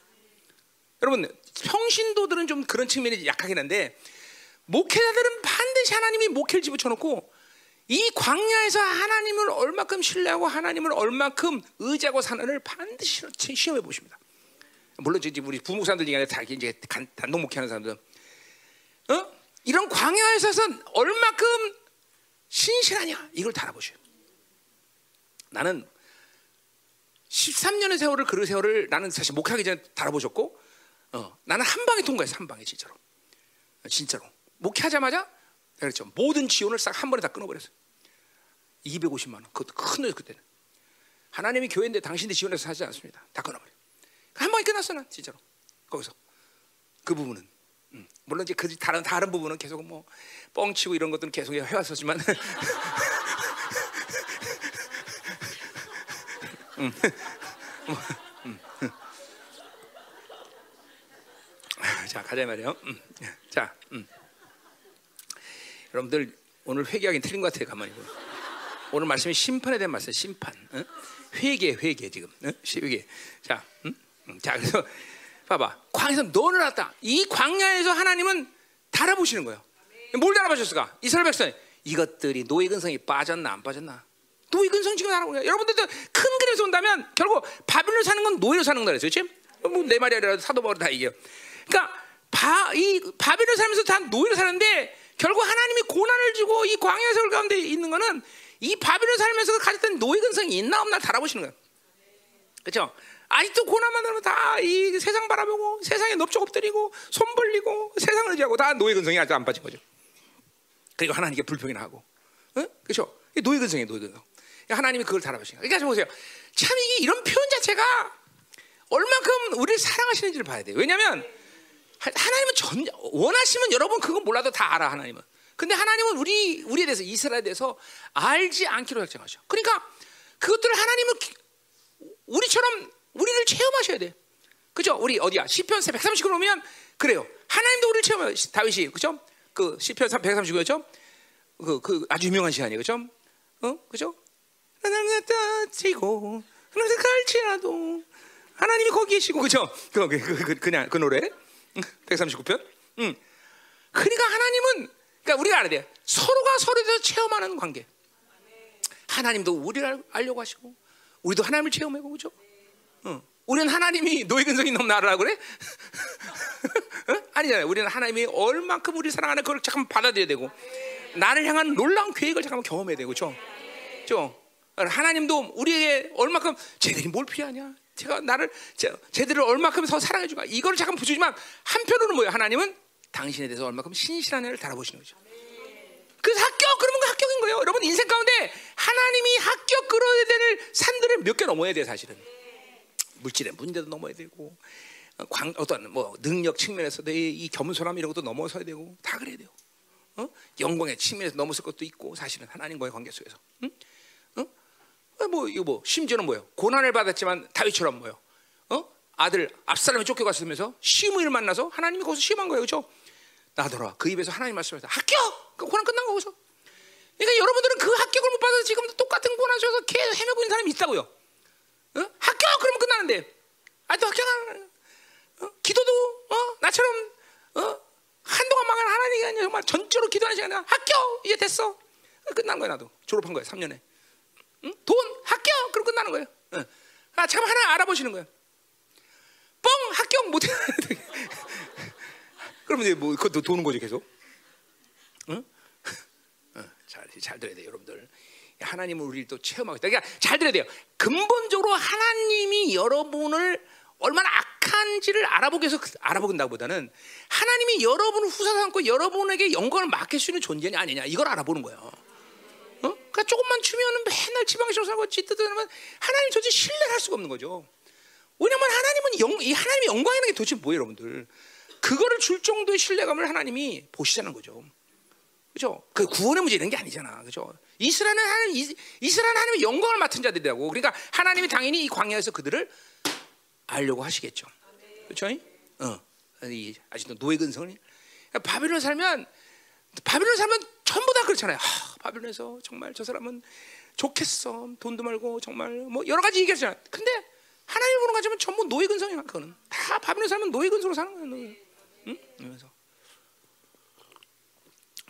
여러분 평신도들은 좀 그런 측면이 약하긴 한데 목회자들은 반드시 하나님이 목회를 집어쳐놓고 이 광야에서 하나님을 얼마큼 신뢰하고 하나님을 얼마큼 의지하고 사는을 반드시 시험해 보십니다. 물론 이제 우리 부목사님들 얘기하는 다 이제 단독 목회하는 사람들, 어? 이런 광야에 서는 얼마큼 신실하냐 이걸 달아보셔요. 나는 13년의 세월을 그 세월을 나는 사실 목회하기 전에 달아보셨고, 어, 나는 한 방에 통과했어 한 방에 진짜로, 진짜로 목회하자마자 그렇죠 모든 지원을 싹 한 번에 다 끊어버렸어. 250만 원, 그것도 큰돈 그때는. 하나님이 교회인데 당신들 지원해서 하지 않습니다. 다 끊어버려. 한 번에 끝났어 난 진짜로 거기서 그 부분은 음. 물론 이제 그 다른 다른 부분은 계속 뭐 뻥치고 이런 것들은 계속 해왔었지만 음. 음. 자 가자 말이요. 음. 자, 음. 여러분들 오늘 회개하기 틀린 것 같아요. 가만히 보면. 오늘 말씀이 심판에 대한 말씀, 심판. 어? 회개, 회개 지금. 어? 회개. 자, 음? 자, 그래서 봐봐. 광야에서 너를 낳았다. 이 광야에서 하나님은 달아보시는 거예요. 뭘 달아보셨을까? 이스라엘 백성 이것들이 노예 근성이 빠졌나 안 빠졌나? 근성 지금 하는 거예요. 여러분들도 큰 그림에서 본다면 결국 바빌론 사는 건 노예로 사는 그랬어요. 지금 뭐내 말이 아니라 사도 바울 다 이겨. 그러니까 바, 이 바빌론 살면서 다 노예로 사는데 결국 하나님이 고난을 주고 이 광야 세월 가운데 있는 거는 이 바빌론 살면서 가졌던 노예 근성이 있나 없나 달아보시는 거예요. 그렇죠? 아직도 고난만 하면 다 이 세상 바라보고 세상에 넓적 엎드리고 손 벌리고 세상을 의지하고 다 노예 근성이 아직 안 빠진 거죠. 그리고 하나님께 불평이나 하고, 어? 그렇죠? 노예 근성이 노예 근성. 하나님이 그걸 달아보시는 거예요. 그러니까 보세요. 참 이게 이런 표현 자체가 얼만큼 우리를 사랑하시는지를 봐야 돼요. 왜냐하면 하나님은 전 원하시면 여러분 그거 몰라도 다 알아 하나님은. 근데 하나님은 우리 우리에 대해서 이스라엘에 대해서 알지 않기로 작정하셔. 그러니까 그것들을 하나님은 기- 우리처럼 우리를 체험하셔야 돼. 그죠? 우리 어디야? 시편 139 보면 그래요. 하나님도 우리를 체험해. 다윗이 그죠? 그 시편 139였죠? 그, 그 아주 유명한 시간이에요. 그죠? 어? 그죠? 하나님 따지고 하나님 갈지라도 하나님이 거기 계시고 그죠? 그, 그, 그, 그, 그냥 그 노래 139편. 응. 그러니까 하나님은 그러니까 우리가 알아야 돼. 서로가 서로에 대해서 체험하는 관계. 하나님도 우리를 알- 알려고 하시고 우리도 하나님을 체험하고 그죠? 응. 우리는 하나님이 노예 근성이 너무 나라고 그래? 응? 아니잖아요. 우리는 하나님이 얼만큼 우리 사랑하는 그걸 잠깐 받아들여야 되고 나를 향한 놀라운 계획을 잠깐 경험해야 되고 그죠? 그죠? 하나님도 우리에게 얼마큼 쟤들이 뭘 피하냐? 제가 나를 제, 쟤들을 얼마큼 더 사랑해 주가 이거를 잠깐 보여주지만 한편으로는 뭐예요? 하나님은 당신에 대해서 얼마큼 신실한 애를 달아보시는 거죠. 그 합격 그러면 그 합격인 거예요. 여러분 인생 가운데 하나님이 합격 끌어야 될 산들을 몇 개 넘어야 돼 사실은. 물질의 문제도 넘어야 되고 어, 광, 어떤 뭐 능력 측면에서도 이, 이 겸손함 이런 것도 넘어서야 되고 다 그래야 돼요. 어? 영광의 측면에서 넘어설 것도 있고 사실은 하나님과의 관계 속에서. 응? 어? 어, 뭐 이거 뭐 심지어는 뭐예요? 고난을 받았지만 다윗처럼 뭐요? 어? 아들 압살롬이 쫓겨갔으면서 시므를 만나서 하나님이 거기서 시험한 거예요, 그렇죠? 나더라 그 입에서 하나님 말씀하셨다. 합격. 그 고난 끝난 거기서. 그러니까 여러분들은 그 합격을 못 받아서 지금도 똑같은 고난 속에서 계속 헤매고 있는 사람이 있다고요. 어? 합격 그러면 끝나는데 아또 합격 안 어? 기도도 어? 나처럼 어? 한동안 망한 하나님이 아니라 정말 전적으로 기도하는 시간에 합격 이제 됐어 어, 끝난 거야 나도 졸업한 거야 3년에 응? 돈 합격 그럼 끝나는 거예요 어. 아참 하나 알아보시는 거예요 뻥 합격 못해 그러면 이제 뭐 그것도 도는 거죠 계속 응? 어, 잘, 잘 들어야 돼요, 여러분들. 하나님은 우리를 또 체험하겠다. 그러니까 잘 들어야 돼요. 근본적으로 하나님이 여러분을 얼마나 악한지를 알아보기 위해서 그- 알아보긴다보다는 하나님이 여러분을 후사 삼고 여러분에게 영광을 맡길 수 있는 존재냐 아니냐 이걸 알아보는 거예요. 어? 그러니까 조금만 추면은 맨날 지방식으로 살고 찌뜨뜨면 하나님 도대체 신뢰를 할 수가 없는 거죠. 왜냐면 하나님은 영, 이 하나님의 영광이라는 게 도대체 뭐예요, 여러분들? 그거를 줄 정도의 신뢰감을 하나님이 보시자는 거죠. 그죠? 그 구원의 문제 이런 게 아니잖아. 그죠? 이스라엘은 하나님, 이- 이스라엘은 하나님의 영광을 맡은 자들이라고. 그러니까 하나님이 당연히 이 광야에서 그들을 알려고 하시겠죠. 그렇죠? 어. 이 아직도 노예 근성을. 그러니까 바빌론 살면 바빌론 살면 전부 다 그렇잖아요. 하, 바빌론에서 정말 저 사람은 좋겠어. 돈도 말고 정말 뭐 여러 가지 얘기하잖아. 근데 하나님 보는 가지면 전부 노예 근성이야. 그거는 다 바빌론 살면 노예 근성으로 사는 거야. 노예. 응? 그래서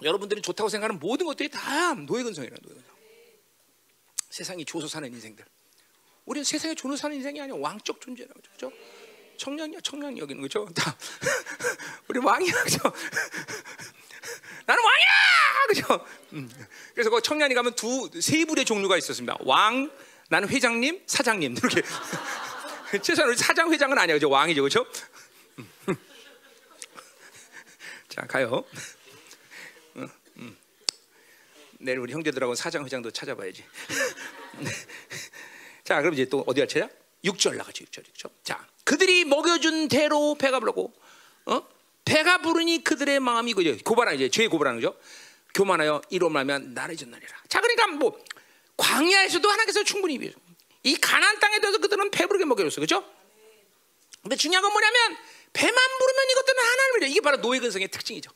여러분들이 좋다고 생각하는 모든 것들이 다 노예 근성이라 노예 근성. 세상이 조소 사는 인생들. 우리는 세상에 조소 사는 인생이 아니야 왕적 존재라고 그죠? 청년이야 청년 여기는 그죠? 다 우리 왕이야 그죠? 나는 왕이야 그죠? 음. 그래서 그 청년이 가면 두 세 부의 종류가 있었습니다. 왕, 나는 회장님, 사장님 이렇게. 최소한 우리 사장 회장은 아니야 그죠? 왕이죠 그죠? 음. 자 가요. 내일 우리 형제들하고 사장 회장도 찾아봐야지. 자, 그럼 이제 또 어디 갈 차야? 6절 나가죠. 6절. 6절. 자, 그들이 먹여준 대로 배가 부르고 어? 배가 부르니 그들의 마음이 그죠. 고발하 이제 죄 고발하는 거죠. 교만하여 이로 말하면 전나리라. 자, 그러니까 뭐 광야에서도 하나님께서 충분히 이이 가나안 땅에 대해서 그들은 배부르게 먹여줬어. 그렇죠? 근데 중요한 건 뭐냐면 배만 부르면 이것들은 하나님을 잃어. 이게 바로 노예 근성의 특징이죠.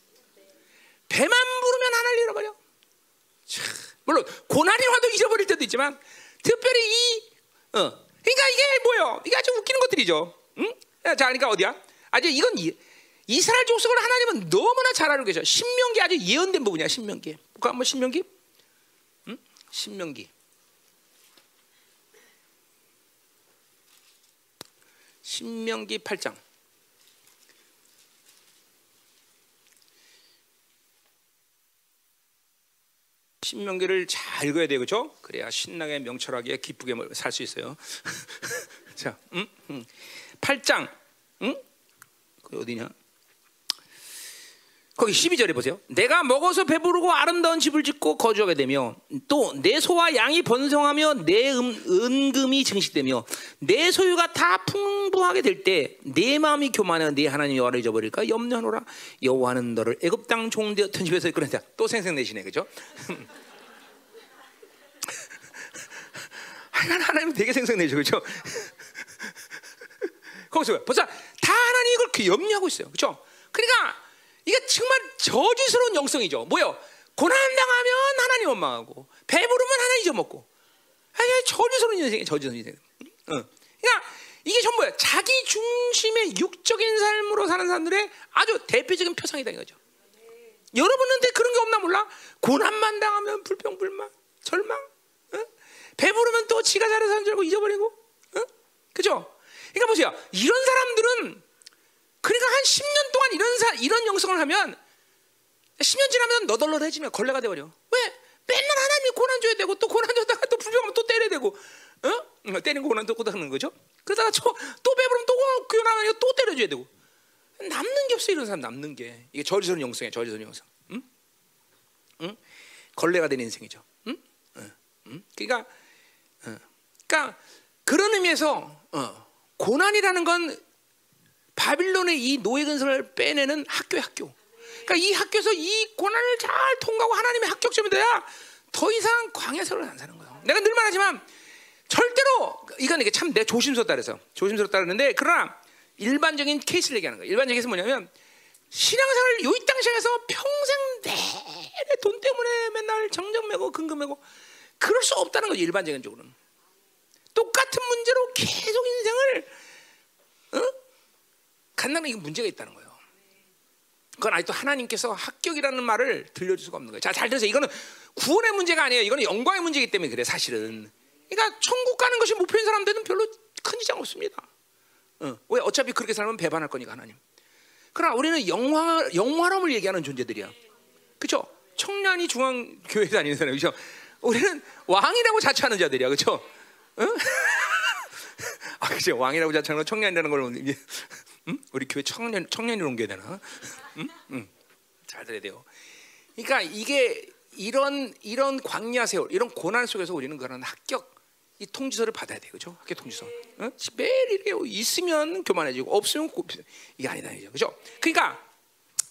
배만 부르면 하나님을 잃어버려. 참, 물론 고난이 와도 잊어버릴 때도 있지만 특별히 이 어, 그러니까 이게 뭐예요? 이게 아주 웃기는 것들이죠. 응? 자, 그러니까 어디야? 아주 이건 이, 이스라엘 족속을 하나님은 너무나 잘 알고 계셔. 신명기 아주 예언된 부분이야. 신명기. 볼까 한번 신명기? 응? 신명기. 신명기 8장. 신명기를 잘 읽어야 돼요, 그렇죠? 그래야 신나게 명철하게 기쁘게 살 수 있어요. 자, 음, 음. 8장, 응? 그 어디냐? 거기 12절에 보세요. 내가 먹어서 배부르고 아름다운 집을 짓고 거주하게 되며 또 내 소와 양이 번성하며 내 음, 은금이 증식되며 내 소유가 다 풍부하게 될 때 내 마음이 교만하여 내 하나님 여호와를 잊어버릴까 염려하노라 여호와는 너를 애굽 땅 종되어 집에서 이끌었다. 또 생생내시네 그죠? 하여간 하나님 되게 생생내죠 그죠? 거기서 벌써 다 하나님 이걸 그 염려하고 있어요 그죠? 그러니까 이게 정말 저주스러운 영성이죠. 뭐요? 고난 당하면 하나님 원망하고 배부르면 하나님 잊어먹고. 아니 저주스러운 인생이 저주스러운 인생. 응. 그러니까 이게 전부야. 자기 중심의 육적인 삶으로 사는 사람들의 아주 대표적인 표상이다 이거죠. 여러분한테 그런 게 없나 몰라? 고난만 당하면 불평불만, 절망, 응? 배부르면 또 지가 잘해서 줄 알고 잊어버리고, 응? 그죠? 그러니까 보세요. 이런 사람들은 그러니까 한 10년 동안 이런 사, 이런 영성을 하면 10년 지나면 너덜너덜해지면 걸레가 돼버려. 왜? 맨날 하나님이 고난 줘야 되고 또 고난 줬다가 또 불평하면 또 때려야 되고, 어? 때리고 고난 또 고다는 거죠. 그러다가 저, 또 배부르면 또 교훈하면 또 때려줘야 되고 남는 게 없어 이런 사람 남는 게 이게 저리스러운 영성이야 저리스러운 영성. 응? 응? 걸레가 된 인생이죠. 응? 응? 응? 그러니까, 어. 그러니까 그런 의미에서 어, 고난이라는 건 바빌론의 이 노예 근성을 빼내는 학교의 학교. 그러니까 이 학교에서 이 고난을 잘 통과하고 하나님의 합격점이 돼야 더 이상 광야생활을 안 사는 거예요. 내가 늘 말하지만 절대로 이건 이게 참 내 조심스럽다 그래서 조심스럽다 그러는데 그러나 일반적인 케이스를 얘기하는 거예요. 일반적인 케이스는 뭐냐면 신앙생활을 요이 땅시에서 평생 내내 돈 때문에 맨날 정정 매고 근금 매고 그럴 수 없다는 거죠. 일반적인 쪽으로는 똑같은 문제로 계속 인생을 어? 간단한 이 문제가 있다는 거예요. 그건 아직도 하나님께서 합격이라는 말을 들려줄 수가 없는 거예요. 자, 잘 들으세요. 이거는 구원의 문제가 아니에요. 이거는 영광의 문제이기 때문에 그래, 사실은. 그러니까 천국 가는 것이 목표인 사람들은 별로 큰 이상 없습니다. 어, 왜? 어차피 그렇게 살면 배반할 거니까 하나님. 그러나 우리는 영화, 영화람을 얘기하는 존재들이야. 그렇죠? 청년이 중앙 교회 다니는 사람, 그렇죠? 우리는 왕이라고 자처하는 자들이야, 그렇죠? 어? 아, 그죠? 왕이라고 자처하는 청년이라는 걸 응? 우리 교회 청년 청년이 옮겨야 되나? 응? 응. 잘 들어야 돼요. 그러니까 이게 이런 이런 광야 세월, 이런 고난 속에서 우리는 그런 합격 이 통지서를 받아야 돼요, 그죠? 합격 통지서. 어? 매일 이렇게 있으면 교만해지고 없으면 고, 이게 아니다, 이죠, 그죠? 그러니까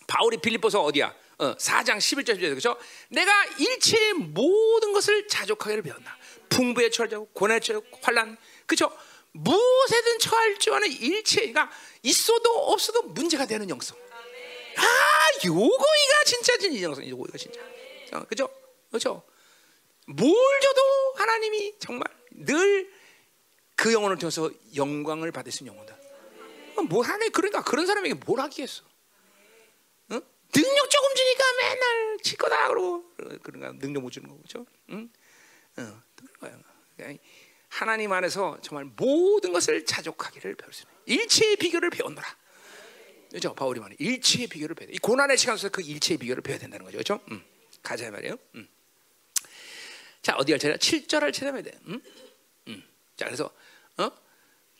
바울이 빌립보서 어디야? 어, 4장 11절 11절 그죠? 내가 일체의 모든 것을 자족하기를 배웠다. 풍부에 처하고 고난에 처하고 환란, 그죠? 무엇에든 처할 줄 아는 일체가 있어도 없어도 문제가 되는 영성. 아, 요거이가 진짜 진짜 영성이죠. 요거이가 진짜. 어, 그죠? 그죠? 뭘 줘도 하나님이 정말 늘 그 영혼을 통해서 영광을 받을 수 있는 영혼다. 어, 뭘 하네? 그러니까 그런 사람에게 뭘 하기겠어? 어? 능력 조금 주니까 맨날 칠 거다 그러고 그런가 능력 못 주는 거죠. 그렇죠? 응? 어, 그런 거야. 하나님 안에서 정말 모든 것을 자족하기를 배울 수 있는 일체의 비결을 배웠노라. 그죠? 바울이 말해 일체의 비결을 배워. 이 고난의 시간 속에서 그 일체의 비결을 배워야 된다는 거죠. 그렇죠? 음. 가자 말이에요. 음. 자 어디 할 차례? 7절 할 차례면 돼. 음? 음. 자 그래서 어?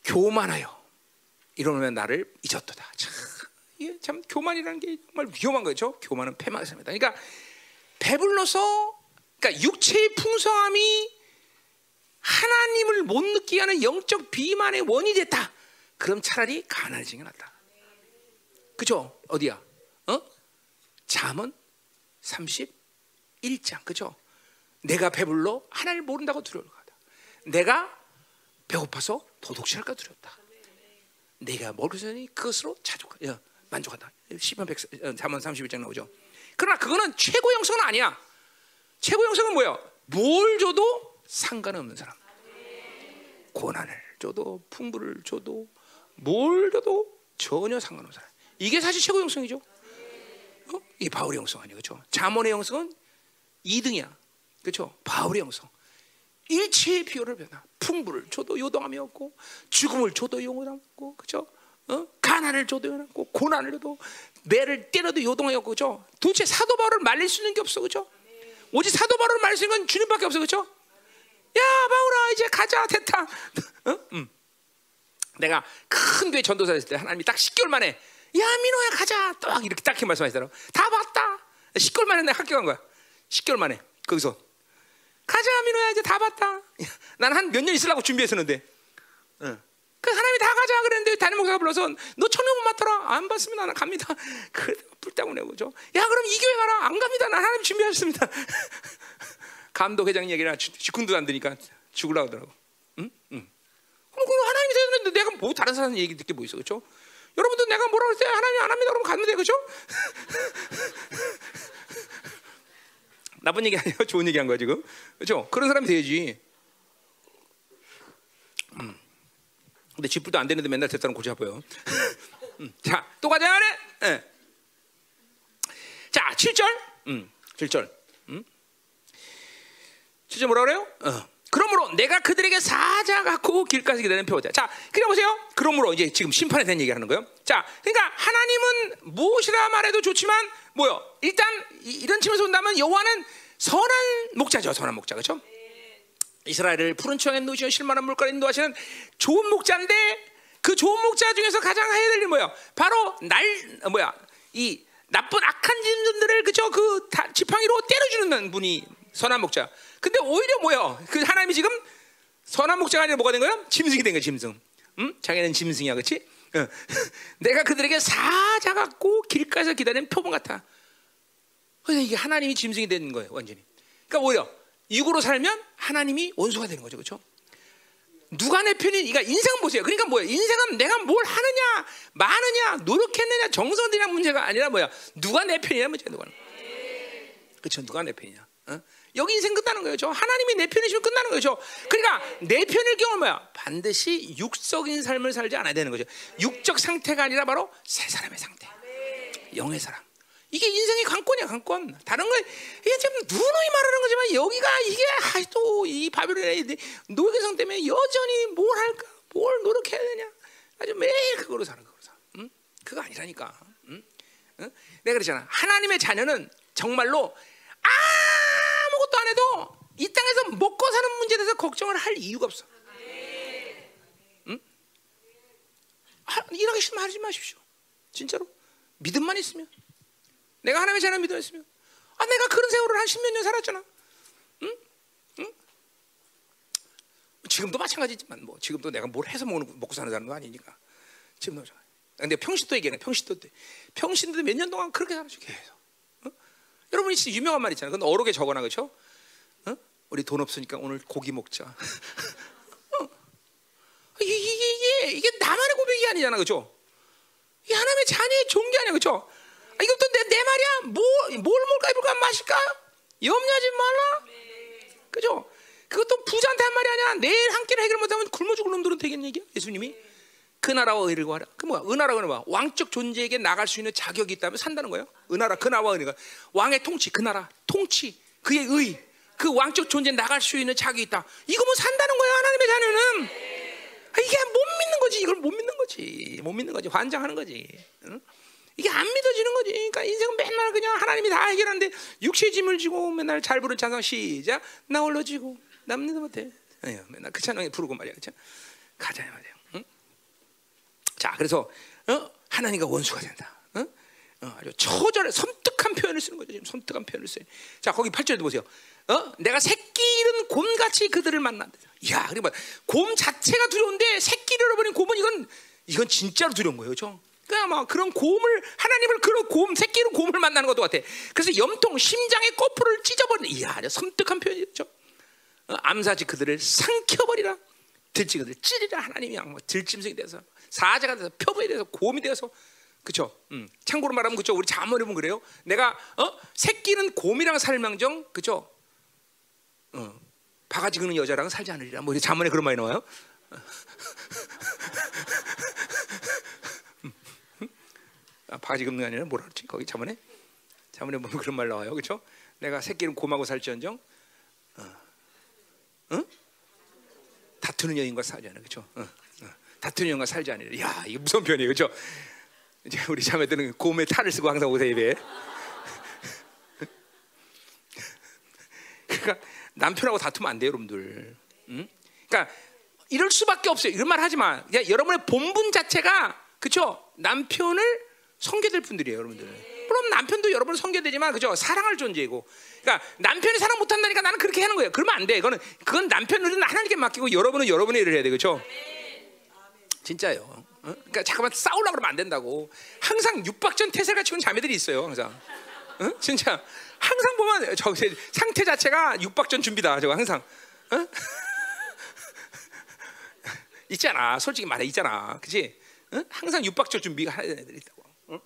교만하여 이러면 나를 잊었도다. 참, 참 교만이라는 게 정말 위험한 거죠. 교만은 패망입니다. 그러니까 배불러서 그러니까 육체의 풍성함이 하나님을 못 느끼게 하는 영적 비만의 원이 됐다. 그럼 차라리 가난해지는 게 낫다. 그죠? 어디야? 어? 잠언 31장. 그죠? 내가 배불러 하나님을 모른다고 두려워하다. 내가 배고파서 도둑질할까 두렵다. 내가 먹으니 그것으로 자족, 만족하다. 10편 100, 잠언 31장 나오죠. 그러나 그거는 최고 영성은 아니야. 최고 영성은 뭐야? 뭘 줘도 상관없는 사람. 고난을 줘도 풍부를 줘도 뭘 줘도 전혀 상관없는 사람. 이게 사실 최고 영성이죠. 어? 이 바울의 영성 아니에요, 그렇죠? 자문의 영성은 2등이야, 그렇죠? 바울의 영성. 일체의 비율을 변화. 풍부를 줘도 요동함이 없고, 죽음을 줘도 용어함 없고, 그렇죠? 어? 가난을 줘도 요동함 없고, 고난을 줘도 매를 때려도 요동함이 없고, 그렇죠? 도대체 사도 바울을 말릴 수 있는 게 없어, 그렇죠? 오직 사도 바울을 말릴 수 있는 건 주님밖에 없어, 그렇죠? 야 바울아 이제 가자 됐다. 어? 음. 내가 큰 교회 전도사 됐을 때 하나님이 딱 10개월 만에 야 민호야 가자 딱 이렇게 딱 말씀하시더라고. 다 봤다. 10개월 만에 내가 학교 간 거야. 10개월 만에 거기서 가자 민호야 이제 다 봤다. 난 한 몇 년 있으려고 준비했었는데. 응. 그 하나님이 다 가자 그랬는데 담임 목사가 불러서 너 천년 못 맡더라 안 봤으면 나는 갑니다. 그 불타고 내고 죠. 야 그럼 이 교회 가라 안 갑니다. 난 하나님 준비하셨습니다. 감독 회장 얘기나 직군도 안 되니까 죽으려고 하더라고. 응? 응. 그럼 그 하나님이 되는데 내가 뭐 다른 사람 얘기 듣게 뭐 있어 그렇죠? 여러분도 내가 뭐라 그랬을 때 하나님 안 합니다 그러면 가면 돼 그렇죠? 나쁜 얘기 아니에요 좋은 얘기 한 거야 지금 그렇죠? 그런 사람이 돼야지 음. 근데 집불도 안 되는데 맨날 됐다는 고지 아파요 음. 자 또 가자 그래 네. 자 7절 음. 7절 음. 7절 뭐라 그래요? 어. 그러므로 내가 그들에게 사자 갖고 길가에서 기다리는 표보자. 자, 그래 보세요. 그러므로 이제 지금 심판에 대한 얘기하는 거예요. 자, 그러니까 하나님은 무엇이라 말해도 좋지만 뭐요? 일단 이, 런 측면에서 본다면 여호와는 선한 목자죠. 선한 목자 그렇죠? 이스라엘을 푸른 청에 누시어 실만한 물가에 인도하시는 좋은 목자인데 그 좋은 목자 중에서 가장 해야 될 일이 뭐예요? 바로 날 어, 뭐야? 이 나쁜 악한 짐승들을 그죠? 그 지팡이로 때려주는 분이 선한 목자. 근데 오히려 뭐야? 그 하나님이 지금 선한 목자가 아니라 뭐가 된 거야? 짐승이 된 거야, 짐승. 응? 자기는 짐승이야, 그렇지? 어. 내가 그들에게 사자 같고 길가에서 기다리는 표본 같아. 그래서 이게 하나님이 짐승이 되는 거예요, 완전히. 그러니까 오히려 육으로 살면 하나님이 원수가 되는 거죠, 그렇죠? 누가 내 편이? 그러니까 인생 보세요. 그러니까 뭐야? 인생은 내가 뭘 하느냐, 많으냐, 노력했느냐, 정성들이냐 문제가 아니라 뭐야? 누가 내 편이냐 문제 누가? 그렇죠? 누가 내 편이냐? 어? 여기 인생 끝나는 거예요. 저 하나님이 내 편이시면 끝나는. 저 그러니까 내 편일 경우 뭐야? 반드시 육적인 삶을 살지 않아야 되는 거죠. 육적 상태가 아니라 바로 새 사람의 상태, 영의 사람. 이게 인생의 관건이야, 관건. 다른 거 이게 지금 누누이 말하는 거지만 여기가 이게 또이 바벨론의 노예성 때문에 여전히 뭘 할까, 뭘 노력해야 되냐. 아주 매일 그거로 사는 거로 사. 응? 그거 아니라니까. 응? 응? 내가 그랬잖아. 하나님의 자녀는 정말로 아무것도 안 해도 이 땅에서 먹고 사는 문제에 대해서 걱정을 할 이유가 없어. 응? 일하기 싫으면 하지 마십시오. 진짜로. 믿음만 있으면. 내가 하나님의 자녀 믿음 있으면. 아, 내가 그런 세월을 한 십몇 년 살았잖아. 응? 응? 지금도 마찬가지지만 뭐 지금도 내가 뭘 해서 먹는, 먹고 사는 사람도 아니니까. 지금도 근데 평신도 얘기해. 평신도 때. 평신도 몇 년 동안 그렇게 살았죠. 계속. 여러분이 진짜 유명한 말 있잖아요. 그건 어록에 적어놔 그렇죠? 어? 우리 돈 없으니까 오늘 고기 먹자. 어? 이게, 이게, 이게 나만의 고백이 아니잖아, 그렇죠? 이 하나님의 자녀의 종기 아니야, 그렇죠? 아, 이것도 내, 내 말이야. 뭐, 뭘 먹을까 입을까 마실까? 염려하지 말라. 그죠? 그것도 부자한테 한 말이 아니야. 내일 한 끼를 해결 못하면 굶어 죽을 놈들은 되겠는 얘기야. 예수님이. 그 나라와 의를 구하라. 그 뭐야? 은하라고 하는 거야. 왕적 존재에게 나갈 수 있는 자격이 있다면 산다는 거예요. 은하라 그 나라와 의가 왕의 통치, 그 나라 통치, 그의 의, 그 왕적 존재 나갈 수 있는 자격이 있다. 이거 뭐 산다는 거야 하나님의 자녀는. 아, 이게 못 믿는 거지. 이걸 못 믿는 거지. 못 믿는 거지. 환장하는 거지. 응? 이게 안 믿어지는 거지. 그러니까 인생은 맨날 그냥 하나님이 다 해결하는데 육체 짐을 지고 맨날 잘 부른 찬성 시작 나 홀로 지고 남는 못해. 맨날 그 찬양에 부르고 말이야, 그렇 가자 말이야. 자, 그래서 어? 하나님과 원수가 된다. 어? 어, 아주 처절해 섬뜩한 표현을 쓰는 거죠. 지금 섬뜩한 표현을 써요. 자, 거기 8절도 보세요. 어? 내가 새끼 잃은 곰같이 그들을 만난다. 야, 그러니까 곰 자체가 두려운데 새끼를 잃어버린 곰은 이건 이건 진짜로 두려운 거예요, 그렇죠? 그냥 막 그런 곰을 하나님을 그런 곰 새끼를 곰을 만나는 것도 같아. 그래서 염통 심장의 거푸를 찢어버리는 이야, 섬뜩한 표현이죠. 어? 암사지 그들을 삼켜버리라. 들지 그들 찌리라 하나님이 들짐승이 돼서 사자가 돼서 표범이 돼서 곰이 돼서 그렇죠. 음. 참고로 말하면 그렇죠. 우리 자문해 보면 그래요. 내가 어 새끼는 곰이랑 살망정 그렇죠. 어. 바가지 그는 여자랑 살지 않으리라. 뭐 자문에 그런 말이 나와요. 아, 바가지 긁는 게 아니라 뭐라 그러지? 거기 자문에 자문에 보면 그런 말 나와요. 그렇죠? 내가 새끼는 곰하고 살지언정 어. 응? 다투는 여인과 살지 않아. 그렇죠? 어. 다투는 영과 살지 않으려. 야, 이게 무서운 표현이에요, 그렇죠? 이제 우리 자매들은 곰의 탈을 쓰고 항상 오세요 예배. 그러니까 남편하고 다투면 안 돼요, 여러분들. 응? 그러니까 이럴 수밖에 없어요. 이런 말 하지 마. 그냥 여러분의 본분 자체가 그렇죠? 남편을 성계될 분들이에요, 여러분들. 물론 남편도 여러분 성계되지만 그죠? 사랑할 존재이고. 그러니까 남편이 사랑 못 한다니까 나는 그렇게 하는 거예요. 그러면 안 돼. 그거는 그건 남편은 하나님께 맡기고 여러분은 여러분의 일을 해야 돼. 그렇죠? 진짜요. 어? 그러니까 잠깐만 싸우려고 그러면 안 된다고. 항상 육박전 태세가 치는 자매들이 있어요. 항상. 어? 진짜 항상 보면 저 상태 자체가 육박전 준비다. 저거 항상. 어? 있잖아. 솔직히 말해 있잖아. 그지? 어? 항상 육박전 준비가 하는 애들이 있다고. 어?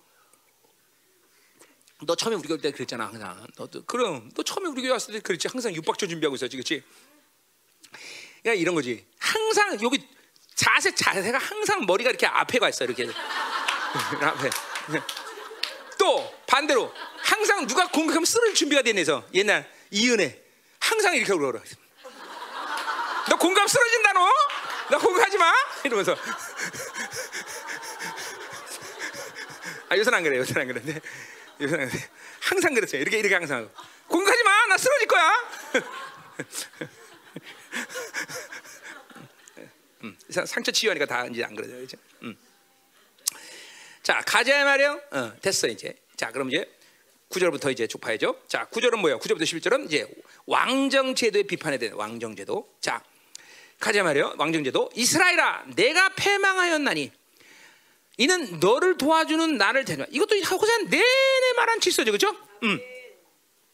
너 처음에 우리 교회 때 그랬잖아. 항상. 너도 그럼 너 처음에 우리 교회 왔을 때 그랬지. 항상 육박전 준비하고 있었지. 그렇지? 야 이런 거지. 항상 여기 자세 자세가 항상 머리가 이렇게 앞에 가 있어. 이렇게. 앞에. 또 반대로 항상 누가 공격하면 쓰러질 준비가 되네서 옛날 이은혜 항상 이렇게 울어. 너 공감 쓰러진다 너? 나 공격하지 마 이러면서 아 요새는 안 그래 요새는 안 그래 요새는 안 그래 항상 그랬어요 이렇게 이렇게 항상. 공격하지 마 나 쓰러질 거야 음, 상처 치유하니까 다 이제 안 그러죠 이제 음. 자 가자 말이요 어, 됐어 이제 자 그럼 이제 9절부터 이제 쭉 봐야죠 자 9절은 뭐예요 9절부터 11절은 이제 왕정 제도의 비판에 대한 왕정 제도 자 가자 말이요. 왕정 제도 이스라엘아 내가 패망하였나니 이는 너를 도와주는 나를 대냐. 이것도 호세아 내내 말한 질서죠, 그렇죠? 음.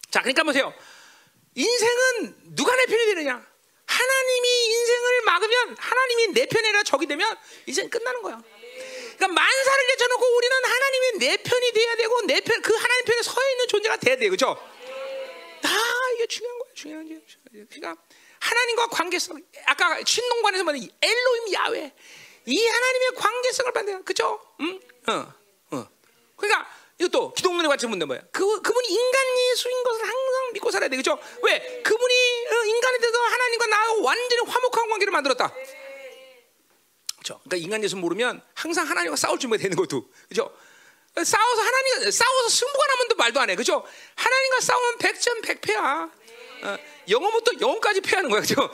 자, 그러니까 보세요. 인생은 누가 내 편이 되느냐? 하나님이 인생을 막으면 하나님이 내 편이 아니라 적이 되면 인생 끝나는 거야. 그러니까 만사를 내쳐놓고 우리는 하나님이 내 편이 돼야 되고 내 편, 그 하나님 편에 서 있는 존재가 돼야 돼, 그렇죠? 아, 이게 중요한 거야, 중요한 거야. 그러니까 하나님과 관계성. 아까 신동관에서 말한 엘로임 야외. 이 하나님의 관계성을 받는 그죠? 응? 어, 어. 그러니까 이것도 기독론의 관점 문제 뭐야? 그 그분이 인간 예수인 것을 항상 믿고 살아야 돼, 그죠? 왜? 그분이 하나님과 나하고 완전히 화목한 관계를 만들었다. 그죠? 그러니까 인간 예수 모르면 항상 하나님과 싸울 준비가 되는 것도, 그죠? 싸워서 하나님 싸워서 승부가 나면도 말도 안 해, 그죠? 하나님과 싸우면 백전 백패야. 어, 영어부터 영어까지 패하는 거야, 그죠?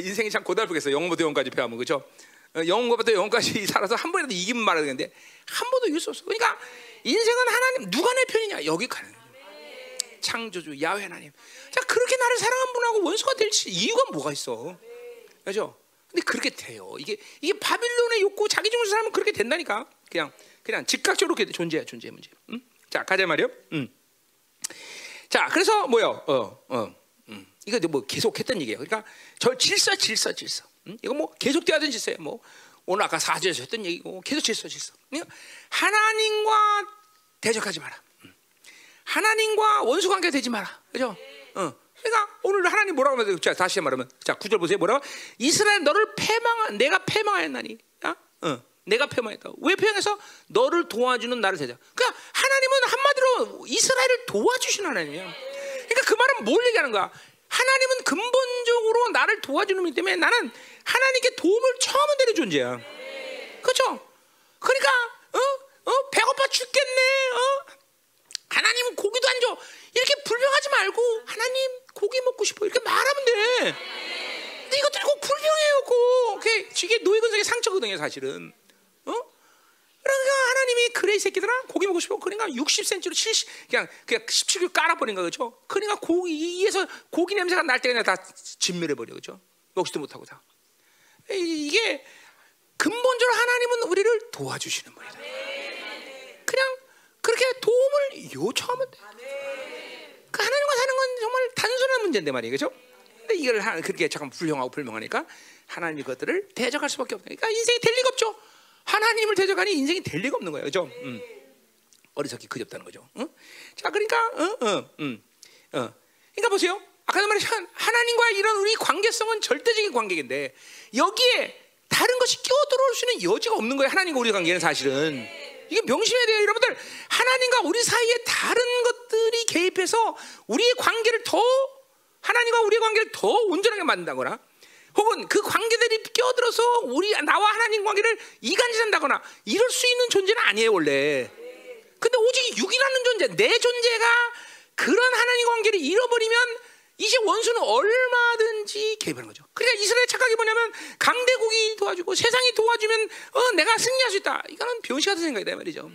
인생이 참 고달프겠어. 영어부터 영어까지 패하면 그죠? 어, 영어부터 영어까지 살아서 한 번이라도 이기면 말해야 되는데 한 번도 이길 수 없어. 그러니까 인생은 하나님 누가 내 편이냐? 여기 가는 창조주 야훼 하나님. 자 그렇게 나를 사랑한 분하고 원수가 될 이유가 뭐가 있어? 그죠? 근데 그렇게 돼요. 이게 이게 바빌론의 욕구, 자기 중심 사람은 그렇게 된다니까. 그냥 그냥 즉각적으로 존재야 존재 문제. 음? 자 가자 말이요. 음. 자, 그래서 뭐요? 어, 어, 음. 이거 뭐 계속 했던 얘기예요. 그러니까 저 질서, 질서, 질서. 음? 이거 뭐 계속 돼야던 질서예요. 뭐 오늘 아까 사절에서 했던 얘기고 계속 질서, 질서. 그러니까 하나님과 대적하지 마라. 음. 하나님과 원수 관계 되지 마라. 그죠? 어. 그러니까 오늘 하나님 뭐라고 하면 자 다시 말하면 자 구절 보세요. 뭐라고? 이스라엘 너를 패망 내가 패망하였나니. 야? 어. 내가 패망했다. 왜 패망해서 너를 도와주는 나를 대자. 그러니까 하나님은 한마디로 이스라엘을 도와주시는 하나님이야. 그러니까 그 말은 뭘 얘기하는 거야? 하나님은 근본적으로 나를 도와주는 이 때문에 나는 하나님께 도움을 처음 되는 존재야. 그렇죠? 그러니까 어? 어? 배고파 죽겠네. 어? 하나님은 고기도 안 줘. 이렇게 불평하지 말고 하나님 고기 먹고 싶어 이렇게 말하면 돼. 근데 이것들이 꼭 불평해요, 꼭. 이게 노예 근성의 상처거든요, 사실은. 어? 그러니까 하나님이 그래 이 새끼들아 고기 먹고 싶어 그러니까 60cm로 70 그냥 그냥 17kg 깔아버린 거 그죠? 그러니까 고기 이에서 고기 냄새가 날 때 그냥 다 진멸해 버려 그죠? 먹지도 못하고 다 이게 근본적으로 하나님은 우리를 도와주시는 분이다. 그냥 그렇게 도움을 요청하면 돼. 그 하나님과 사는 건 정말 단순한 문제인데 말이에요, 그죠? 근데 이걸 그렇게 잠깐 불평하고 불명하니까 하나님 것들을 대적할 수밖에 없다. 그러니까 인생이 될 리가 없죠. 하나님을 대적하니 인생이 될 리가 없는 거예요, 그죠? 음. 어리석기 그접다는 거죠. 어? 자, 그러니까, 어, 어, 음, 어. 그러니까 보세요. 아까 말한 하나님과 이런 우리 관계성은 절대적인 관계인데 여기에 다른 것이 끼어들어올 수 있는 여지가 없는 거예요. 하나님과 우리 관계는 사실은. 이게 명심해야 돼요, 여러분들. 하나님과 우리 사이에 다른 것들이 개입해서 우리의 관계를 더 하나님과 우리의 관계를 더 온전하게 만든다거나 혹은 그 관계들이 끼어들어서 우리 나와 하나님 관계를 이간질한다거나 이럴 수 있는 존재는 아니에요 원래. 근데 오직 육이라는 존재, 내 존재가 그런 하나님 관계를 잃어버리면 이제 원수는 얼마든지 개입하는 거죠. 그러니까 이스라엘 착각이 뭐냐면 강대국이 도와주고 세상이 도와주면 어, 내가 승리할 수 있다. 이거는 병시 같은 생각이다 말이죠.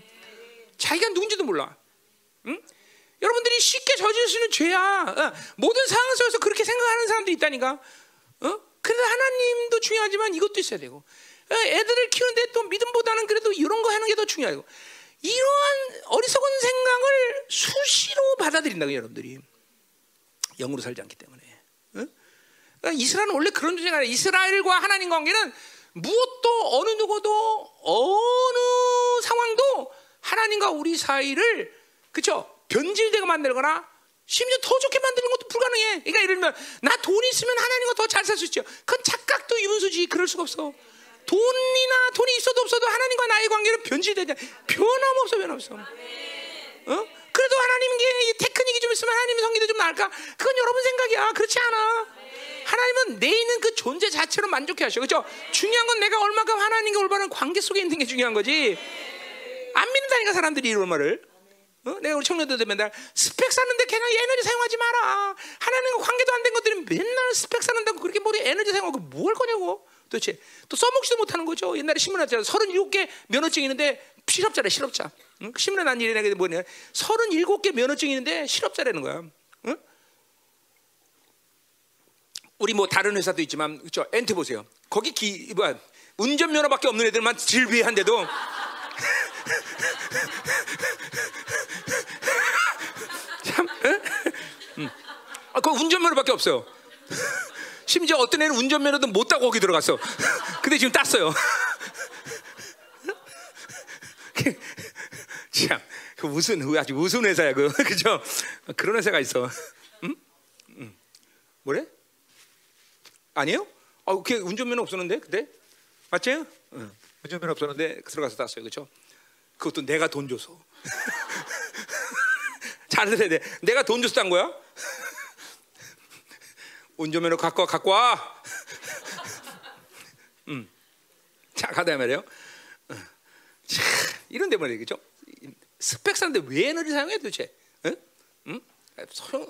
자기가 누군지도 몰라. 응? 여러분들이 쉽게 저질 수 있는 죄야. 어, 모든 상황 속에서 그렇게 생각하는 사람도 있다니까. 어? 그래서 하나님도 중요하지만 이것도 있어야 되고. 어, 애들을 키우는데 또 믿음보다는 그래도 이런 거 하는 게 더 중요하고. 이러한 어리석은 생각을 수시로 받아들인다고 여러분들이. 영으로 살지 않기 때문에. 어? 그러니까 이스라엘은 원래 그런 존재가 아니라 이스라엘과 하나님 관계는 무엇도 어느 누구도 어느 상황도 하나님과 우리 사이를 그쵸 변질되게 만들거나 심지어 더 좋게 만드는 것도 불가능해. 그러니까 예를 들면 나 돈 있으면 하나님과 더 잘 살 수 있죠. 그건 착각도 유분수지 그럴 수가 없어. 돈이나 돈이 있어도 없어도 하나님과 나의 관계는 변질되지 변함없어 변함없어. 어? 그래도 하나님께 테크닉이 좀 있으면 하나님의 성기도 좀 나을까? 그건 여러분 생각이야. 그렇지 않아. 하나님은 내 있는 그 존재 자체로 만족해 하셔. 그렇죠? 중요한 건 내가 얼마큼 하나님과 올바른 관계 속에 있는 게 중요한 거지. 안 믿는다니까 사람들이 이런 말을. 어? 내가 우리 청년들 맨날 스펙 사는데 그냥 에너지 사용하지 마라. 하나님과 관계도 안 된 것들이 맨날 스펙 사는다고 그렇게 머리 에너지 사용하고 뭘 거냐고. 도대체 또 써먹지도 못하는 거죠. 옛날에 신문에 났잖아. 37개 면허증 있는데 실업자래 실업자. 응? 신문에 난 일이나 게 뭐냐. 37개 면허증 있는데 실업자라는 거야. 응? 우리 뭐 다른 회사도 있지만 그죠 엔트 보세요. 거기 기 뭐야 운전 면허밖에 없는 애들만 질비한데도 참, 응? 아, 그 운전 면허밖에 없어요. 심지어 어떤 애는 운전 면허도 못 따고 거기 들어갔어. 근데 지금 땄어요. 참, 그 무슨 아주 무슨 회사야 그 그죠? 그런 회사가 있어. 응? 응. 뭐래? 아니에요? 아, 그 운전면허 없었는데 그때 맞지? 응. 운전면허 없었는데 들어가서 땄어요, 그렇죠? 그것도 내가 돈 줘서. 잘 들어야 돼. 내가 돈 줘서 딴 거야? 운전면허 갖고 와, 갖고 와. 음. 자, 가다 말이에요. 자, 이런 데 말이에요, 그죠? 스펙 사는데 왜 에너지 사용해 도대체? 응? 응? 소용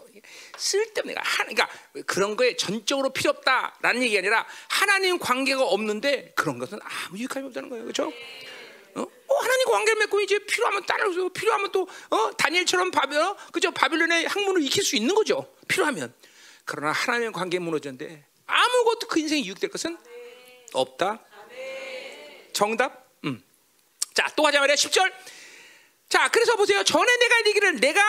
쓸데없는 하 그러니까 그런 거에 전적으로 필요 없다라는 얘기 아니라 하나님 관계가 없는데 그런 것은 아무 유익함이 없다는 거예요, 그렇죠? 어? 어, 하나님 관계를 맺고 이제 필요하면 따라서 필요하면 또 어, 다니엘처럼 바벨 어? 그죠 바빌론의 학문을 익힐 수 있는 거죠. 필요하면 그러나 하나님의 관계 무너졌는데 아무것도 그 인생에 유익될 것은 없다. 정답. 음. 자, 또 하자 말이야. 10절. 자, 그래서 보세요. 전에 내가 얘기를 내가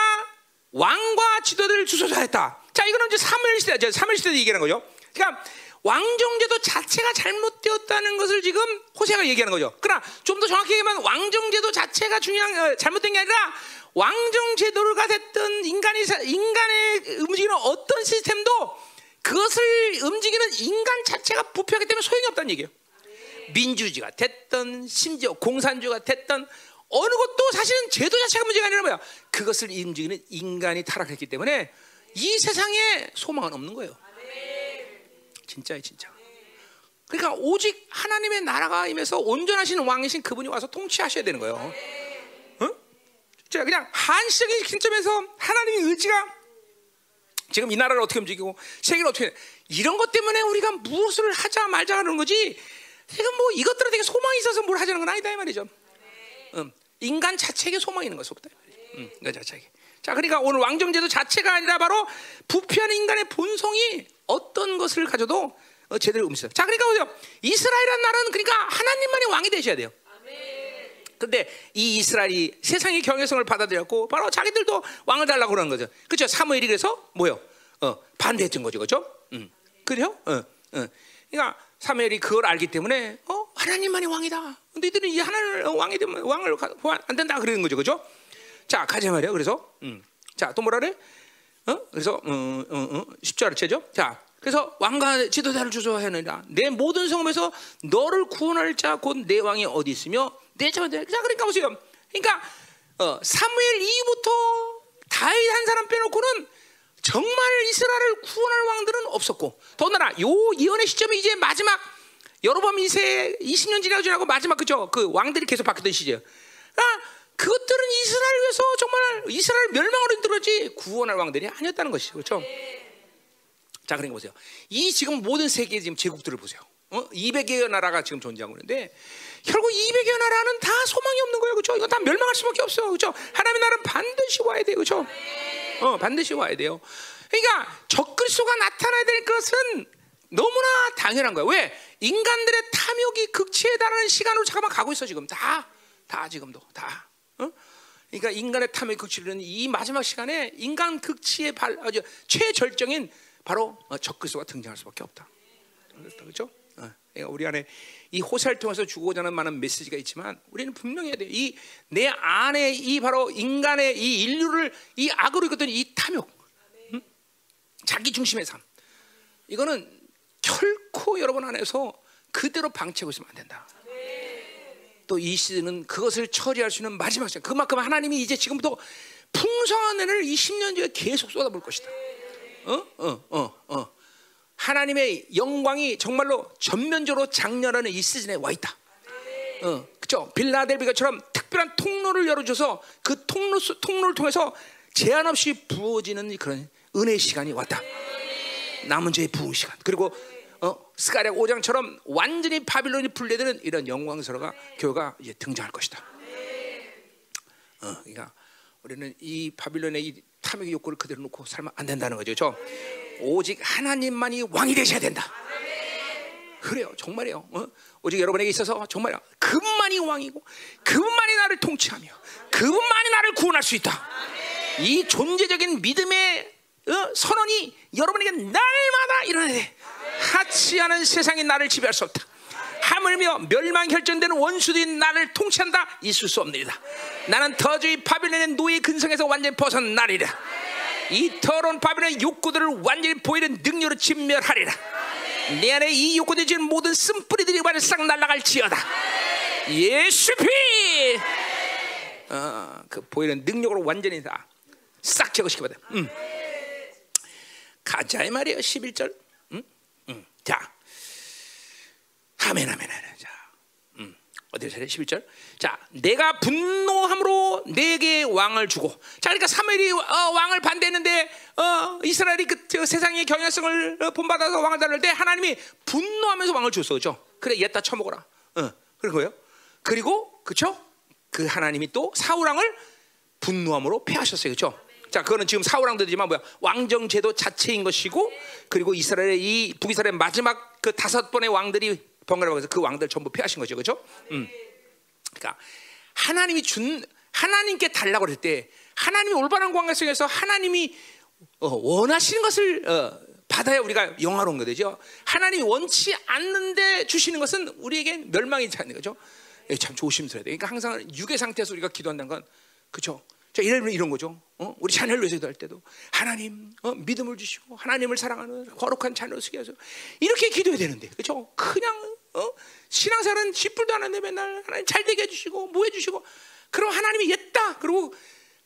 왕과 지도들을 주소서 했다. 자, 이거는 이제 사무엘 시대죠. 사무엘 시대 얘기하는 거죠. 그러니까 왕정제도 자체가 잘못되었다는 것을 지금 호세가 얘기하는 거죠. 그러나 좀 더 정확히 얘기하면 왕정제도 자체가 중요한 어, 잘못된 게 아니라 왕정제도가 됐던 인간이 인간의 움직이는 어떤 시스템도 그것을 움직이는 인간 자체가 부패하기 때문에 소용이 없다는 얘기예요. 민주주의가 됐던 심지어 공산주의가 됐던 어느 것도 사실은 제도 자체가 문제가 아니라 뭐야? 그것을 움직이는 인간이 타락했기 때문에 이 세상에 소망은 없는 거예요. 진짜예 진짜. 그러니까 오직 하나님의 나라가 임해서 온전하신 왕이신 그분이 와서 통치하셔야 되는 거예요. 어? 자, 그냥 한시적인 시점에서 하나님의 의지가 지금 이 나라를 어떻게 움직이고 세계를 어떻게 이런 것 때문에 우리가 무엇을 하자 말자 하는 거지. 지금 뭐 이것들은 되게 소망이 있어서 뭘 하자는 건 아니다 이 말이죠. 음, 인간 자체에게 소망이 있는 것이다. 음, 인간 자체에게. 자, 그러니까 오늘 왕정제도 자체가 아니라 바로 부패하는 인간의 본성이 어떤 것을 가져도 어, 제대로 음식. 자, 그러니까 보세요. 이스라엘이라는 나라는 그러니까 하나님만이 왕이 되셔야 돼요. 근데 이 이스라엘이 세상의 경외성을 받아들였고 바로 자기들도 왕을 달라고 그러는 거죠. 그렇죠? 사무엘이 그래서 뭐요? 어, 반대했던 거죠. 그렇죠? 음. 그래요? 어, 어. 그러니까 사무엘이 그걸 알기 때문에 어, 하나님만이 왕이다. 너희들은 이 하나님을 왕이 되면 왕을 안 된다 그러는 거죠. 그렇죠? 자, 가자 말이야. 그래서 음. 자, 또 뭐라 그래? 어? 그래서 어, 어, 어, 10절을 채죠. 자, 그래서 왕과 지도자를 주소하느니라. 내 모든 성읍에서 너를 구원할 자 곧 내 왕이 어디 있으며 내 자녀들. 자, 그러니까 보세요. 그러니까 어, 사무엘 이후부터 다윗 한 사람 빼놓고는 정말 이스라엘을 구원할 왕들은 없었고 더군다나 요 예언의 시점이 이제 마지막 여로밤 2세 20년 지나고 마지막 그죠 그 왕들이 계속 바뀌던 시절. 아, 그것들은 이스라엘 위해서 정말 이스라엘 멸망으로 들어지 구원할 왕들이 아니었다는 것이죠. 그렇죠? 자, 그러니까 보세요. 이 지금 모든 세계 지금 제국들을 보세요. 어? 200여 나라가 지금 존재하고 있는데 결국 200여 나라는 다 소망이 없는 거예요. 그렇죠? 이건 다 멸망할 수밖에 없어. 그렇죠? 하나님의 나라는 반드시 와야 돼요. 그렇죠? 어, 반드시 와야 돼요. 그러니까 적그리스도가 나타나야 될 것은 너무나 당연한 거야. 왜? 인간들의 탐욕이 극치에 달하는 시간으로 잠깐만 가고 있어 지금 다, 다 지금도 다. 어? 그러니까 인간의 탐욕 극치는 이 마지막 시간에 인간 극치의 발, 아주 최절정인 바로 어, 적그리스도가 등장할 수밖에 없다. 그렇죠? 어, 그러니까 우리 안에 이 호세를 통해서 주고자 하는 많은 메시지가 있지만 우리는 분명히 해야 돼. 이 내 안에 이 바로 인간의 이 인류를 이 악으로 이끌던 이 탐욕, 음? 자기 중심의 삶. 이거는 결코 여러분 안에서 그대로 방치하고 있으면 안 된다. 또 이 시즌은 그것을 처리할 수 있는 마지막 시간. 그만큼 하나님이 이제 지금부터 풍성한 은혜를 이 10년 뒤에 계속 쏟아볼 것이다. 어? 어, 어, 어. 하나님의 영광이 정말로 전면적으로 장렬하는 이 시즌에 와 있다. 어, 그죠? 빌라델비가처럼 특별한 통로를 열어줘서 그 통로 통로를 통해서 제한 없이 부어지는 그런 은혜 시간이 왔다. 남은 자의 부흥 시간. 그리고 어, 스가랴 5장처럼 완전히 바빌론이 분리되는 이런 영광스러가 교회가 이제 등장할 것이다. 어, 그러니까 우리는 이 바빌론의 이 탐욕의 욕구를 그대로 놓고 살면 안 된다는 거죠. 저 오직 하나님만이 왕이 되셔야 된다. 그래요, 정말이에요. 어? 오직 여러분에게 있어서 정말 그분만이 왕이고 그분만이 나를 통치하며 그분만이 나를 구원할 수 있다. 이 존재적인 믿음의 어? 선언이 여러분에게 날마다 일어나야 돼. 하치하는 세상이 나를 지배할 수 없다. 하물며 멸망 결정되는 원수들이 나를 통치한다 있을 수 없느니라. 나는 더주의 바빌론의 노예 근성에서 완전히 벗어나리라. 이 더러운 바빌론의 욕구들을 완전히 보이는 능력으로 진멸하리라. 내 안에 이 욕구들이 지금 모든 쓴뿌리들이 싹 날아갈 지어다. 예수 피! 어, 그 보이는 능력으로 완전히 다 싹 제거시켜버려. 음. 가자 이 말이에요. 11절. 자. 아멘 아멘 아멘. 자. 음. 어디에 서 11절. 자, 내가 분노함으로 내게 왕을 주고. 자, 그러니까 사무엘이 어, 왕을 반대했는데 어, 이스라엘이 그 세상의 경향성을 어, 본받아서 왕을 달을 때 하나님이 분노하면서 왕을 줬어. 그죠? 그래, 얘다 처먹어라. 어. 그런 거예요. 그리고 그쵸? 그 하나님이 또 사울 왕을 분노함으로 패하셨어요. 그죠? 자, 그거는 지금 사울왕들이지만 뭐야? 왕정 제도 자체인 것이고 그리고 이스라엘의 이 북이스라엘 마지막 그 다섯 번의 왕들이 번갈아가면서 그 왕들 전부 패하신 거죠. 그렇죠? 음. 그러니까 하나님이 준 하나님께 달라고 그럴 때 하나님이 올바른 관계 속에서 하나님이 어, 원하시는 것을 어, 받아야 우리가 영화로운 거 되죠. 하나님이 원치 않는데 주시는 것은 우리에게 멸망이 지 않는 거죠. 예, 참 조심스러워야 돼. 그러니까 항상 육의 상태에서 우리가 기도한다는 건 그렇죠. 자, 이런 이런 거죠. 어? 우리 자녀를 위해서 기도할 때도 하나님 어? 믿음을 주시고 하나님을 사랑하는 거룩한 자녀를 쓰게 하소. 이렇게 기도해야 되는데, 그렇죠? 그냥 어? 신앙생활은 쥐뿔도 안 하는데 맨날 하나님 잘 되게 해주시고 뭐 해주시고 그럼 하나님이 옛다. 그리고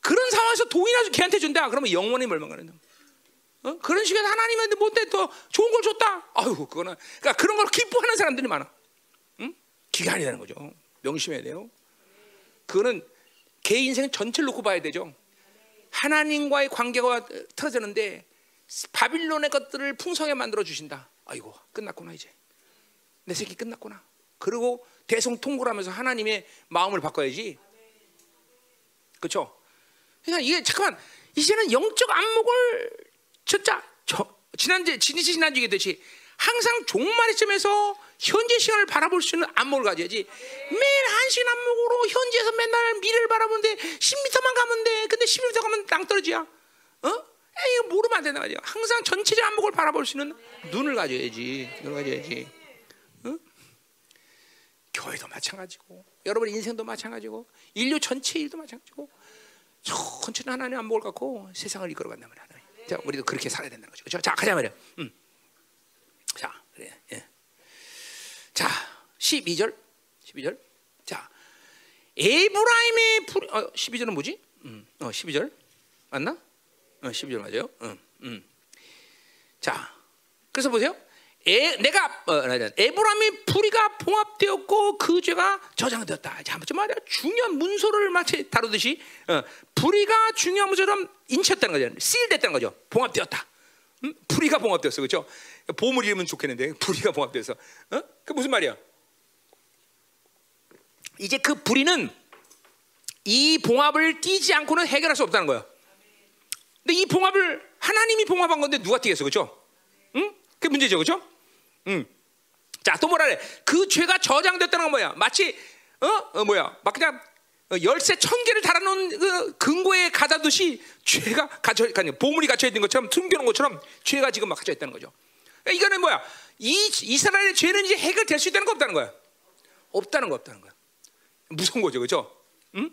그런 상황에서 돈이나 걔한테 준다. 그러면 영원히 멸망하는 어? 그런 식으로 하나님한테 못해 더 좋은 걸 줬다. 아유, 그거는 그러니까 그런 걸 기뻐하는 사람들이 많아. 응? 기가 아니라는 거죠. 명심해야 돼요. 그거는 개 인생 전체를 놓고 봐야 되죠. 하나님과의 관계가 틀어지는데 바빌론의 것들을 풍성하게 만들어 주신다. 아이고 끝났구나 이제 내 새끼 끝났구나. 그리고 대성통굴하면서 하나님의 마음을 바꿔야지. 그렇죠? 그러니까 이게 잠깐만 이제는 영적 안목을 진짜 저, 지난주 지지지 지난주 얘기했듯이 항상 종말의 점에서 현재 시간을 바라볼 수 있는 안목을 가져야지. 매일 한시 안목으로 현재에서 맨날 미래를 바라보는데 10m만 가면 돼. 근데 10m 가면 땅떨어지야. 어? 이거 모르면 안 된다 말이야. 항상 전체적 안목을 바라볼 수 있는 눈을 가져야지. 눈을 가져야지. 어? 교회도 마찬가지고, 여러분 인생도 마찬가지고, 인류 전체 일도 마찬가지고, 전체는 하나님 안목을 갖고 세상을 이끌어간단 말이야. 자, 우리도 그렇게 살아야 된다는 거죠. 그렇죠? 자, 가자 말이야. 음. 자, 그래. 예. 자, 12절. 12절. 자. 에브라임의 불 어, 12절은 뭐지? 음. 어, 12절. 맞나? 어, 12절 맞아요. 음. 음. 자. 그래서 보세요. 에, 내가 어, 에브라임의 불의가 봉합되었고 그 죄가 저장되었다. 자, 좀 말이야. 중요한 문서를 마치 다루듯이 어, 불의가 중요한 문서처럼 인쳤다는 거죠. 씰됐다는 거죠. 봉합되었다. 응? 불이가 봉합되었어, 그렇죠? 보물 이름은 좋겠는데 불이가 봉합돼서, 어? 그 무슨 말이야? 이제 그 불이는 이 봉합을 띄지 않고는 해결할 수 없다는 거야. 근데 이 봉합을 하나님이 봉합한 건데 누가 띄겠어, 그렇죠? 응? 그 문제죠, 그렇죠? 응. 자, 또 뭐라 그래? 그 죄가 저장됐다는 건 뭐야? 마치 어, 어 뭐야? 막 그냥 어, 열쇠 천 개를 달아놓은 그 금고에 가다듯이 죄가 갇혀, 아니 보물이 갇혀 있는 것처럼 숨겨놓은 것처럼 죄가 지금 막 갇혀 있다는 거죠. 그러니까 이거는 뭐야? 이 이스라엘의 죄는 이제 해결될 수 있다는 거 없다는 거야. 없다는 거 없다는 거야. 무서운 거죠, 그렇죠? 응?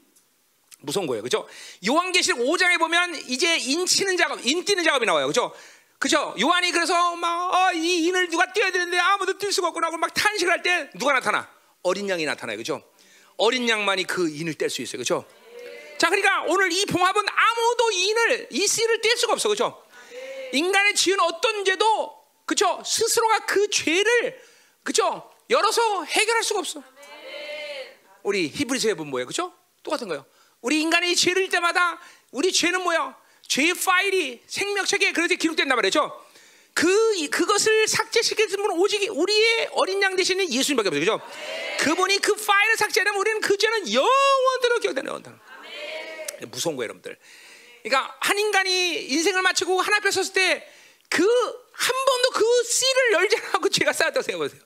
무서운 거예요, 그렇죠? 요한계시록 5장에 보면 이제 인치는 작업, 인뛰는 작업이 나와요, 그렇죠? 그죠? 요한이 그래서 막, 어, 이 인을 누가 띄어야 되는데 아무도 뛸 수가 없구나 하고 막 탄식을 할 때 누가 나타나? 어린 양이 나타나요. 그죠? 어린 양만이 그 인을 뗄 수 있어요. 그죠? 자, 그러니까 오늘 이 봉합은 아무도 인을, 이 씨를 뗄 수가 없어. 그죠? 인간의 지은 어떤 죄도, 그죠? 스스로가 그 죄를, 그죠? 열어서 해결할 수가 없어. 우리 히브리서에 보면 뭐예요? 그죠? 똑같은 거예요. 우리 인간이 죄를 질 때마다 우리 죄는 뭐야? 죄의 파일이 생명책에 그렇게 기록된단 말이죠. 그 그것을 삭제시킬 분은 오직 우리의 어린 양 되시는 예수님밖에 없어요. 그죠? 그분이 그 파일을 삭제하면 우리는 그 죄는 영원토록 기억되는 원다. 무서운 거예요, 여러분들. 그러니까 한 인간이 인생을 마치고 하나 앞에 섰을 때 그 한 번도 그 씨를 열지 않고 죄가 쌓였다고 생각해 보세요.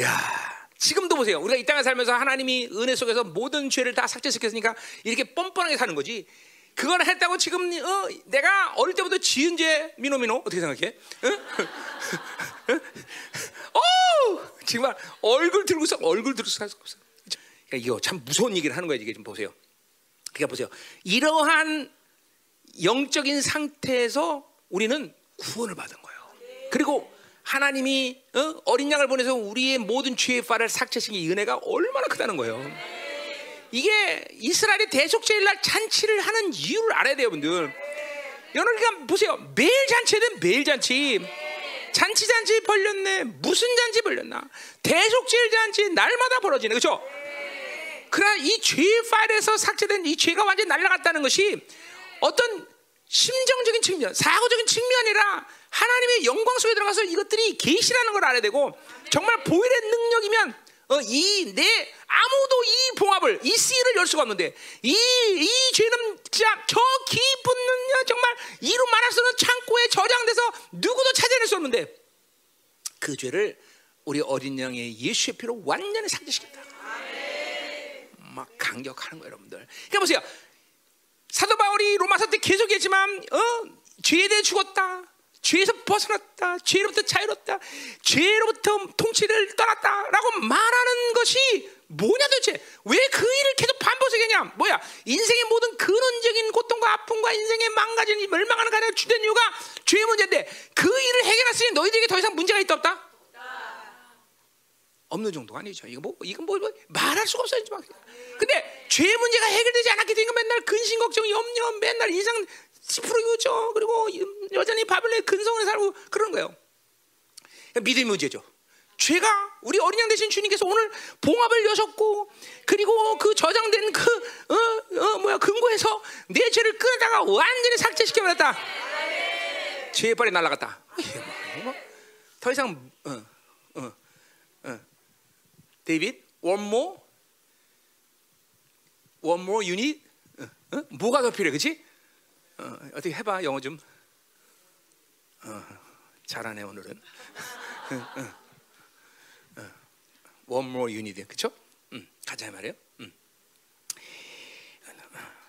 야, 지금도 보세요. 우리가 이 땅에 살면서 하나님이 은혜 속에서 모든 죄를 다 삭제시켰으니까 이렇게 뻔뻔하게 사는 거지. 그걸 했다고 지금 어, 내가 어릴 때부터 지은 죄 미노미노 어떻게 생각해? 어? 정말 얼굴 들고서 얼굴 들고서 살수 없어. 그러니까 이거 참 무서운 얘기를 하는 거예요. 이게 좀 보세요. 그러니까 보세요. 이러한 영적인 상태에서 우리는 구원을 받은 거예요. 그리고 하나님이 어? 린 양을 보내서 우리의 모든 죄의 파를 삭제시킨 이 은혜가 얼마나 크다는 거예요. 이게 이스라엘이 대속제일날 잔치를 하는 이유를 알아야 돼요, 여러분들. 여러분 보세요. 매일 잔치든 매일 잔치. 잔치 잔치 벌렸네. 무슨 잔치 벌렸나? 대속제일 잔치 날마다 벌어지네. 그렇죠? 그러나 이 죄의 파일에서 삭제된 이 죄가 완전히 날아갔다는 것이 어떤 심정적인 측면, 사고적인 측면이라 하나님의 영광 속에 들어가서 이것들이 계시라는 걸 알아야 되고 정말 보일의 능력이면 어, 이, 내, 아무도 이 봉합을, 이 씨를 열 수가 없는데, 이, 이 죄는 진짜 저 깊은, 정말 이루 말할 수 없는 창고에 저장돼서 누구도 찾아낼 수 없는데, 그 죄를 우리 어린 양의 예수의 피로 완전히 삭제시켰다. 막 강력하는 거예요, 여러분들. 그러니까 보세요. 사도 바울이 로마서 때 계속 했지만, 어, 죄에 대해 죽었다. 죄에서 벗어났다. 죄로부터 자유롭다. 죄로부터 통치를 떠났다라고 말하는 것이 뭐냐 도대체? 왜 그 일을 계속 반복하겠냐? 뭐야? 인생의 모든 근원적인 고통과 아픔과 인생의 망가진 멸망하는 가장 주된 이유가 죄 문제인데 그 일을 해결했으니 너희들에게 더 이상 문제가 있다 없다? 없는 정도가 아니죠. 이거 뭐 이건 뭐, 뭐 말할 수가 없어요. 근데 죄 문제가 해결되지 않았기 때문에 맨날 근심 걱정 염려 맨날 인상 10% 유죠. 그리고 여전히 바벨론의 근성을 살고 그런 거예요. 믿음이 문제죠. 죄가 우리 어린 양 대신 주님께서 오늘 봉합을 여셨고 그리고 그 저장된 그 어, 어, 뭐야 근거에서 내 죄를 끊다가 완전히 삭제시켜 버렸다. 죄의 발이 날아갔다. 뭐, 더 이상 어, 어, 어. 데이빗 one more one more unit 어? 어? 뭐가 더 필요해, 그렇지? 어, 어떻게 해봐 영어 좀. 어, 잘하네 오늘은. One more unit, 그렇죠? 음, 가자 말이에요. 음.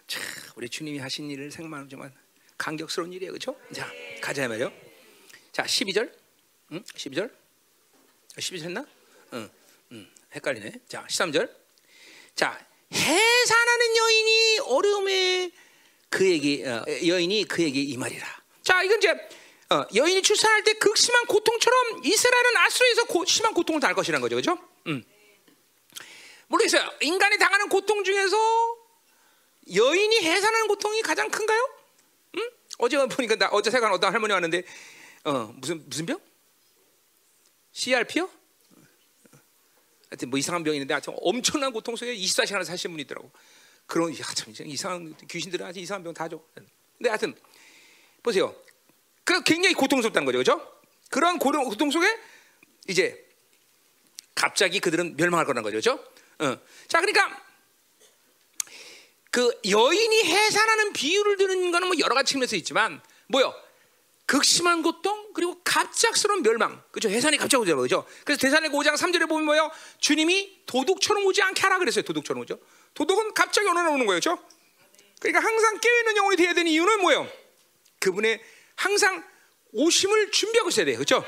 자, 우리 주님이 하신 일을 생각하면 감격스러운 일이에요, 그렇죠? 자, 가자 말이에요. 자, 12절, 음, 12절, 12절 했나? 음, 음, 헷갈리네. 자, 13절. 자, 해산하는 여인이 어려움에 그에게 어, 여인이 그에게 이 말이라. 자, 이건 이제 어, 여인이 출산할 때 극심한 고통처럼 이스라엘은 아수르에서 고, 심한 고통을 당할 것이라는 거죠, 그렇죠? 음. 모르겠어요. 인간이 당하는 고통 중에서 여인이 해산하는 고통이 가장 큰가요? 음? 어제 보니까 나 어제 세관 어떤 할머니 왔는데 어, 무슨 무슨 병? CRP요? 하여튼 뭐 이상한 병이 있는데 하여튼 엄청난 고통 속에 24시간을 사시는 분이 있더라고. 그런 야, 참 이상한 귀신들은 아주 이상한 병 다 줘. 근데 하여튼 보세요. 그 굉장히 고통스럽다는 거죠, 그렇죠? 그런 고통, 고통 속에 이제 갑자기 그들은 멸망할 거라는 거죠, 그렇죠? 어. 자, 그러니까 그 여인이 해산하는 비유를 드는 거는 뭐 여러 가지 측면에서 있지만 뭐요? 극심한 고통 그리고 갑작스러운 멸망. 그죠? 해산이 갑자기 오죠 그죠? 그래서 대산의 5장 3절에 보면 뭐요? 주님이 도둑처럼 오지 않게 하라 그랬어요. 도둑처럼 오죠. 도둑은 갑자기 오는 거예요. 그죠? 그러니까 항상 깨어있는 영혼이 되어야 되는 이유는 뭐예요? 그분의 항상 오심을 준비하고 있어야 돼요 그죠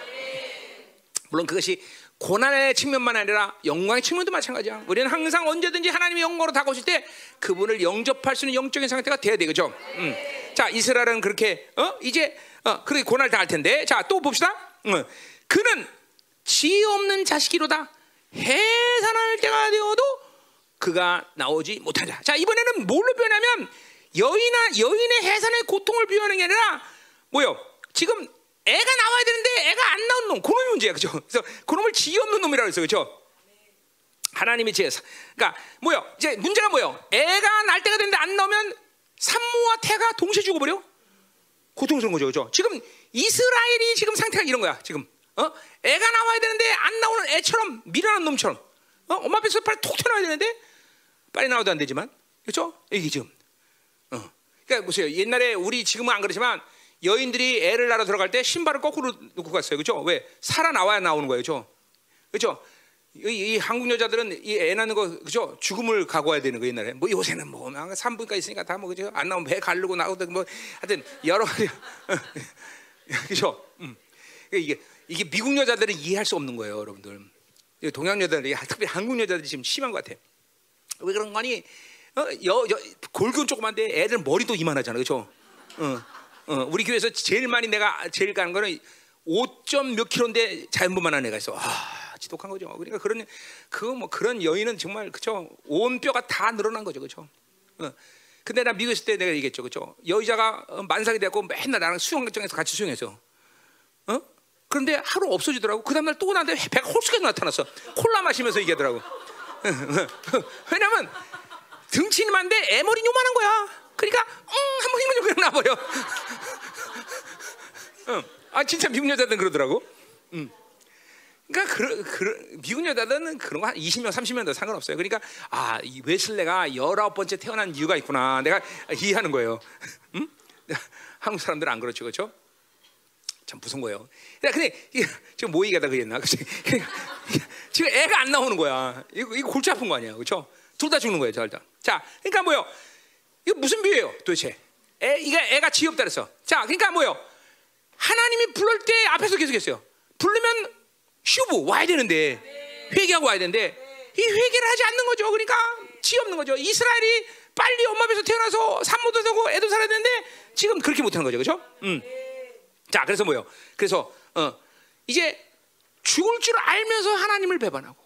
물론 그것이 고난의 측면만 아니라 영광의 측면도 마찬가지야. 우리는 항상 언제든지 하나님의 영광으로 다가오실 때 그분을 영접할 수 있는 영적인 상태가 돼야 되겠죠. 음. 자, 이스라엘은 그렇게 어 이제 어 그렇게 고난을 당할 텐데, 자 또 봅시다. 음. 그는 지혜 없는 자식이로다. 해산할 때가 되어도 그가 나오지 못하자. 자 이번에는 뭘로 표현하면 여인아 여인의 해산의 고통을 표현하는 게 아니라 뭐요? 지금 애가 나와야 되는데 애가 안 나온 놈, 그놈이 문제야, 그죠? 그래서 그놈을 지혜 없는 놈이라고 했어, 그죠? 하나님의 지혜. 그러니까 뭐요? 이제 문제가 뭐요? 애가 날 때가 됐는데 안 나오면 산모와 태가 동시에 죽어버려. 고통스러운 거죠, 그죠? 지금 이스라엘이 지금 상태가 이런 거야, 지금. 어? 애가 나와야 되는데 안 나오는 애처럼 미련한 놈처럼. 어? 엄마 앞에서 빨리 톡 튀어나와야 되는데 빨리 나와도 안 되지만, 그렇죠? 이게 지금. 어. 그러니까 보세요. 옛날에 우리 지금은 안 그렇지만 여인들이 애를 낳아 들어갈 때 신발을 거꾸로 놓고 갔어요. 그죠? 왜? 살아나와야 나오는 거예요. 그죠? 그죠? 이, 이 한국 여자들은 이 애 낳는 거, 그죠? 죽음을 각오해야 되는 거 옛날에. 뭐 요새는 뭐, 3분까지 있으니까 다 뭐, 그죠? 안 나오면 배 가르고 나오든 뭐, 하여튼 여러 가지. 그죠? 음. 이게, 이게 미국 여자들은 이해할 수 없는 거예요, 여러분들. 동양 여자들이, 특히 한국 여자들이 지금 심한 것 같아. 왜 그런 거니? 어, 여, 여, 골근 조그만데 애들 머리도 이만하잖아. 그죠? 어. 어, 우리 교회에서 제일 많이 내가 제일 가는 거는 5점 몇 킬로인데 자연분만한 애가 있어. 아, 지독한 거죠. 그러니까 그런 그 뭐 그런 여인은 정말 그죠. 온 뼈가 다 늘어난 거죠, 그죠. 어. 근데 나 미국 있을 때 내가 얘기했죠, 그죠. 여자가 만삭이 되고 맨날 나랑 수영 장에서 같이 수영해서, 어? 그런데 하루 없어지더라고. 그 다음날 또 나한테 배가 홀쭉해서 나타났어. 콜라 마시면서 얘기하더라고. 왜냐면 등치만데 애머리 요만한 거야. 그러니까 음, 한번 힘을 좀 그냥 나버려. 응. 아 진짜 미국 여자들은 그러더라고. 응. 그러니까 그, 그, 미국 여자들은 그런 거 한 20명, 30명 도 상관없어요. 그러니까 아, 이 웨슬레가 열아홉 번째 태어난 이유가 있구나. 내가 이해하는 거예요. 응? 한국 사람들은 안 그렇죠, 그렇죠? 참 무서운 거예요. 야, 근데 지금 뭐 얘기하다 그랬나? 그러니까 지금 애가 안 나오는 거야. 이거, 이거 골치 아픈 거 아니야, 그렇죠? 둘 다 죽는 거예요, 저 일단. 자, 그러니까 뭐요? 이거 무슨 비유예요, 도대체? 애, 이게 애가 지없다 그래서. 자, 그러니까 뭐요? 하나님이 부를 때 앞에서 계속했어요. 부르면 슈브 와야 되는데 회개하고 와야 되는데 이 회개를 하지 않는 거죠. 그러니까 지 없는 거죠. 이스라엘이 빨리 엄마 배에서 태어나서 산모도 되고 애도 살아야 되는데 지금 그렇게 못하는 거죠, 그렇죠? 음. 자, 그래서 뭐요? 그래서 어, 이제 죽을 줄 알면서 하나님을 배반하고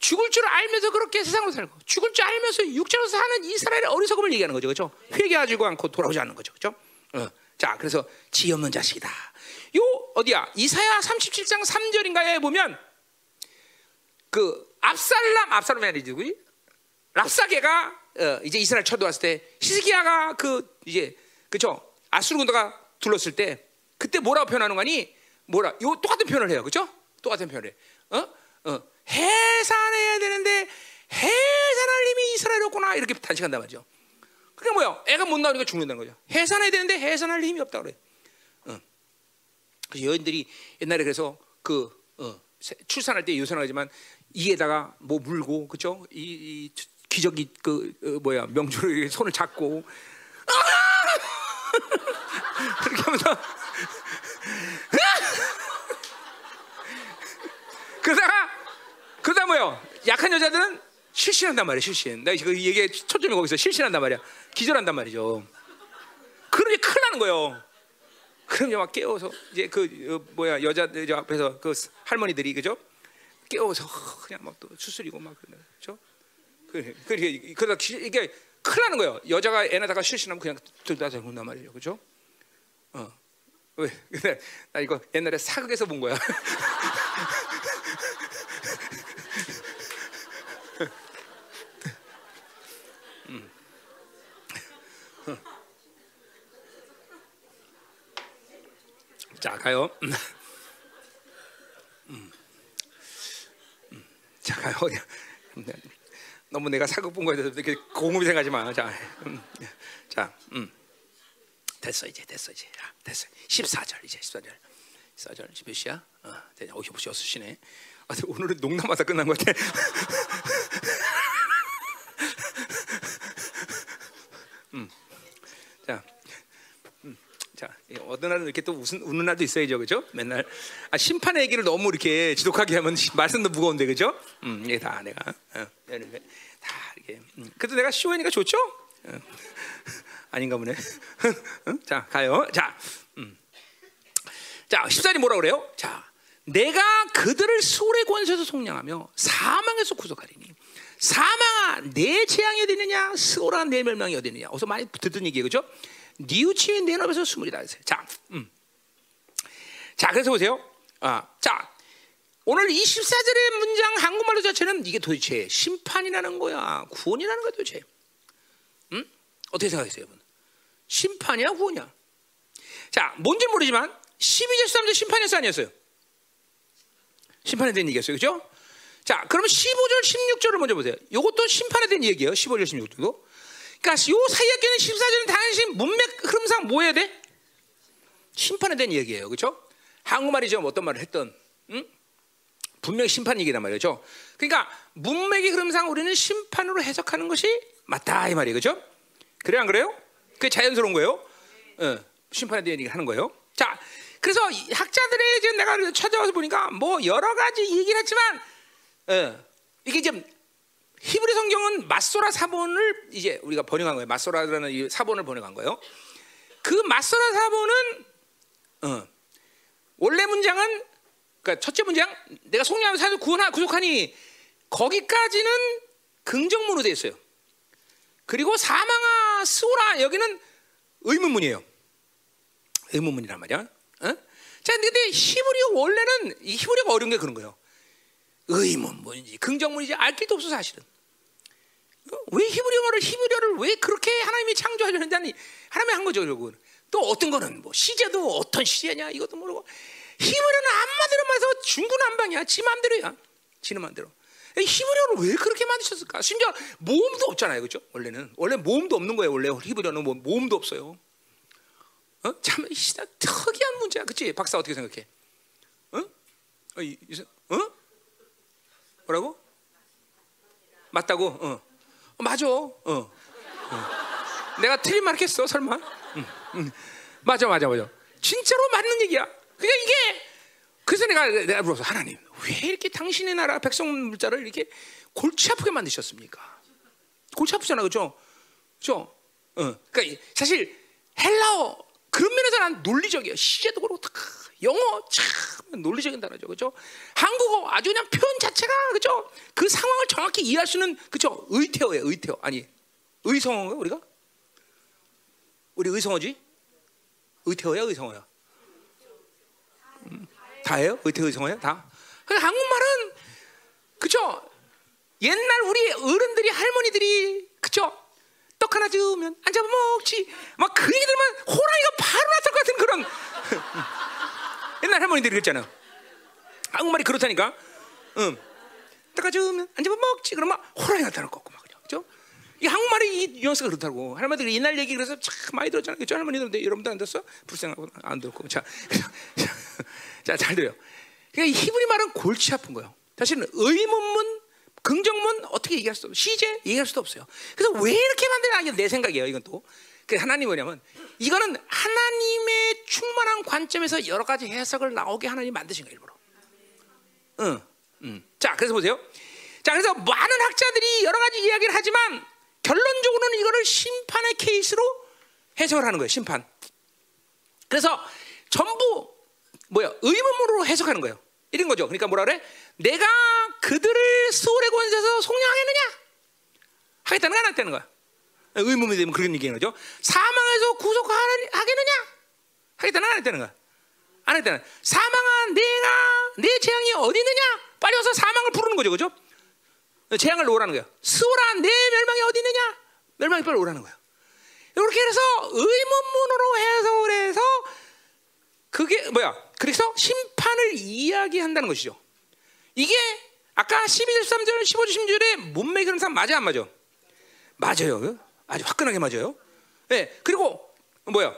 죽을 줄 알면서 그렇게 세상으로 살고 죽을 줄 알면서 육체로 사는 이스라엘의 어리석음을 얘기하는 거죠, 그렇죠? 회개하지 않고 돌아오지 않는 거죠, 그렇죠? 어. 자, 그래서 지 없는 자식이다. 요 어디야? 이사야 37장 3절인가에 보면 그 압살람, 압살람이 아니지, 그지? 랍사게가 어, 이제 이스라엘 쳐들어왔을 때 히스기야가 그 이제 그죠? 아수르 군대가 둘렀을 때 그때 뭐라고 표현하는 거니? 뭐라? 요 똑같은 표현을 해요, 그죠? 똑같은 표현을. 해. 어? 어. 해산해야 되는데 해산할 힘이 이스라엘이었구나 이렇게 단식한단 말이죠. 그게 뭐야? 애가 못 나오니까 죽는다는 거죠. 해산해야 되는데 해산할 힘이 없다 그래. 어. 그래서 여인들이 옛날에 그래서 그 어, 출산할 때 유산하지만 이에다가 뭐 물고 그죠? 이, 이 기저귀 그 어, 뭐야 명주를 손을 잡고 그렇게 하면서 그러다가 그러다 뭐요? 약한 여자들은 실신한단 말이야, 실신. 나 이거 얘기 초점이 거기서 실신한단 말이야. 기절한단 말이죠. 그러니 큰일 나는 거예요. 그럼 막 깨워서 이제 그 어, 뭐야 여자 여자 앞에서 그 할머니들이 그죠? 깨워서 그냥 막 또 수술이고 막 그러는 거죠. 그 그게 그러다 이게 큰일 나는 거예요. 여자가 애 낳다가 실신하면 그냥 들다 죽는단 말이죠, 그죠? 어 왜? 근데 나 이거 옛날에 사극에서 본 거야. 자 가요. 음. 음. 자 가요. 너무 내가 사극 본 거에 대해서 이렇게 공급이 생각하지 마. 자, 음. 자, 음. 됐어 이제 됐어 이제 야, 됐어. 14절 이제 14절. 14절 몇 시야? 어, 어, 벌써 6시네. 아, 오늘은 농담하다 끝난 것 같아. 음. 자, 음. 자, 어느 날은 이렇게 또 웃은, 웃는 날도 있어야죠, 그죠? 맨날 아, 심판의 얘기를 너무 이렇게 지독하게 하면 말씀도 무거운데, 그죠? 음, 이게 다 내가 어, 다 이게. 음. 그래도 내가 쉬우니까 좋죠? 어. 아닌가 보네. 자, 가요. 자, 음. 자, 14절 뭐라 그래요? 자, 내가 그들을 수월의 권세에서 속량하며 사망에서 구속하리니 사망아 내 재앙이 어디느냐 스오라 내 멸망이 어디느냐 어서 많이 듣던 얘기예요 그죠 니우침이 내 너에서 스물이다 자, 음. 자 그래서 보세요 아, 자 오늘 24절의 문장 한국말로 자체는 이게 도대체 심판이라는 거야 구원이라는 거야 도대체 음? 어떻게 생각하세요 여러분 심판이야 구원이야 자 뭔지 모르지만 12절 13절 심판이었어 아니었어요 심판에 대한 얘기였어요 그죠 자, 그러면 15절, 16절을 먼저 보세요. 이것도 심판에 대한 얘기예요. 15절, 16절도. 그러니까 요 사이에 껴는 14절은 당연히 문맥 흐름상 뭐 해야 돼? 심판에 대한 얘기예요. 그렇죠? 한국말이죠. 뭐 어떤 말을 했던 응? 분명히 심판 얘기란 말이죠. 그러니까 문맥의 흐름상 우리는 심판으로 해석하는 것이 맞다 이 말이에요. 그렇죠? 그래 안 그래요? 그게 자연스러운 거예요. 어, 심판에 대한 얘기를 하는 거예요. 자, 그래서 학자들의 지금 내가 찾아와서 보니까 뭐 여러 가지 얘기를 했지만 예. 이게 이제 히브리 성경은 마소라 사본을 이제 우리가 번역한 거예요. 마소라라는 이 사본을 번역한 거예요. 그 마소라 사본은 어, 원래 문장은 그러니까 첫째 문장 내가 속량하면 사도 구원하 구속하니 거기까지는 긍정문으로 되어 있어요. 그리고 사망아 스오라 여기는 의문문이에요. 의문문이란 말이야. 어? 자, 근데 히브리어 원래는 이 히브리어가 어려운 게 그런 거예요. 의문 뭔지 긍정문이지 알 길도 없어 사실은. 어? 왜 히브리어를 히브리어를 왜 그렇게 하나님이 창조하려는지 하나님이 한 거죠 결국은. 또 어떤 거는 뭐 시제도 어떤 시제냐 이것도 모르고 히브리어는 안마대로 말해서 중구난방이야 지 마음대로야 지는 마음대로. 히브리어를 왜 그렇게 만드셨을까? 심지어 모음도 없잖아요, 그렇죠? 원래는 원래 모음도 없는 거예요. 원래 히브리어는 뭐 모음도 없어요. 어? 참 진짜 특이한 문제야, 그렇지? 박사 어떻게 생각해? 어? 어? 이, 어? 뭐라고? 맞다고? 어. 어 맞아. 어. 어. 내가 틀린 말 했겠어? 설마? 맞아, 맞아, 맞아. 진짜로 맞는 얘기야. 그러니까 이게 그래서 내가 내가 물었어. 하나님, 왜 이렇게 당신의 나라 백성 물자를 이렇게 골치 아프게 만드셨습니까? 골치 아프잖아, 그죠? 그죠? 어. 그러니까 사실 헬라어 그런 면에서 난 논리적이야. 시제도 그렇고 영어 참 논리적인 단어죠, 그렇죠? 한국어 아주 그냥 표현 자체가 그렇죠? 그 상황을 정확히 이해할 수 있는 그렇죠? 의태어예요, 의태어 아니 의성어인가 우리가? 우리 의성어지? 의태어야, 의성어야? 음, 다예요? 의태어, 의성어야? 다. 한국말은 그렇죠? 옛날 우리 어른들이 할머니들이 그렇죠? 떡 하나 주면 앉아 먹지. 막 그 얘기 들으면 호랑이가 바로 나타날 것 같은 그런. 옛날 할머니들이 그랬잖아. 한국말이 그렇다니까. 응. 닦아주면 앉아봐 먹지. 그러면 호랑이 나타날 것 같고 막 그죠? 이 한국말이 이 뉘앙스가 그렇다고. 할머니들이 옛날 얘기 그래서 참 많이 들었잖아요. 그죠? 할머니들 여러분도 안 들었어? 불쌍하고 안 들었고. 자, 자, 잘 들어요. 그러니까 이 히브리 말은 골치 아픈 거예요. 사실은 의문문, 긍정문 어떻게 얘기할 수도 없어요. 시제 얘기할 수도 없어요. 그래서 왜 이렇게 만드나 이게 내 생각이에요. 이건 또. 그 하나님 뭐냐면 이거는 하나님의 충만한 관점에서 여러 가지 해석을 나오게 하나님 만드신 거예요 일부러. 응, 응. 자 그래서 보세요. 자 그래서 많은 학자들이 여러 가지 이야기를 하지만 결론적으로는 이거를 심판의 케이스로 해석을 하는 거예요. 심판. 그래서 전부 뭐야 의문문으로 해석하는 거예요. 이런 거죠. 그러니까 뭐라 그래? 내가 그들을 소울의 권세에서 속량하겠느냐? 하겠다는 거안 하겠다는 거야. 의문이 되면 그런 얘기는 거죠. 사망에서 구속하겠느냐? 하겠다는 안 했다는 거야. 안 했다는. 사망한 내가 내 재앙이 어디 있느냐? 빨리 와서 사망을 부르는 거죠, 그죠? 재앙을 놓으라는 거야. 스오라 내 멸망이 어디 있느냐? 멸망이 빨리 오라는 거야. 이렇게 해서 의문문으로 해석을 해서 그게 뭐야? 그래서 심판을 이야기한다는 것이죠. 이게 아까 12절, 13절, 15절, 16절에 문맥 흐름상 맞아 안 맞아? 맞아요. 아주 화끈하게 맞아요. 네, 그리고 뭐야?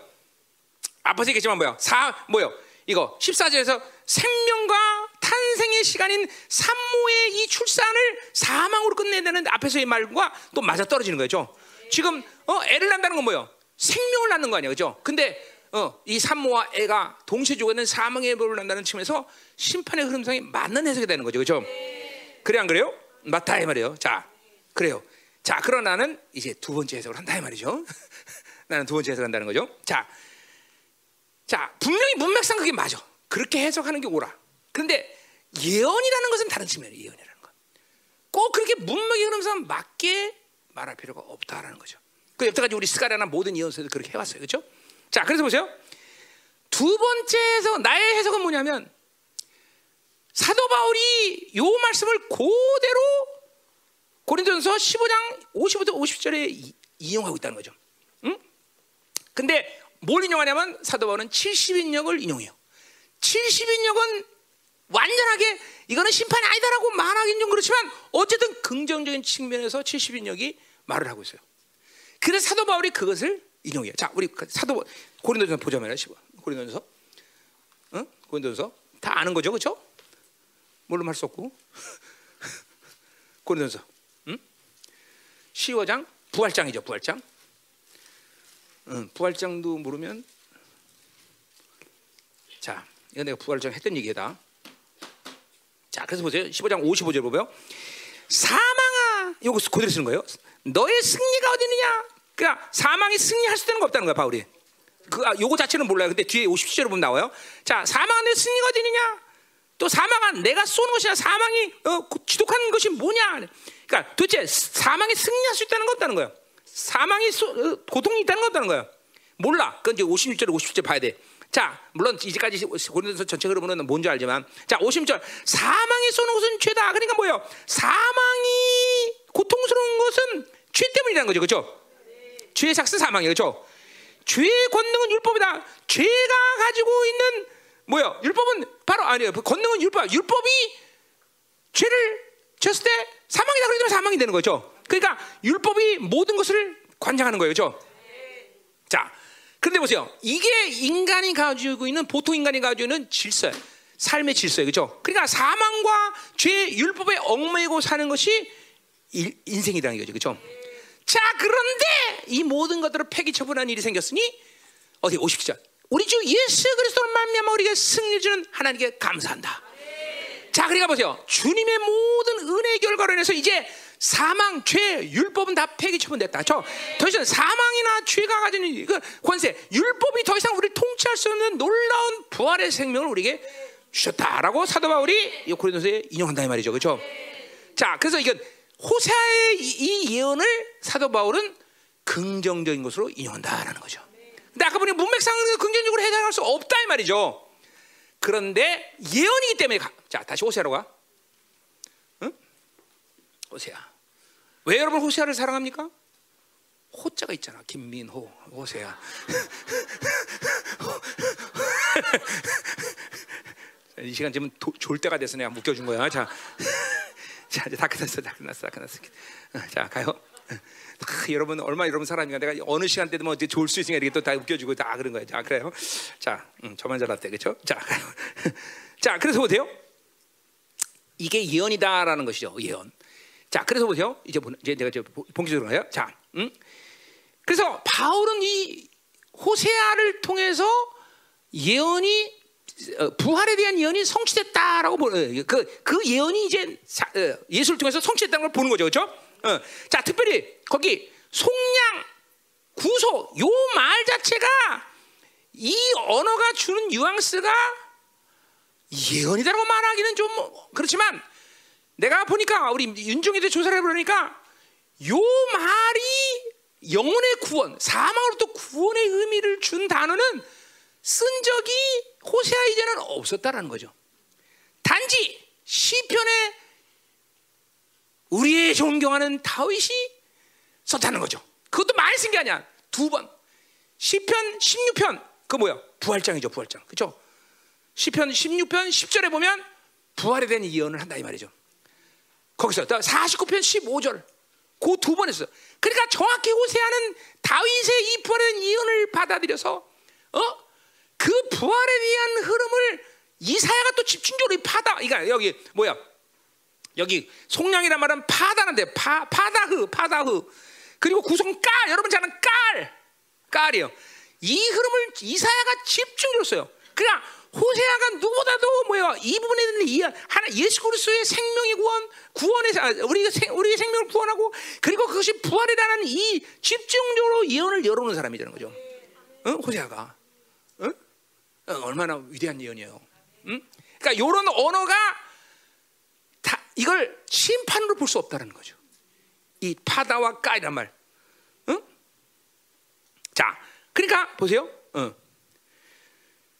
앞에서 얘기했지만 뭐야? 사 뭐야? 이거 14절에서 생명과 탄생의 시간인 산모의 이 출산을 사망으로 끝내는 앞에서의 말과 또 맞아 떨어지는 거죠. 지금 어, 애를 낳는다는 건 뭐예요? 생명을 낳는 거 아니야, 그죠? 근데 어, 이 산모와 애가 동시에 죽어는 사망의 벌을 낳는다는 측면에서 심판의 흐름상에 맞는 해석이 되는 거죠, 그죠? 그래 안 그래요? 맞다 이 말이에요. 자, 그래요. 자, 그러나는 이제 두 번째 해석을 한다 이 말이죠. 나는 두 번째 해석을 한다는 거죠. 자, 자, 분명히 문맥상 그게 맞아. 그렇게 해석하는 게 옳아. 그런데 예언이라는 것은 다른 측면이에요. 예언이라는 건. 꼭 그렇게 문맥의 흐름상 맞게 말할 필요가 없다라는 거죠. 그 여태까지 우리 스가랴나 모든 예언서도 그렇게 해왔어요. 그렇죠? 자, 그래서 보세요. 두 번째 해석, 나의 해석은 뭐냐면 사도 바울이 요 말씀을 그대로 고린도전서 15장 55절 50절에 이용하고 있다는 거죠. 응? 근데 뭘 인용하냐면 사도 바울은 70인역을 인용해요. 70인역은 완전하게 이거는 심판이 아니다라고 말하기는 좀 그렇지만 어쨌든 긍정적인 측면에서 70인역이 말을 하고 있어요. 그래서 사도 바울이 그것을 인용해요. 자, 우리 사도 고린도전서 보자면요. 고린도전서, 응? 고린도전서 다 아는 거죠, 그렇죠? 뭘로 할수 없고 고린도전서, 응? 15장 부활장이죠, 부활장. 응, 부활장도 모르면 자, 이거 내가 부활장 했던 얘기다. 자, 그래서 보세요. 15장 55절 보세요. 사망아, 요거 그대로 쓰는 거예요. 너의 승리가 어디 있느냐? 그러니까 사망이 승리할 수 있는 거 없다는 거야, 바울이. 그 아, 요거 자체는 몰라요. 근데 뒤에 57절에 보면 나와요. 자, 사망은 내 승리가 어디 있느냐? 또 사망은 내가 쏘는 것이냐? 사망이 어, 지독한 것이 뭐냐? 그러니까 도대체 사망이 승리할 수 있다는 거 없다는 거예요. 사망이 소, 어, 고통이 있다는 거 없다는 거예요. 몰라. 그건 이제 56절, 50절 봐야 돼. 자, 물론 이제까지 고린도서 전체 흐름으로는 뭔지 알지만, 자, 50절 사망이 쏘는 것은 죄다. 그러니까 뭐예요? 사망이 고통스러운 것은 죄 때문이라는 거죠, 그렇죠? 죄의 삭스 사망이에요, 그렇죠? 죄의 권능은 율법이다. 죄가 가지고 있는 뭐요? 율법은 바로 아니에요. 권능은 율법. 율법이 죄를 졌을 때 사망이다 그러면 사망이 되는 거죠. 그러니까 율법이 모든 것을 관장하는 거예요, 그렇죠? 자, 그런데 보세요. 이게 인간이 가지고 있는 보통 인간이 가지고 있는 질서, 삶의 질서예요, 그렇죠? 그러니까 사망과 죄 율법에 얽매이고 사는 것이 일, 인생이라는 거죠, 그렇죠? 자, 그런데 이 모든 것들을 폐기 처분한 일이 생겼으니 어디 50절. 우리 주 예수 그리스도를 말미암아 우리에게 승리 주는 하나님께 감사한다. 자, 그러니까 보세요. 주님의 모든 은혜의 결과로 인해서 이제 사망, 죄, 율법은 다 폐기 처분됐다. 저, 더 이상 사망이나 죄가 가진 그 권세, 율법이 더 이상 우리를 통치할 수 없는 놀라운 부활의 생명을 우리에게 주셨다라고 사도 바울이 고린도서에 인용한다 이 말이죠. 그렇죠? 자, 그래서 이건 호세아의 이 예언을 사도 바울은 긍정적인 것으로 인용한다라는 거죠. 근데 아까 보니 문맥상으로 긍정적으로 해석할 수 없다 이 말이죠. 그런데 예언이기 때문에 가. 자 다시 호세아로 가. 응? 호세아. 왜 여러분 호세아를 사랑합니까? 호자가 있잖아. 김민호, 호세아. 이 시간 지금 졸 때가 돼서 내가 묶여준 거야. 자, 자 이제 다 끝났어, 다 끝났어, 다 끝났어. 자 가요. 아, 여러분 얼마 여러분 사람인가 내가 어느 시간대도 뭐 어떻게 좋을 수 있으니까 이렇게 또 다 웃겨주고 다 그런 거예요. 자 그래요. 자 음, 저만 잘났대 그렇죠? 자, 자 그래서 보세요. 이게 예언이다라는 것이죠. 예언. 자 그래서 보세요. 이제 이제 내가 이제 본격적으로 가요. 자, 음. 그래서 바울은 이 호세아를 통해서 예언이 어, 부활에 대한 예언이 성취됐다라고 보는 그, 그 예언이 이제 어, 예수를 통해서 성취됐다는 걸 보는 거죠, 그렇죠? 어. 자, 특별히 거기 속량, 구소 요말 자체가 이 언어가 주는 뉘앙스가 예언이다라고 말하기는 좀 그렇지만 내가 보니까 우리 윤종이도 조사를 해보니까 요 말이 영혼의 구원, 사망으로부터 구원의 의미를 준 단어는 쓴 적이 호세아 이제는 없었다라는 거죠. 단지 시편에 우리의 존경하는 다윗이 썼다는 거죠. 그것도 많이 쓴 게 아니야. 두 번. 시편 16편 그 뭐야? 부활장이죠, 부활장. 그렇죠? 시편 16편 10절에 보면 부활에 대한 예언을 한다 이 말이죠. 거기서 49편 15절 그 두 번 했어. 그러니까 정확히 호세아는 다윗의 이 대한 예언을 받아들여서 어? 그 부활에 대한 흐름을 이사야가 또 집중적으로 파다. 그러니까 여기 뭐야? 여기 속량이란 말은 파다는데 파 파다흐 파다흐 그리고 구성 깔 여러분 잘 아는 깔 깔이요. 이 흐름을 이사야가 집중적으로 써요. 그냥 호세아가 누구보다도 뭐야 이 부분에 대한 이 하나 예수 그리스도의 생명의 구원 구원의 아, 우리 생 우리의 생명을 구원하고 그리고 그것이 부활이라는 이 집중적으로 예언을 열어놓은 사람이 되는 거죠. 응? 호세아가 응? 어, 얼마나 위대한 예언이에요. 응? 그러니까 이런 언어가 다 이걸 심판으로 볼 수 없다는 거죠. 이 파다와 까이란 말. 응? 자, 그러니까 보세요. 응.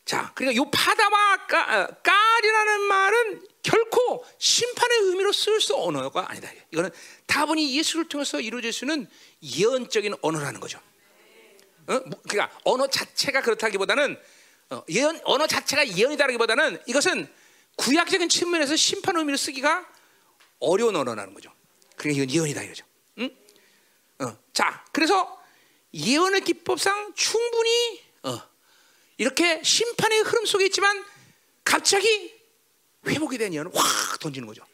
자, 그러니까 이 파다와 까, 어, 깔이라는 말은 결코 심판의 의미로 쓸 수 언어가 아니다. 이거는 다분히 예수를 통해서 이루어질 수 있는 예언적인 언어라는 거죠. 어? 그러니까 언어 자체가 그렇다기보다는 어, 예언 언어 자체가 예언이다라기보다는 이것은 구약적인 측면에서 심판 의미로 쓰기가 어려운 언어라는 거죠. 그러니까 이건 예언이다 이거죠. 응? 어, 자, 그래서 예언의 기법상 충분히 어, 이렇게 심판의 흐름 속에 있지만 갑자기 회복이 된 예언을 확 던지는 거죠.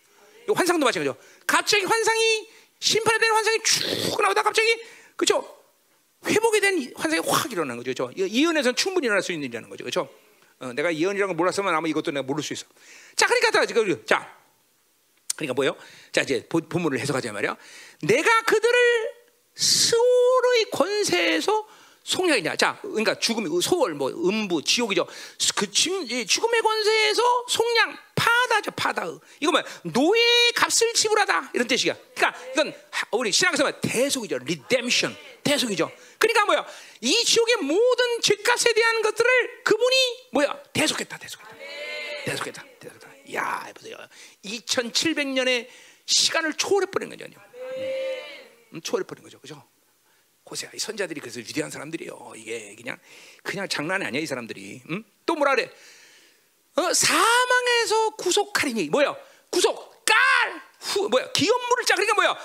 환상도 마찬가지죠. 갑자기 환상이 심판에 대한 환상이 쭉 나오다 갑자기 그죠? 회복이 된 환상이 확 일어나는 거죠. 그렇죠? 예언에서는 충분히 일어날 수 있는 일이라는 거죠. 그렇죠? 어, 내가 예언이라는 걸 몰랐으면 아마 이것도 내가 모를 수 있어. 자, 그러니까 지금 자, 그러니까 뭐요? 자, 이제 본문을 해석하자 말이야. 내가 그들을 스올의 권세에서 속량이냐. 자, 그러니까 죽음, 소월, 뭐 음부, 지옥이죠. 그 죽음의 권세에서 속량, 파다죠, 파다. 이거 뭐 노예 값을 지불하다 이런 뜻이야. 그러니까 이건 우리 신앙에서 말 대속이죠, 리뎀션, 대속이죠. 그러니까 뭐야? 이 지옥의 모든 죄값에 대한 것들을 그분이 뭐야? 대속했다, 대속했다, 대속했다, 대속했다. 야, 보세요. 2,700년의 시간을 초월해 버린 거죠. 음, 초월해 버린 거죠, 그죠? 고세야 이 선자들이 그래서 위대한 사람들이요. 이게 그냥 그냥 장난이 아니야 이 사람들이. 응? 또 뭐라 그래? 어, 사망에서 구속하리니 뭐야? 구속 깔 후, 뭐야? 기업물을 짜 그러니까 뭐야?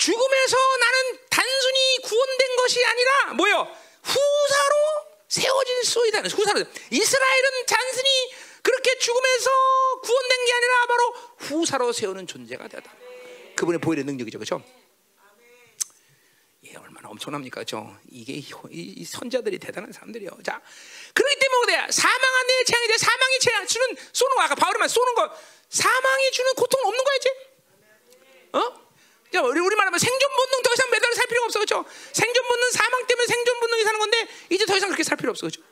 죽음에서 나는 단순히 구원된 것이 아니라 뭐야? 후사로 세워질 수 있다는 후사로 이스라엘은 단순히 그렇게 죽음에서 구원된 게 아니라 바로 후사로 세우는 존재가 되다. 그분의 보혈의 능력이죠, 그렇죠? 이게 얼마나 엄청납니까? 그죠? 이게 이 선자들이 대단한 사람들이요. 자, 그렇기 때문에? 사망한 내 재앙이 돼. 사망이 재앙 주는 쏘는 거 아까 바울만 쏘는 거 사망이 주는 고통 없는 거야 이제? 어? 자, 우리 우리 말하면 생존 본능 더 이상 매달려 살 필요가 없어, 그렇죠? 생존 본능 사망 때문에 생존 본능이 사는 건데 이제 더 이상 그렇게 살 필요 없어, 그렇죠?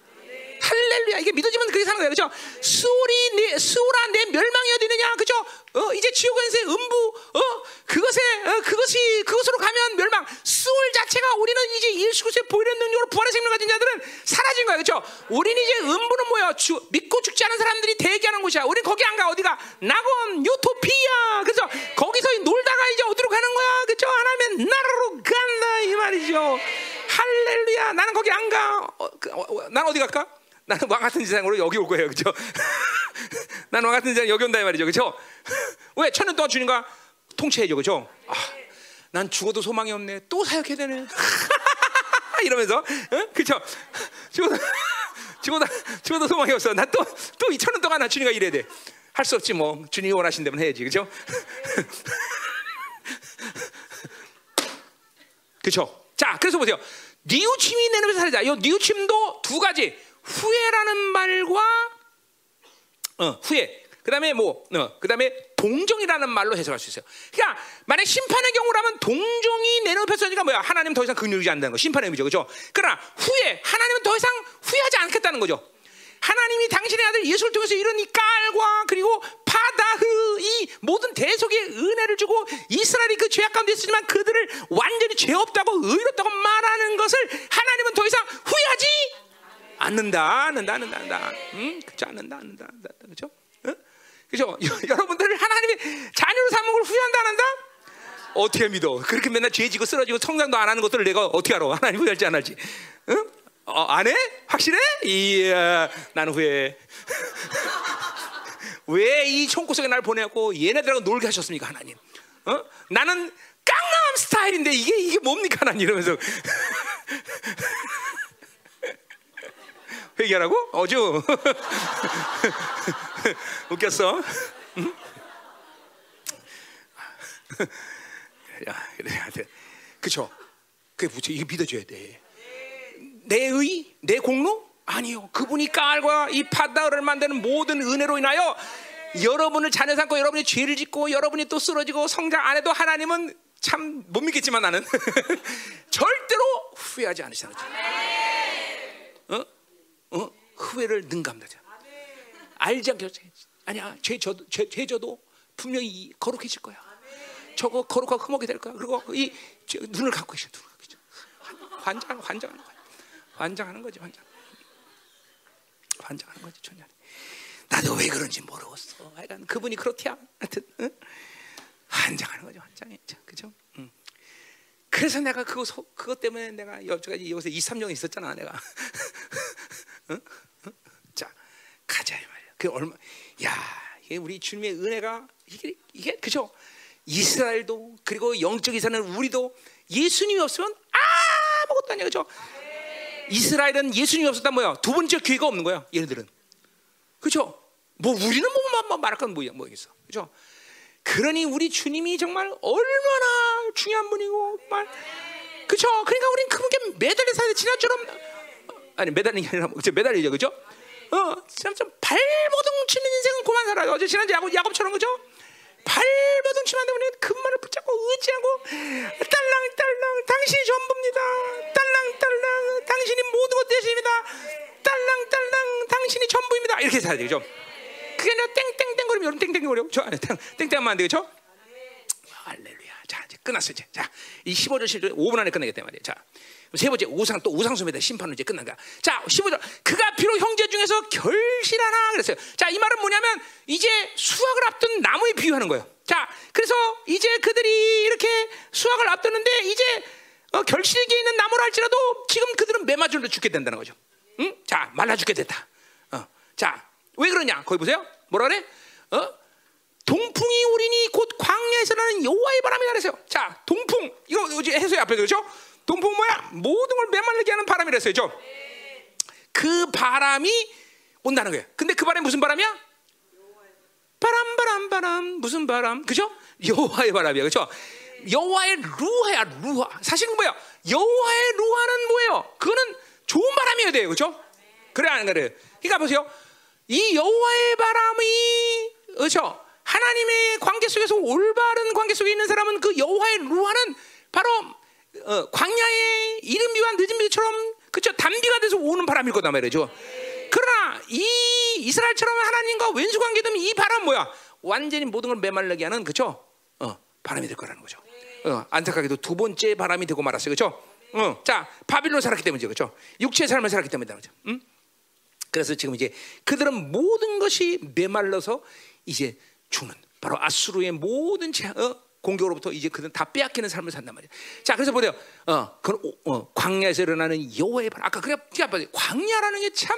할렐루야 이게 믿어지면 그렇게 사는 거야 그죠 수월이 내 수월아 내 멸망이 어디느냐 그죠 어 이제 지옥에서 음부 어 그것에 어, 그것이 그것으로 가면 멸망. 수월 자체가 우리는 이제 예수 그리스도의 보이는 능력으로 부활의 생명 가진 자들은 사라진 거야 그죠? 우리는 이제 음부는 뭐야 주, 믿고 죽지 않은 사람들이 대기하는 곳이야. 우린 거기 안 가. 어디가? 낙원 유토피아. 그래서 거기서 놀다가 이제 어디로 가는 거야? 그죠? 하나면 나라로 간다 이 말이죠. 할렐루야. 나는 거기 안 가. 어, 그, 어, 어, 난 어디 갈까 나는 왕 같은 세상으로 여기 올 거예요, 그죠? 나는 왕 같은 세상 여기 온다 이 말이죠, 그죠? 왜 천년 동안 주님과 통치해줘, 그죠? 아, 난 죽어도 소망이 없네, 또 사역해야 되네. 이러면서, 어? 그죠? 죽어도 죽어도 죽어도 소망이 없어. 난 또 또 이 천년 동안 나 주님과 일해야 돼. 할 수 없지 뭐 주님이 원하신다면 해야지, 그죠? 그렇죠? 자, 그래서 보세요. 니우침이 내놓으면서 살자. 이 니우침도 두 가지. 후회라는 말과 어, 후회. 그다음에 뭐, 어, 그다음에 동정이라는 말로 해석할 수 있어요. 그러니까 만약 심판의 경우라면 동정이 내놓혔으니까 뭐야? 하나님 더 이상 긍휼이지 않는다는 거. 심판의 의미죠, 그렇죠? 그러나 후회, 하나님은 더 이상 후회하지 않겠다는 거죠. 하나님이 당신의 아들 예수를 통해서 이런 이 깔과 그리고 파다흐 이 모든 대속의 은혜를 주고 이스라엘이 그 죄악 가운데 있지만 그들을 완전히 죄 없다고 의롭다고 말하는 것을 하나님은 더 이상 후회하지 않는다, 않는다, 않는다, 않는다. 응? 그죠? 않는다, 않는다, 않는다. 그죠? 응? 그죠? 여러분들 하나님의 자녀로 삼은 걸 후회한다, 안 한다? 어떻게 믿어? 그렇게 맨날 죄지고 쓰러지고 성장도 안 하는 것들을 내가 어떻게 알아? 하나님 후회할지 안 할지? 응? 어, 안 해? 확실해? 이야, 나는 후회. 왜이 총구석에 날 보내고 얘네들하고 놀게 하셨습니까, 하나님? 어? 나는 깡남 스타일인데 이게 이게 뭡니까, 하나님 이러면서 회개하라고? 어주 웃겼어. 응? 야, 그래, 그쵸? 그게 부처 이거 믿어줘야 돼. 내 의, 내 공로? 아니요. 그분이 깔과 이 바다를 만드는 모든 은혜로 인하여 여러분을 자녀 삼고 여러분이 죄를 짓고 여러분이 또 쓰러지고 성장 안 해도 하나님은 참 못 믿겠지만 나는 절대로 후회하지 않으시는 거죠. 어? 어? 후회를 능감하자. 알지 않게 아니야. 죄 저도 죄, 죄 저도 분명히 거룩해질 거야. 저거 거룩하고 흠하게 될 거야. 그리고 이 저, 눈을 감고 계셔. 눈을 감고 계셔. 환장 환장하는 거야. 환장하는 거지 환장. 환장하는 거지 전혀. 나도 왜 그런지 모르겠어. 하여간 그분이 그렇대야. 하여튼 응? 환장하는 거죠 환장해. 그죠? 응. 그래서 내가 그거 소, 그것 때문에 내가 여기까지 여기서 2, 3년 있었잖아 내가. 자 가자 이 말이야. 그 얼마? 야 이게 우리 주님의 은혜가 이게 이게 그죠? 이스라엘도 그리고 영적인 사는 우리도 예수님이 없으면 아무것도 아니야 그죠? 이스라엘은 예수님이 없었다 뭐야? 두 번째 기회가 없는 거야. 얘네들은 그죠? 뭐 우리는 뭐, 뭐 말할 건 뭐야 뭐겠어 그죠? 그러니 우리 주님이 정말 얼마나 중요한 분이고 말 그죠? 그러니까 우리는 그분께 매달려 돼. 지난처럼 아니 매달리는 게 아니라 그죠? 매달리죠 그죠? 어, 참, 참 발버둥 치는 인생은 그만 살아요. 어제 지난주 야곱, 야곱처럼 그죠? 발버둥 치면 안 되면 그만을 붙잡고 의지하고 딸랑 딸랑 당신이 전부입니다. 딸랑 딸랑 당신이 모든 것 되십니다. 딸랑 딸랑 당신이 전부입니다. 이렇게 살아야 되죠. 그게 아니라 땡땡땡 거리면 여러분 땡땡거려. 저 안에 땡땡 하면 안 되겠죠? 할렐루야. 자 이제 끝났어요. 이제. 자, 이 15절 15절 5분 안에 끝내겠다 말이에요. 자. 세 번째 우상 또 우상 숭배다 심판은 이제 끝난 거야. 자, 15절 그가 비록 형제 중에서 결실하나 그랬어요. 자, 이 말은 뭐냐면 이제 수확을 앞둔 나무에 비유하는 거예요. 자, 그래서 이제 그들이 이렇게 수확을 앞두는데 이제 어, 결실기에 있는 나무라 할지라도 지금 그들은 매맞으로 죽게 된다는 거죠. 응? 자, 말라 죽게 됐다. 어. 자, 왜 그러냐? 거기 보세요. 뭐라 그래? 어? 동풍이 우리니 곧 광야에서 나는 여호와의 바람이라 그랬어요. 자, 동풍 이거 어제 해소의 앞에 그렇죠? 동풍 뭐야? 모든 걸 메말르게 하는 바람이랬어요. 죠? 그 바람이 온다는 거예요. 근데 그 바람이 무슨 바람이야? 바람 바람 바람 무슨 바람? 그죠? 여호와의 바람이야. 그죠? 여호와의 루하야 루하. 사실은 뭐야? 여호와의 루하는 뭐예요? 그거는 좋은 바람이어야 돼요. 그죠? 그래 안 그래요? 그러니까 보세요. 이 여호와의 바람이 그렇죠? 하나님의 관계 속에서 올바른 관계 속에 있는 사람은 그 여호와의 루하는 바로 어, 광야의 이른비와 늦은비처럼 그쵸 단비가 돼서 오는 바람일 거다 말이죠. 그러나 이 이스라엘처럼 하나님과 왼수 관계 되면 이 바람 뭐야? 완전히 모든 걸 메말르게 하는 그죠? 어, 바람이 될 거라는 거죠. 어, 안타깝게도 두 번째 바람이 되고 말았어요. 그죠? 어, 자 바빌론 살았기 때문이죠. 그죠? 육체의 삶을 살았기 때문이다. 그죠? 음? 그래서 지금 이제 그들은 모든 것이 메말라서 이제 죽는 바로 아수르의 모든 제, 어, 공격으로부터 이제 그들은 다 빼앗기는 삶을 산단 말이야. 자, 그래서 보세요. 어, 그 어, 광야에서 일어나는 여호와의 발. 아까 그래, 광야라는 게 참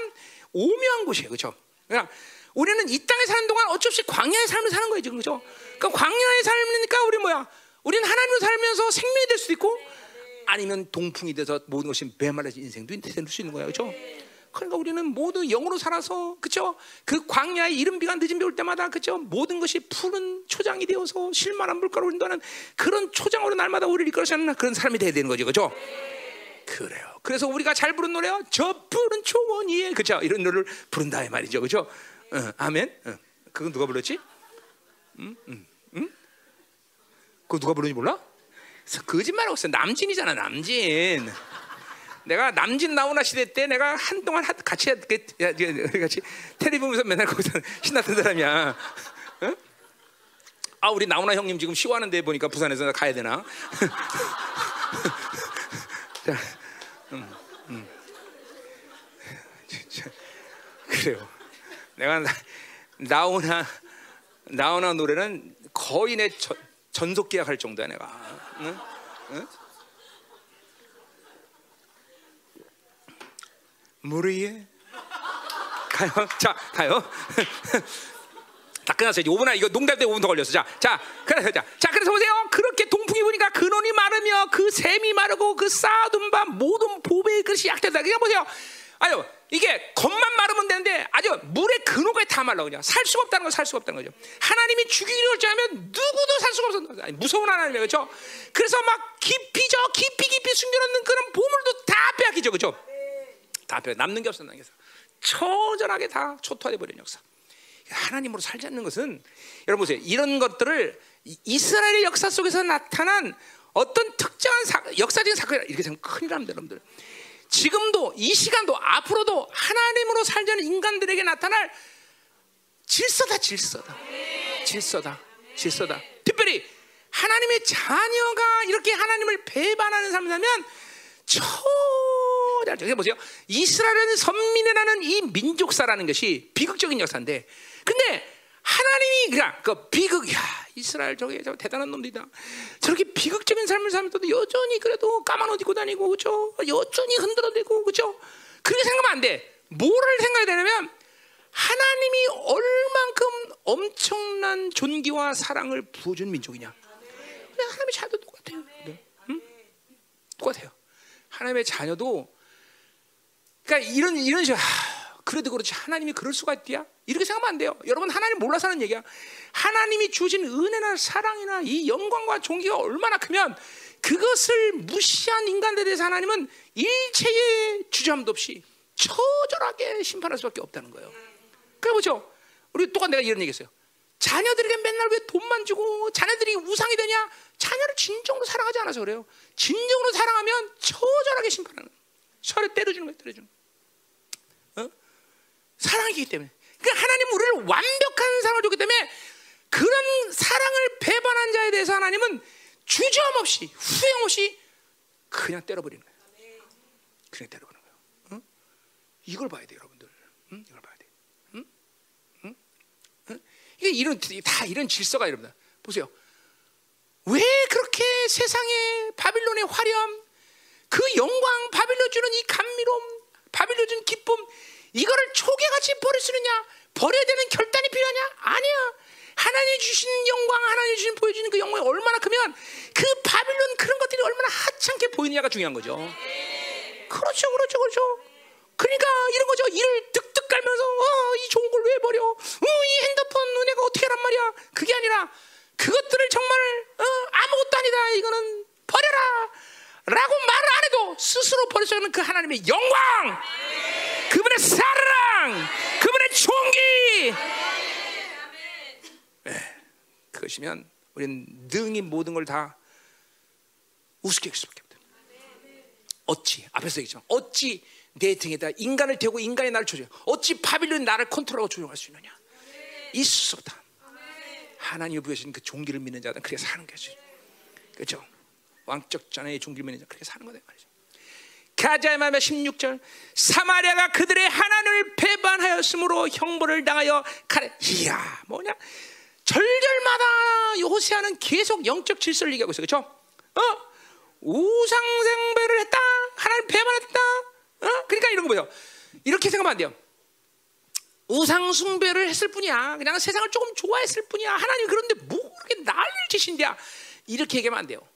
오묘한 곳이에요, 그렇죠? 그러니까 우리는 이 땅에 사는 동안 어쩔 수 없이 광야의 삶을 사는 거예요, 지금 그렇죠? 그러니까 광야의 삶이니까 우리 뭐야? 우리는 하나님을 살면서 생명이 될 수도 있고, 아니면 동풍이 돼서 모든 것이 메말라진 인생도 될 수 있는 거예요, 그렇죠? 그러니까 우리는 모두 영으로 살아서 그죠? 그 광야의 이른 비가 늦은 비 올 때마다 그죠? 모든 것이 푸른 초장이 되어서 실만한 물가로 흐른다는 그런 초장으로 날마다 우리를 이끌어가는 그런 삶이 돼야 되는 거죠, 그죠? 그래요. 그래서 우리가 잘 부른 노래요. 저 푸른 초원 위에 그죠? 이런 노래를 부른다 이 말이죠, 그죠? 어, 아멘. 어. 그건 누가 불렀지? 응, 응, 응? 그거 누가 부르는지 몰라? 거짓말하고 있어. 남진이잖아, 남진. 내가 남진 나오나 시대 때 내가 한동안 같이 같이 텔레비 보면서 맨날 거기서 신났던 사람이야. 어? 아 우리 나오나 형님 지금 쉬워하는데 보니까 부산에서 가야 되나? 자, 음, 음. 그래요. 내가 나오나 나오나 노래는 거의 내 전, 전속 계약할 정도야 내가. 응? 응? 무리에 가요. 자, 가요. 다 끝났어요. 이제 5분 이거 농담 때 5분 더 걸렸어. 자, 자, 그래서 자, 자, 그래서 보세요. 그렇게 동풍이 부니까 근원이 마르며 그 샘이 마르고 그 쌓아둔 바 모든 보배의 그릇이 약되다. 그냥 보세요. 아유, 이게 겉만 마르면 되는데 아주 물의 근원까지 다 말라 그냥 살 수가 없다는 거살 수가 없다는 거죠. 하나님이 죽이기로 결정하면 누구도 살 수가 없어. 아니, 무서운 하나님이에요, 그렇죠? 그래서 막 깊이 저 깊이 깊이 숨겨놓는 그런 보물도 다 빼앗기죠, 그렇죠? 다 빼, 남는 게 없어, 남는 게 없어. 처절하게 다 초토화돼 버린 역사. 하나님으로 살지 않는 것은 여러분 보세요. 이런 것들을 이- 이스라엘의 역사 속에서 나타난 어떤 특정한 사, 역사적인 사건이라 이렇게 생각 큰일 납니다, 여러분들. 지금도 이 시간도 앞으로도 하나님으로 살자는 인간들에게 나타날 질서다, 질서다, 질서다, 질서다. 특별히 하나님의 자녀가 이렇게 하나님을 배반하는 삶이라면 처 자 저기 보세요. 이스라엘은 선민이라는 이 민족사라는 것이 비극적인 역사인데, 근데 하나님이 그냥 그 비극, 야 이스라엘 저게 저 대단한 놈들이다. 저렇게 비극적인 삶을 살면서도 여전히 그래도 까만 옷 입고 다니고 그죠? 여전히 흔들어대고 그죠? 그렇게 생각하면 안 돼. 뭐를 생각해야 되냐면 하나님이 얼만큼 엄청난 존귀와 사랑을 부어준 민족이냐. 하나님의 자녀도 똑같아요. 네. 응? 똑같아요. 하나님의 자녀도 그러니까 이런 이런 식으로 하, 그래도 그렇지 하나님이 그럴 수가 있디야? 이렇게 생각하면 안 돼요. 여러분 하나님 몰라서 하는 얘기야. 하나님이 주신 은혜나 사랑이나 이 영광과 존귀가 얼마나 크면 그것을 무시한 인간들에 대해서 하나님은 일체의 주저함도 없이 처절하게 심판할 수밖에 없다는 거예요. 그래 보죠. 우리 똑같 내가 이런 얘기했어요. 자녀들에게 맨날 왜 돈만 주고 자녀들이 우상이 되냐? 자녀를 진정으로 사랑하지 않아서 그래요. 진정으로 사랑하면 처절하게 심판하는. 서로 때려주는 거예요. 때려주는. 사랑이기 때문에. 그러니까 하나님 우리를 완벽한 사랑을 줬기 때문에 그런 사랑을 배반한 자에 대해서 하나님은 주저함 없이 후회 없이 그냥 때려버리는 거예요. 그냥 때려버리는 거예요. 응? 이걸 봐야 돼요, 여러분들. 응? 이걸 봐야 돼. 응? 응? 응? 이게 이런 다 이런 질서가 여러분들 보세요. 왜 그렇게 세상의 바빌론의 화려함, 그 영광, 바빌론 주는 이 감미로움, 바빌론 주는 기쁨, 이거를 초계같이 버릴 수 있느냐? 버려야 되는 결단이 필요하냐? 아니야. 하나님 주신 영광, 하나님 주신 보여주는 그 영광이 얼마나 크면 그 바빌론 그런 것들이 얼마나 하찮게 보이느냐가 중요한 거죠. 그렇죠, 그렇죠, 그렇죠. 그러니까 이런 거죠. 이를 득득 깔면서 어, 이 좋은 걸 왜 버려? 어, 이 핸드폰 은혜가 어떻게 하란 말이야? 그게 아니라 그것들을 정말 어, 아무것도 아니다. 이거는 버려라. 라고 말을 안 해도 스스로 있는 그 하나님의 영광, 그분의 사랑, 그분의 존귀. 예, 그것이면 우리는 능히 모든 걸 다 우습게 여길 수밖에 없다. 어찌 앞에서 얘기했지만 어찌 내 등에다 인간을 대고 인간이 나를 조종 어찌 바빌론이 나를 컨트롤하고 조종할 수 있느냐? 있을 수 없다. 하나님을 부여주신 그 종기를 믿는 자는 그렇게 사는 거지. 그렇죠 왕적 전의 종기를 믿는 자 그렇게 사는 거다 말이죠 가자 말면 16절 사마리아가 그들의 하나님을 배반하였으므로 형벌을 당하여 가래 이야 뭐냐 절절마다 호세아는 계속 영적 질서를 얘기하고 있어요 그렇죠 어 우상생배를 했다 하나님 배반했다 어? 그러니까 이런 거 보세요. 이렇게 생각하면 안 돼요. 우상 숭배를 했을 뿐이야. 그냥 세상을 조금 좋아했을 뿐이야. 하나님 그런데 뭐 그렇게 난리를 치신대야. 이렇게 얘기하면 안 돼요.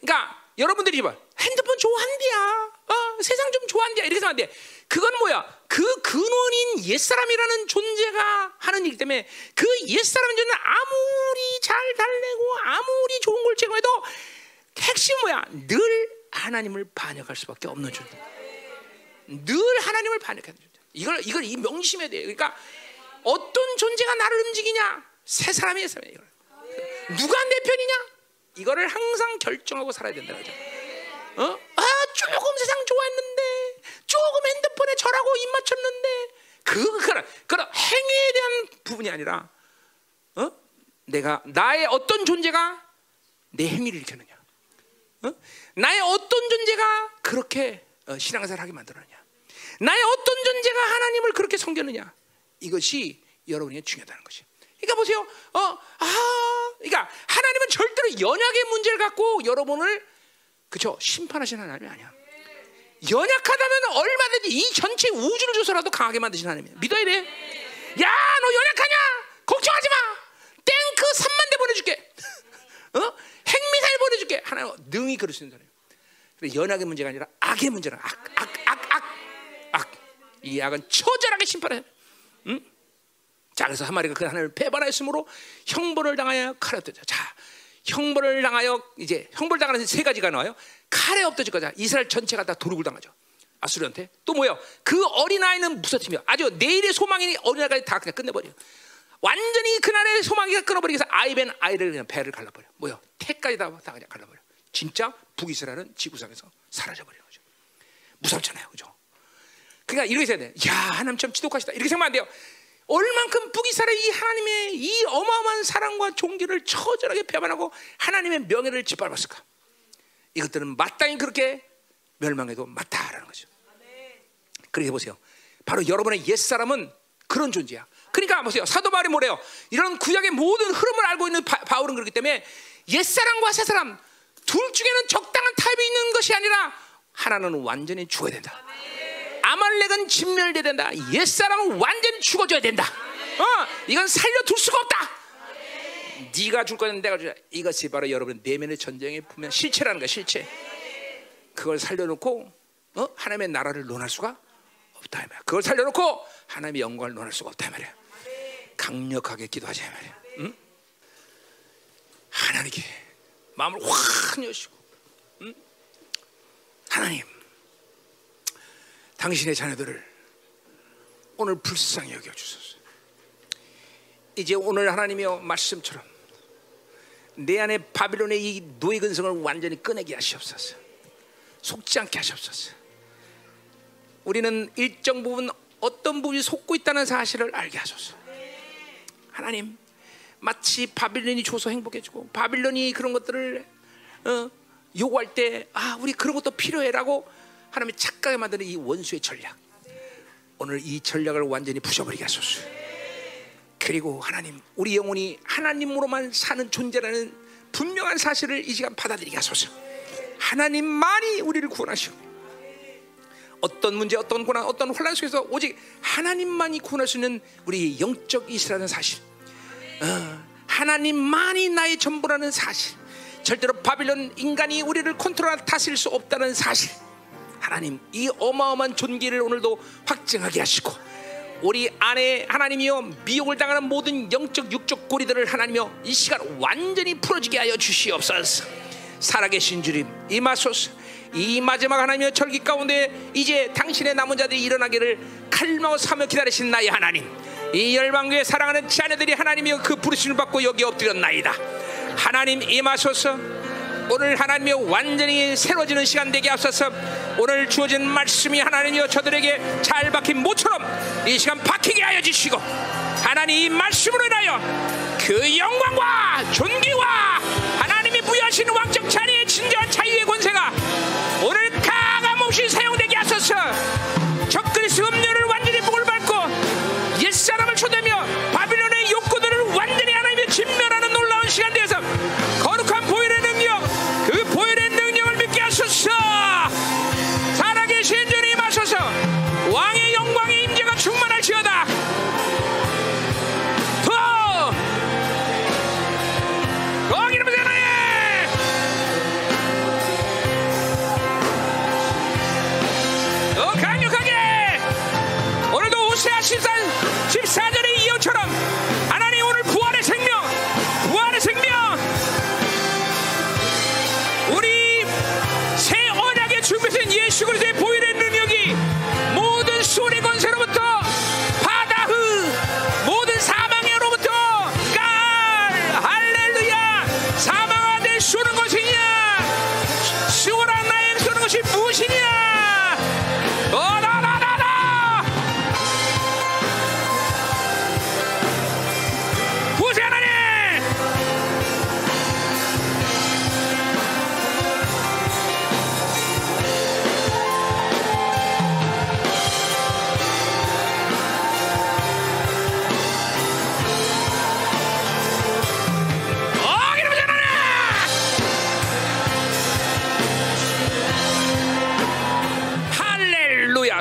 그러니까 여러분들이 봐. 핸드폰 좋아한대야. 어, 세상 좀 좋아한대야. 이렇게 생각하면 안 돼. 그건 뭐야? 그 근원인 옛사람이라는 존재가 하는 일 때문에 그 옛사람인 존재는 아무리 잘 달래고 아무리 좋은 걸 제공해도 핵심 뭐야? 늘 하나님을 반역할 수밖에 없는 존재. 늘 하나님을 반역하는 존재. 이걸 이걸 이 명심해야 돼요. 그러니까 어떤 존재가 나를 움직이냐? 새 사람이 새 사람이야. 이걸. 누가 내 편이냐? 이거를 항상 결정하고 살아야 된다는 거죠. 어? 아 조금 세상 좋아했는데 조금 핸드폰에 절하고 입 맞췄는데 그 그런 그런 행위에 대한 부분이 아니라 어? 내가 나의 어떤 존재가 내 행위를 일으켰느냐? 어? 나의 어떤 존재가 그렇게 어, 신앙생활을 하게 만들었느냐? 나의 어떤 존재가 하나님을 그렇게 섬겼느냐? 이것이 여러분에게 중요하다는 것이. 그러니까 보세요. 어, 아, 그러니까 하나님은 절대로 연약의 문제를 갖고 여러분을 그죠 심판하시는 하나님이 아니야. 연약하다면 얼마든지 이 전체 우주를 줘서라도 강하게 만드시는 하나님. 믿어야 돼. 야, 너 연약하냐? 걱정하지 마. 탱크 3만 대 보내줄게. 어? 핵미사일 보내줄게. 하나님 능히 그럴 수 있는 사람. 그래 연약의 문제가 아니라 악의 문제라. 악, 악, 악, 악, 악. 이 악은 처절하게 심판해. 응? 자, 그래서 한 마리가 그 하나님을 배반하였으므로 형벌을 당하여 칼에 엎드려. 자, 형벌을 당하여 이제 형벌 당하는 세 가지가 나와요. 칼에 엎드질 거자. 이스라엘 전체가 다 도륙을 당하죠. 아수르한테. 또 뭐요? 그 어린 아이는 무서팀이요. 아주 내일의 소망이 어린아이까지 다 그냥 끝내버려. 완전히 그날의 소망이가 끊어버리기 위해서 아이벤 아이를 그냥 배를 갈라버려. 뭐요? 태까지 다, 다 그냥 갈라버려. 진짜 북이스라엘은 지구상에서 사라져버리는 거죠. 무섭잖아요. 그죠? 그러니까 이렇게 해야 돼. 야, 하나님 참 지독하시다. 이렇게 생각하면 안 돼요. 얼만큼 북이스라엘 이 하나님의 이 어마어마한 사랑과 종기를 처절하게 배반하고 하나님의 명예를 짓밟았을까? 이것들은 마땅히 그렇게 멸망해도 맞다라는 거죠. 그렇게 보세요. 바로 여러분의 옛 사람은 그런 존재야. 그러니까 보세요. 사도 바울이 뭐래요? 이런 구약의 모든 흐름을 알고 있는 바, 바울은 그렇기 때문에 옛 사람과 새 사람 둘 중에는 적당한 타입이 있는 것이 아니라 하나는 완전히 죽어야 된다. 아말렉은 진멸돼야 된다. 옛 사람은 완전히 죽어줘야 된다. 어, 이건 살려둘 수가 없다. 네가 줄 거는 내가 주자. 이것이 바로 여러분 내면의 전쟁의 분명 실체라는 거야. 실체. 그걸 살려놓고 어? 하나님의 나라를 논할 수가 없다 이 말이야. 그걸 살려놓고 하나님의 영광을 논할 수가 없다 이 말이야. 강력하게 기도하자 이 말이야. 응? 하나님께 마음을 확 여시고, 응? 하나님, 당신의 자녀들을 오늘 불쌍히 여겨 주소서. 이제 오늘 하나님이여 말씀처럼 내 안에 바빌론의 이 노예 근성을 완전히 꺼내게 하시옵소서. 속지 않게 하시옵소서. 우리는 일정 부분 어떤 부분이 속고 있다는 사실을 알게 하소서. 하나님, 마치 바빌론이 줘서 행복해지고 바빌론이 그런 것들을 어, 요구할 때 아, 우리 그런 것도 필요해라고 하나님이 착각에 만드는 이 원수의 전략. 오늘 이 전략을 완전히 부셔버리게 하소서. 그리고 하나님, 우리 영혼이 하나님으로만 사는 존재라는 분명한 사실을 이 시간 받아들이게 하소서. 하나님만이 우리를 구원하시고 어떤 문제, 어떤 고난, 어떤 혼란 속에서 오직 하나님만이 구원할 수 있는 우리 영적 이스라는 사실. 어, 하나님만이 나의 전부라는 사실. 절대로 바빌론 인간이 우리를 컨트롤 다스릴 수 없다는 사실. 하나님 이 어마어마한 존귀를 오늘도 확증하게 하시고 우리 안에 하나님이여 미혹을 당하는 모든 영적 육적 고리들을 하나님이여 이 시간 완전히 풀어지게 하여 주시옵소서. 살아계신 주님 임하소서. 이 마지막 하나님의 절기 가운데 이제 당신의 남은 자들이 일어나기를 칼마고 사며 기다리신 나의 하나님 이 열방교회 사랑하는 자녀들이 하나님이여 그 부르심을 받고 여기 엎드렸나이다 하나님 임하소서 오늘 하나님이 완전히 새로워지는 시간 되게 하소서 오늘 주어진 말씀이 하나님이여 저들에게 잘 박힌 모처럼 이 시간 박히게 하여 주시고 하나님 이 말씀으로 인하여 그 영광과 존귀와 하나님이 부여하시는 왕적 자리의 진정한 자유의 권세가 오늘 가감없이 사용되게 하소서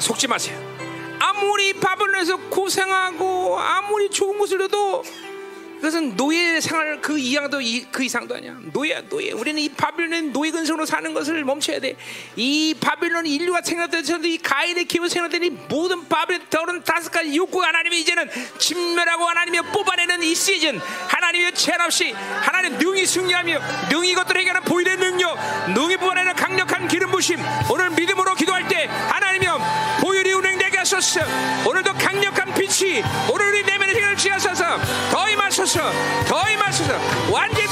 속지 마세요. 아무리 바벨론에서 고생하고 아무리 좋은 곳을 둬도 그것은 노예 생활 그 이상도 이, 그 이상도 아니야. 노예야 노예. 우리는 이 바빌론 노예 근성으로 사는 것을 멈춰야 돼. 이 바빌론 인류가 생각되서도 이 가인의 기분 생각되니 모든 바빌론 더러운 다섯 가지 욕구가 하나님이 이제는 진멸하고 하나님이 뽑아내는 이 시즌 하나님의 죄 없이 하나님 능히 승리하며 능히 것들을 해결하는 보일의 오늘 우리 내면의 생을 지하소서. 더 임하소서. 더 임하소서. 완전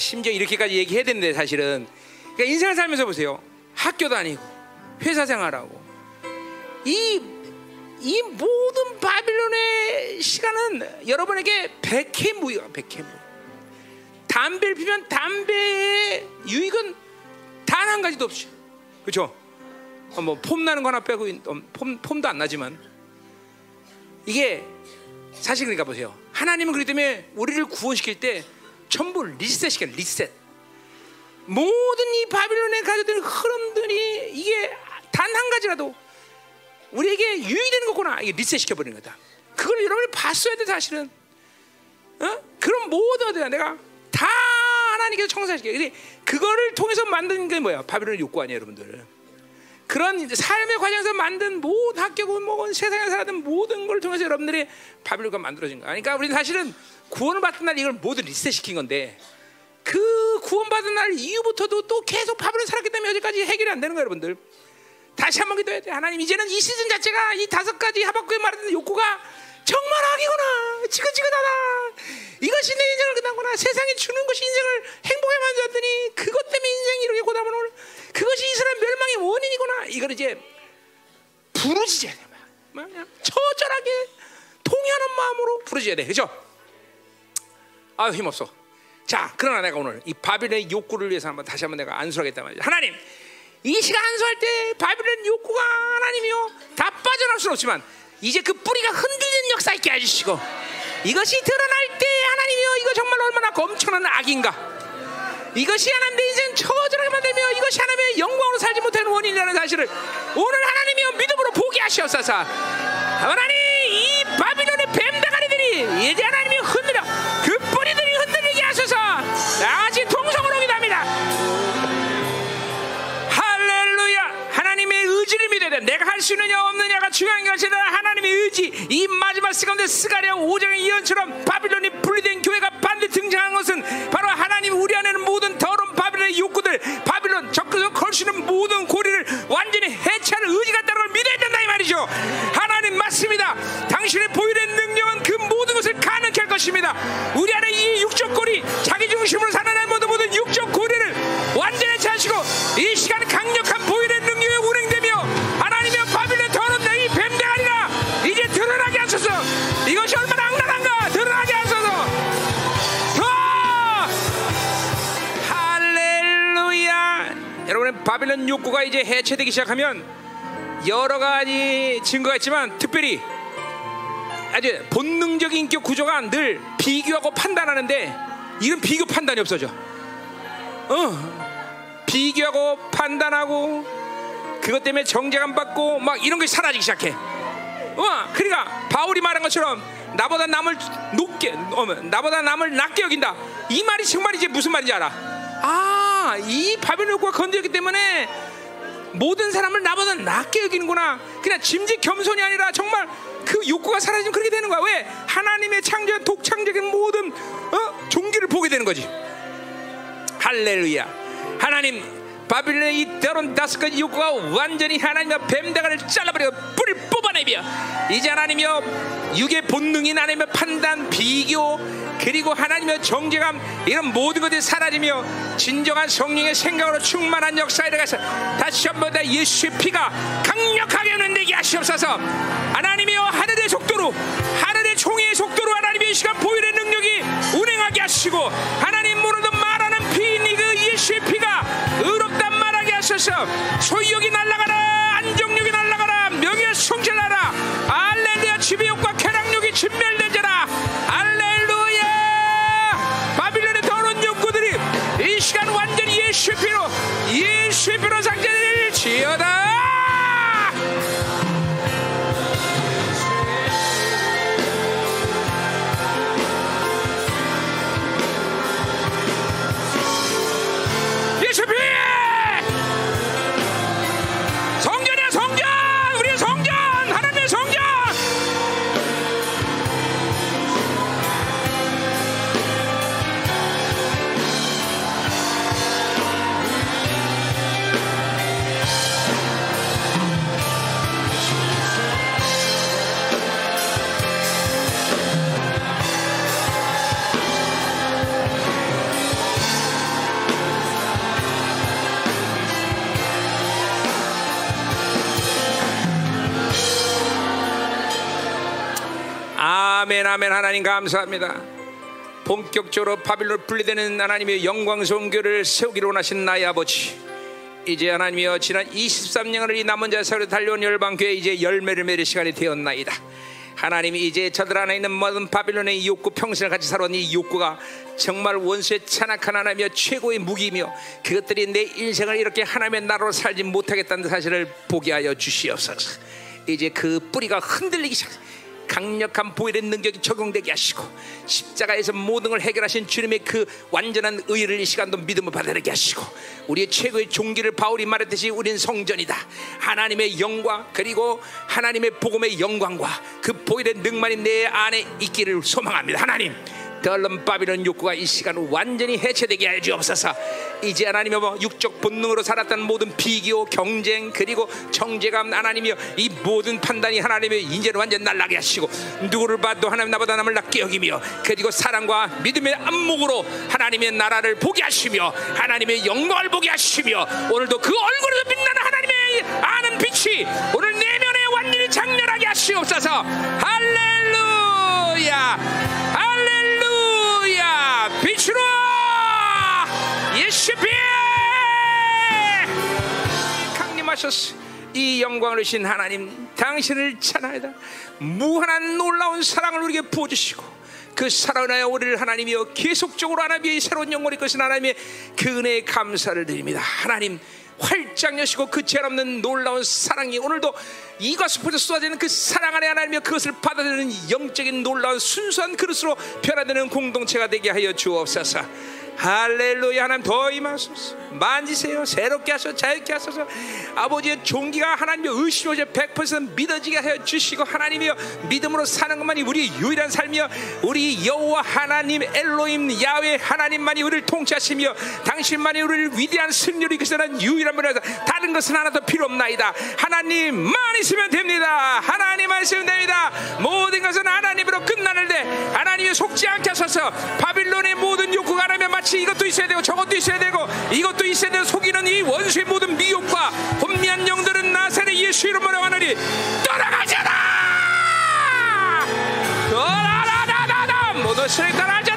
심지어 이렇게까지 얘기해야 되는데 사실은. 그러니까 인생을 살면서 보세요. 학교 다니고 회사 생활하고. 이, 이 모든 바빌론의 시간은 여러분에게 백해무이야 백해무. 담배를 피면 담배의 유익은 단 한 가지도 없이. 그렇죠? 어, 뭐폼 나는 거 하나 빼고 어, 폼, 폼도 안 나지만. 이게 사실 그러니까 보세요. 하나님은 그렇기 때문에 우리를 구원시킬 때 전부 리셋시켜 리셋 모든 이 바빌론에 가져든 흐름들이 이게 단 한 가지라도 우리에게 유익되는 거구나 이게 리셋 시켜 버리는 거다. 그걸 여러분이 봤어야 돼 사실은. 어? 그럼 모든 어디가 내가 다 하나님께서 청사시켜. 근데 그거를 통해서 만든 게 뭐야? 바빌론 욕구 아니에요, 여러분들. 그런 삶의 과정에서 만든 모든 합격은 뭐건 세상에 살았던 모든 걸 통해서 여러분들이 바빌론가 만들어진 거야. 그러니까 우리는 사실은 구원을 받은 날 이걸 모두 리셋 시킨 건데 그 구원받은 날 이후부터도 또 계속 바벨론 살았기 때문에 여기까지 해결이 안 되는 거예요, 여러분들. 다시 한번 기도해야 돼. 하나님 이제는 이 시즌 자체가 이 다섯 가지 하박국에 말하는 욕구가 정말 악이구나. 지긋지긋하다. 이것이 내 인생을 끝난구나. 세상이 주는 것이 인생을 행복하게 만들었더니 그것 때문에 인생이 이렇게 고담을 오늘 그것이 이스라엘 멸망의 원인이구나. 이걸 이제 부르짖어야 돼. 그냥 처절하게 통하는 마음으로 부르짖어야 돼. 그죠? 아유 힘없어. 자, 그러나 내가 오늘 이 바빌론의 욕구를 위해서 한번 다시 한번 내가 안수하겠다 말이야. 하나님, 이 시간 안수할 때 바빌론 욕구가 하나님이요 다 빠져나올 수는 없지만 이제 그 뿌리가 흔들리는 역사 있게 해주시고 이것이 드러날 때 하나님이요 이거 정말 얼마나 엄청난 악인가. 이것이 하나님 내 인생 처절하게 만들며 이것이 하나님의 영광으로 살지 못하는 원인이라는 사실을 오늘 하나님이요 믿음으로 보게 하시옵소서. 하나님 이 바빌론의 뱀다가리들이 이제 하나님이 흔들어 의 의지를 믿어야 돼. 내가 할 수 있느냐 없느냐가 중요한 것이 아니라 하나님의 의지. 이 마지막 시간 가운데 스가랴 5장의 이언처럼 바빌론이 분리된 교회가 반드시 등장한 것은 바로 하나님 우리 안에는 모든 더러운 바빌론의 욕구들 바빌론 적그서 걸치는 모든 고리를 완전히 해체하는 의지가 있다는 걸 믿어야 된다 이 말이죠. 하나님 맞습니다. 당신의 보일의 능력은 그 모든 것을 가능케 할 것입니다. 우리 안에 이 육적 고리 자기 중심으로 살아나는 모든 모든 육적 고리를 완전히 해체하시고 이 시간 강력한 보일의 능력이 운행되며 이것이 얼마나 악랄한가! 드러나게 하소서! 더! 할렐루야! 여러분의 바빌론 욕구가 이제 해체되기 시작하면 여러 가지 증거가 있지만 특별히 아주 본능적인 인격 구조가 늘 비교하고 판단하는데 이런 비교 판단이 없어져. 어. 비교하고 판단하고 그것 때문에 정죄감 받고 막 이런 것이 사라지기 시작해. 어, 그러니까 바울이 말한 것처럼 나보다 남을 높게, 어, 나보다 남을 낮게 여긴다. 이 말이 정말 이제 무슨 말인지 알아? 아, 이 바벨론 욕구가 건드렸기 때문에 모든 사람을 나보다 낮게 여기는구나. 그냥 짐짓 겸손이 아니라 정말 그 욕구가 사라지면 그렇게 되는 거야. 왜? 하나님의 창조한 독창적인 모든 어? 종기를 보게 되는 거지. 할렐루야. 하나님 바빌론의 이 더러운 다섯 가지 욕구가 완전히 하나님의 뱀대가를 잘라버리고 뿌리 뽑아내며 이제 하나님이여 육의 본능인 하나님의 판단 비교 그리고 하나님의 정죄감 이런 모든 것들이 사라지며 진정한 성령의 생각으로 충만한 역사에 들어가서 다시 한번 다 예수의 피가 강력하게 은되게 하시옵소서. 하나님이여 하늘의 속도로 하늘의 총의 속도로 하나님의 이 시간 보일의 능력이 운행하게 하시고 하나님 모르는 말하는 피니 그 예수의 피가 하소서 소유욕이 날아가라 안정욕이 날아가라 명예 성질하라. 알렐루야 지배욕과 쾌락욕이 진멸되져라. 알렐루야! 바빌론의 더러운 욕구들이 이 시간 완전히 예수의 피로 예수의 피로 상제를 지어다 아멘 아멘. 하나님 감사합니다. 본격적으로 바빌론 분리되는 하나님의 영광스러운 교를 세우기로 원하신 나의 아버지 이제 하나님이여 지난 23년을 이 남은 자세로 달려온 열방교회 이제 열매를 맺을 시간이 되었나이다. 하나님이 이제 저들 안에 있는 모든 바빌론의 이 욕구 평생을 같이 살아온 이 욕구가 정말 원수의 찬악한 하나님의 최고의 무기이며 그것들이 내 인생을 이렇게 하나님의 나라로 살지 못하겠다는 사실을 보게 하여 주시옵소서. 이제 그 뿌리가 흔들리기 시작 강력한 보혈의 능력이 적용되게 하시고 십자가에서 모든 걸 해결하신 주님의 그 완전한 의를 이 시간도 믿음을 받아들게 하시고 우리의 최고의 종기를 바울이 말했듯이 우리는 성전이다. 하나님의 영광 그리고 하나님의 복음의 영광과 그 보혈의 능만이 내 안에 있기를 소망합니다. 하나님 덜른 바빌론 욕구가 이 시간 완전히 해체되게 하여 주옵소서. 이제 하나님의 뭐 육적 본능으로 살았던 모든 비교 경쟁 그리고 정죄감 하나님이여 이 모든 판단이 하나님의 인재를 완전 날라게 하시고 누구를 봐도 하나님 나보다 남을 낮게 여기며 그리고 사랑과 믿음의 안목으로 하나님의 나라를 보게 하시며 하나님의 영광을 보게 하시며 오늘도 그 얼굴에서 빛나는 하나님의 아는 빛이 오늘 내면에 완전히 장렬하게 하시옵소서. 할렐루야! 할렐루야 빛으로 예수피 강림하셨어. 이 영광을 주신 하나님 당신을 찬하다. 무한한 놀라운 사랑을 우리에게 부어주시고 그 사랑을 하여 우리를 하나님이여 계속적으로 하나님의 새로운 영광을 이끄신 하나님의 그 은혜에 감사를 드립니다. 하나님 활짝 여시고 그 죄 없는 놀라운 사랑이 오늘도 이과 수포에 쏟아지는 그 사랑 안에 하나님이여 그것을 받아들이는 영적인 놀라운 순수한 그릇으로 변화되는 공동체가 되게 하여 주옵소서 할렐루야 하나님 더 임하소서. 만지세요. 새롭게 하소서 자유케 하소서. 아버지의 종기가 하나님의 의심으로 100% 믿어지게 하여 주시고 하나님이여 믿음으로 사는 것만이 우리 유일한 삶이여. 우리 여호와 하나님 엘로임 야외 하나님만이 우리를 통치하시며 당신만이 우리를 위대한 승리로 이끄시는 유일한 분이다 다른 것은 하나도 필요 없나이다. 하나님만 있으면 됩니다. 하나님만 있으면 됩니다. 모든 것은 하나님으로 끝나는 데 하나님이 속지 않게 하소서. 바빌론의 모든 욕구가 하나님의 마치 이것도 있어야 되고 저것도 있어야 되고 이것도 있어야 되는 속이는 이 원수의 모든 미혹과 혼미한 영들은 나사렛 예수 이름으로 하느니 떠나가자다 떠나라라라라 모두 스를 떠나자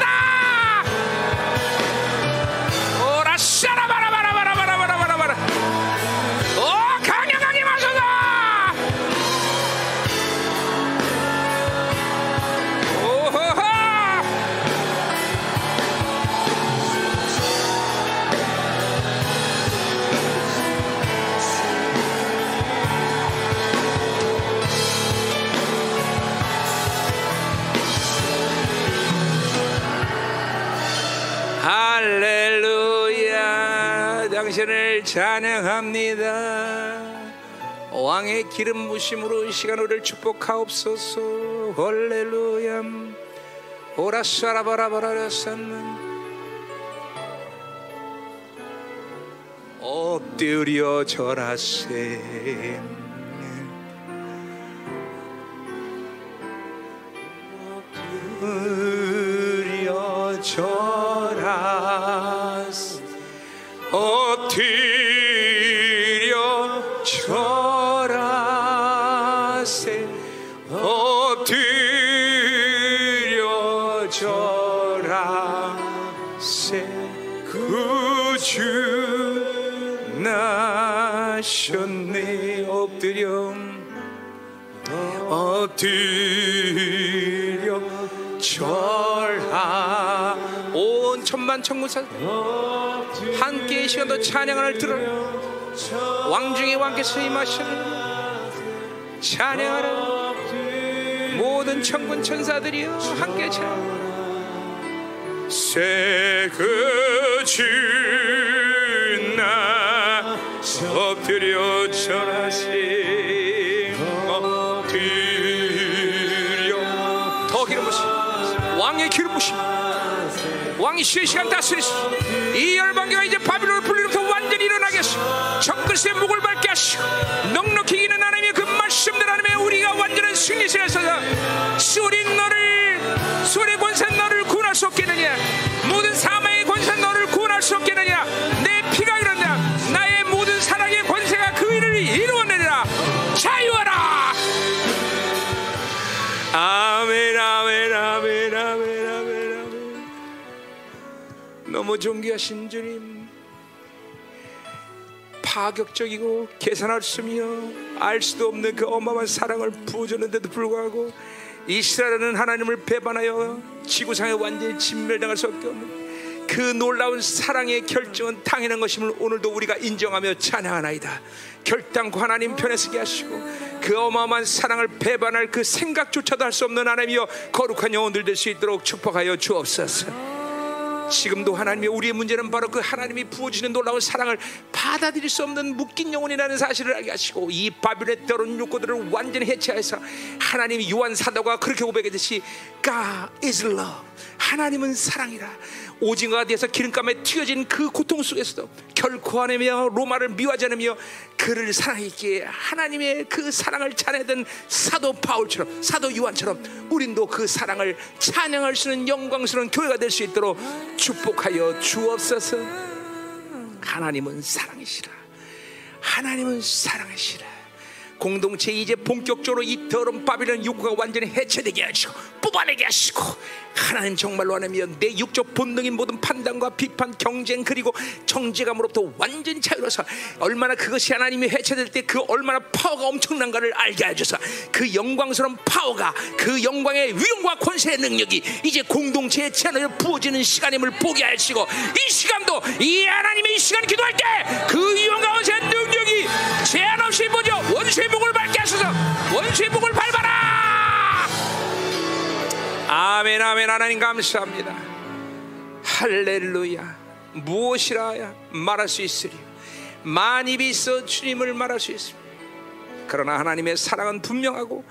당신을 찬양합니다. 왕의 기름 부심으로 이 시간 우리를 축복하옵소서. 할렐루야. 오라사라바라바라산 엎드려 절하세. 엎드려 절하세 엎드려 절하세 엎드려 절하세. 구주 나셨네 엎드려. 엎드려 절하 온 천만 천군사 함께 이 시간도 찬양을 들어 왕중의 왕께서 임하시는 찬양하라. 모든 천군 천사들이여 함께 찬양 새그 주나 엎드려 절하시 엎드려. 더 기름 부심. 왕의 기름 부심 왕이 쉬는 시간 다스리시 이 열방교가 이제 바빌론을 불리로부터 완전히 일어나게 하시고 정글스의 목을 밟게 하시고 넉넉히 이기는 하나님의 그 말씀들 하나님의 우리가 완전한 승리시에 서서 수리 너를 너무 존귀하신 주님 파격적이고 계산할 수며 알 수도 없는 그 어마어마한 사랑을 부어줬는데도 불구하고 이스라엘은 하나님을 배반하여 지구상에 완전히 진멸당할 수밖에 없는 그 놀라운 사랑의 결정은 당연한 것임을 오늘도 우리가 인정하며 찬양하나이다. 결단코 하나님 편에 서게 하시고 그 어마어마한 사랑을 배반할 그 생각조차도 할 수 없는 하나님이여 거룩한 영혼들 될 수 있도록 축복하여 주옵소서. 지금도 하나님의 우리의 문제는 바로 그 하나님이 부어주시는 놀라운 사랑을 받아들일 수 없는 묶인 영혼이라는 사실을 알게 하시고 이 바빌의 더러운 욕구들을 완전히 해체해서 하나님 요한 사도가 그렇게 고백했듯이 God is love. 하나님은 사랑이라 오징어가 돼서 기름감에 튀겨진 그 고통 속에서도 결코 하나며 로마를 미워하지 않으며 그를 사랑했기에 하나님의 그 사랑을 찬양하던 사도 바울처럼 사도 요한처럼 우린도 그 사랑을 찬양할 수 있는 영광스러운 교회가 될 수 있도록 축복하여 주옵소서. 하나님은 사랑이시라. 하나님은 사랑이시라. 공동체 이제 본격적으로 이 더러운 바빌론 욕구가 완전히 해체되게 하시고 뽑아내게 하시고 하나님 정말로 하나며 내 육적 본능인 모든 판단과 비판, 경쟁 그리고 정죄감으로부터 완전히 자유로서 얼마나 그것이 하나님이 해체될 때 그 얼마나 파워가 엄청난가를 알게 해줘서. 그 영광스러운 파워가 그 영광의 위엄과 권세의 능력이 이제 공동체의 채널에 부어지는 시간임을 보게 하시고 이 시간도 이 하나님의 이 시간 기도할 때 그 위엄과 권세의 능력이 제한 없이 보죠 원수의 목을 밟게 하소서. 원수의 목을 밟아라 아멘 아멘. 하나님 감사합니다. 할렐루야. 무엇이라 말할 수 있으리 만입이 있어 주님을 말할 수 있습니다. 그러나 하나님의 사랑은 분명하고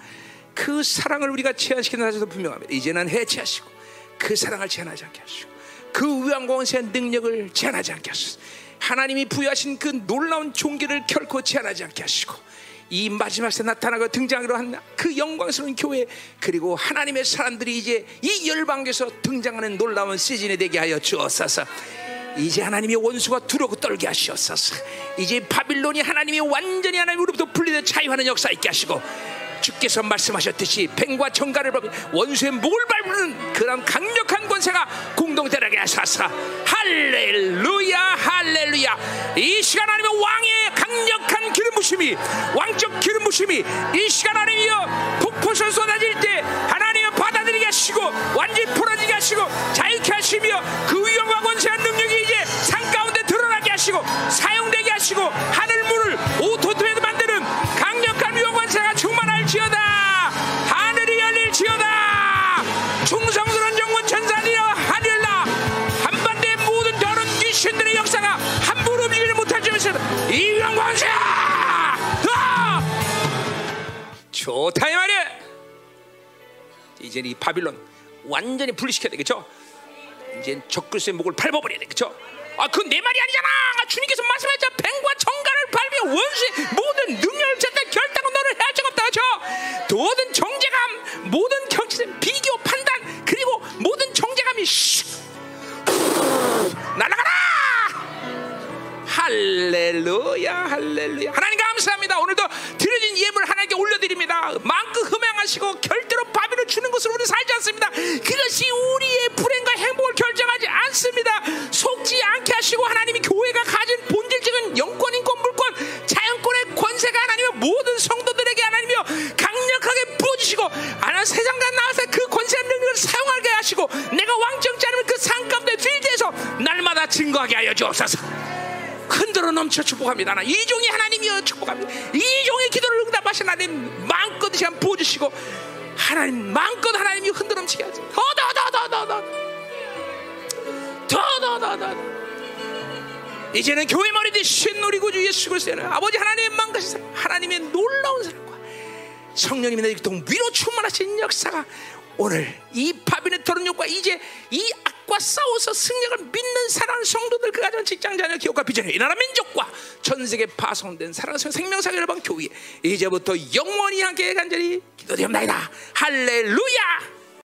그 사랑을 우리가 제한시키는 사실도 분명합니다. 이제는 해체하시고 그 사랑을 제한하지 않게 하시고 그 위안공원세의 능력을 제한하지 않게 하시고 하나님이 부여하신 그 놀라운 종기를 결코 제한하지 않게 하시고 이 마지막 때 나타나고 등장하기로 한 그 영광스러운 교회 그리고 하나님의 사람들이 이제 이 열방에서 등장하는 놀라운 시즌이 되게 하여 주옵소서. 이제 하나님의 원수가 두려고 떨게 하시옵소서. 이제 바빌론이 하나님이 완전히 하나님으로부터 분리돼 자유하는 역사 있게 하시고 주께서 말씀하셨듯이 뱀과 정갈을 밟은 원수의 목을 밟는 그런 강력한 권세가 공동체라게 하소서 할렐루야 할렐루야. 이 시간 하나님의 왕의 강력한 기름 부심이 왕적 기름 부심이 이 시간 하나님이여 폭포선 쏟아질 때 하나님을 받아들이게 하시고 완전히 풀어지게 하시고 자유케 하시며 그 위험과 권세한 능력이 이제 산 가운데 드러나게 하시고 사용되게 하시고 하늘 문을 오토토에 만드는 강력한 위험 권세가 충만 점에서 이 위험 권세 좋다 이 말이야 이제 이 바빌론 완전히 분리시켜야 되겠죠 이제 적그리스의 목을 밟아버려야 되겠죠 아, 그건 내 말이 아니잖아. 주님께서 말씀하셨죠. 뱀과 정갈을 밟으며 원수의 모든 능력을 제때 결단은 너를 해할 적 없다. 그죠? 모든 정제감, 모든 경치심, 비교, 판단, 그리고 모든 정제감이 슉 날아가라. 할렐루야, 할렐루야. 하나님 감사합니다. 오늘도 드려진 예물 하나님께 올려드립니다. 마음껏 흠양하시고 결대로 밥을 주는 것으로 우리 살지 않습니다. 그것이 우리의 불행과 행복을 결정하지 않습니다. 속지 않게 하시고 하나님이 교회가 가진 본질적인 영권, 인권, 물권, 자연권의 권세가 하나님의 모든 성도들에게 하나님이여 강력하게 부어주시고 하나님 세상과 나와서 그 권세의 능력을 사용하게 하시고 내가 왕정치 않으면 그 상가운데 필드에서 날마다 증거하게 하여 주옵소서. 흔들어 넘쳐 축복합니다. 나 이종의 하나님이여 축복합니다. 이 종의 기도를 응답하신 하나님 마음껏 시간 부어주시고 하나님 마음껏 하나님이 흔들어 넘치게 하지. 더더더더더더더더더 이제는 교회 머리 대신 누리고 예수 그리스도는 아버지 망가신 사랑, 하나님의 놀라운 사랑과 성령님의 내리통 위로 충만하신 역사가 오늘 이 바비네 토론 욕과 이제 이 악과 싸워서 승력을 믿는 사랑하는 성도들 그 가정 직장 자녀 기업과 비전의 이 나라 민족과 전 세계 파송된 사랑하는 생명사교를 방 교회. 이제부터 영원히 함께 간절히 기도되옵나이다. 할렐루야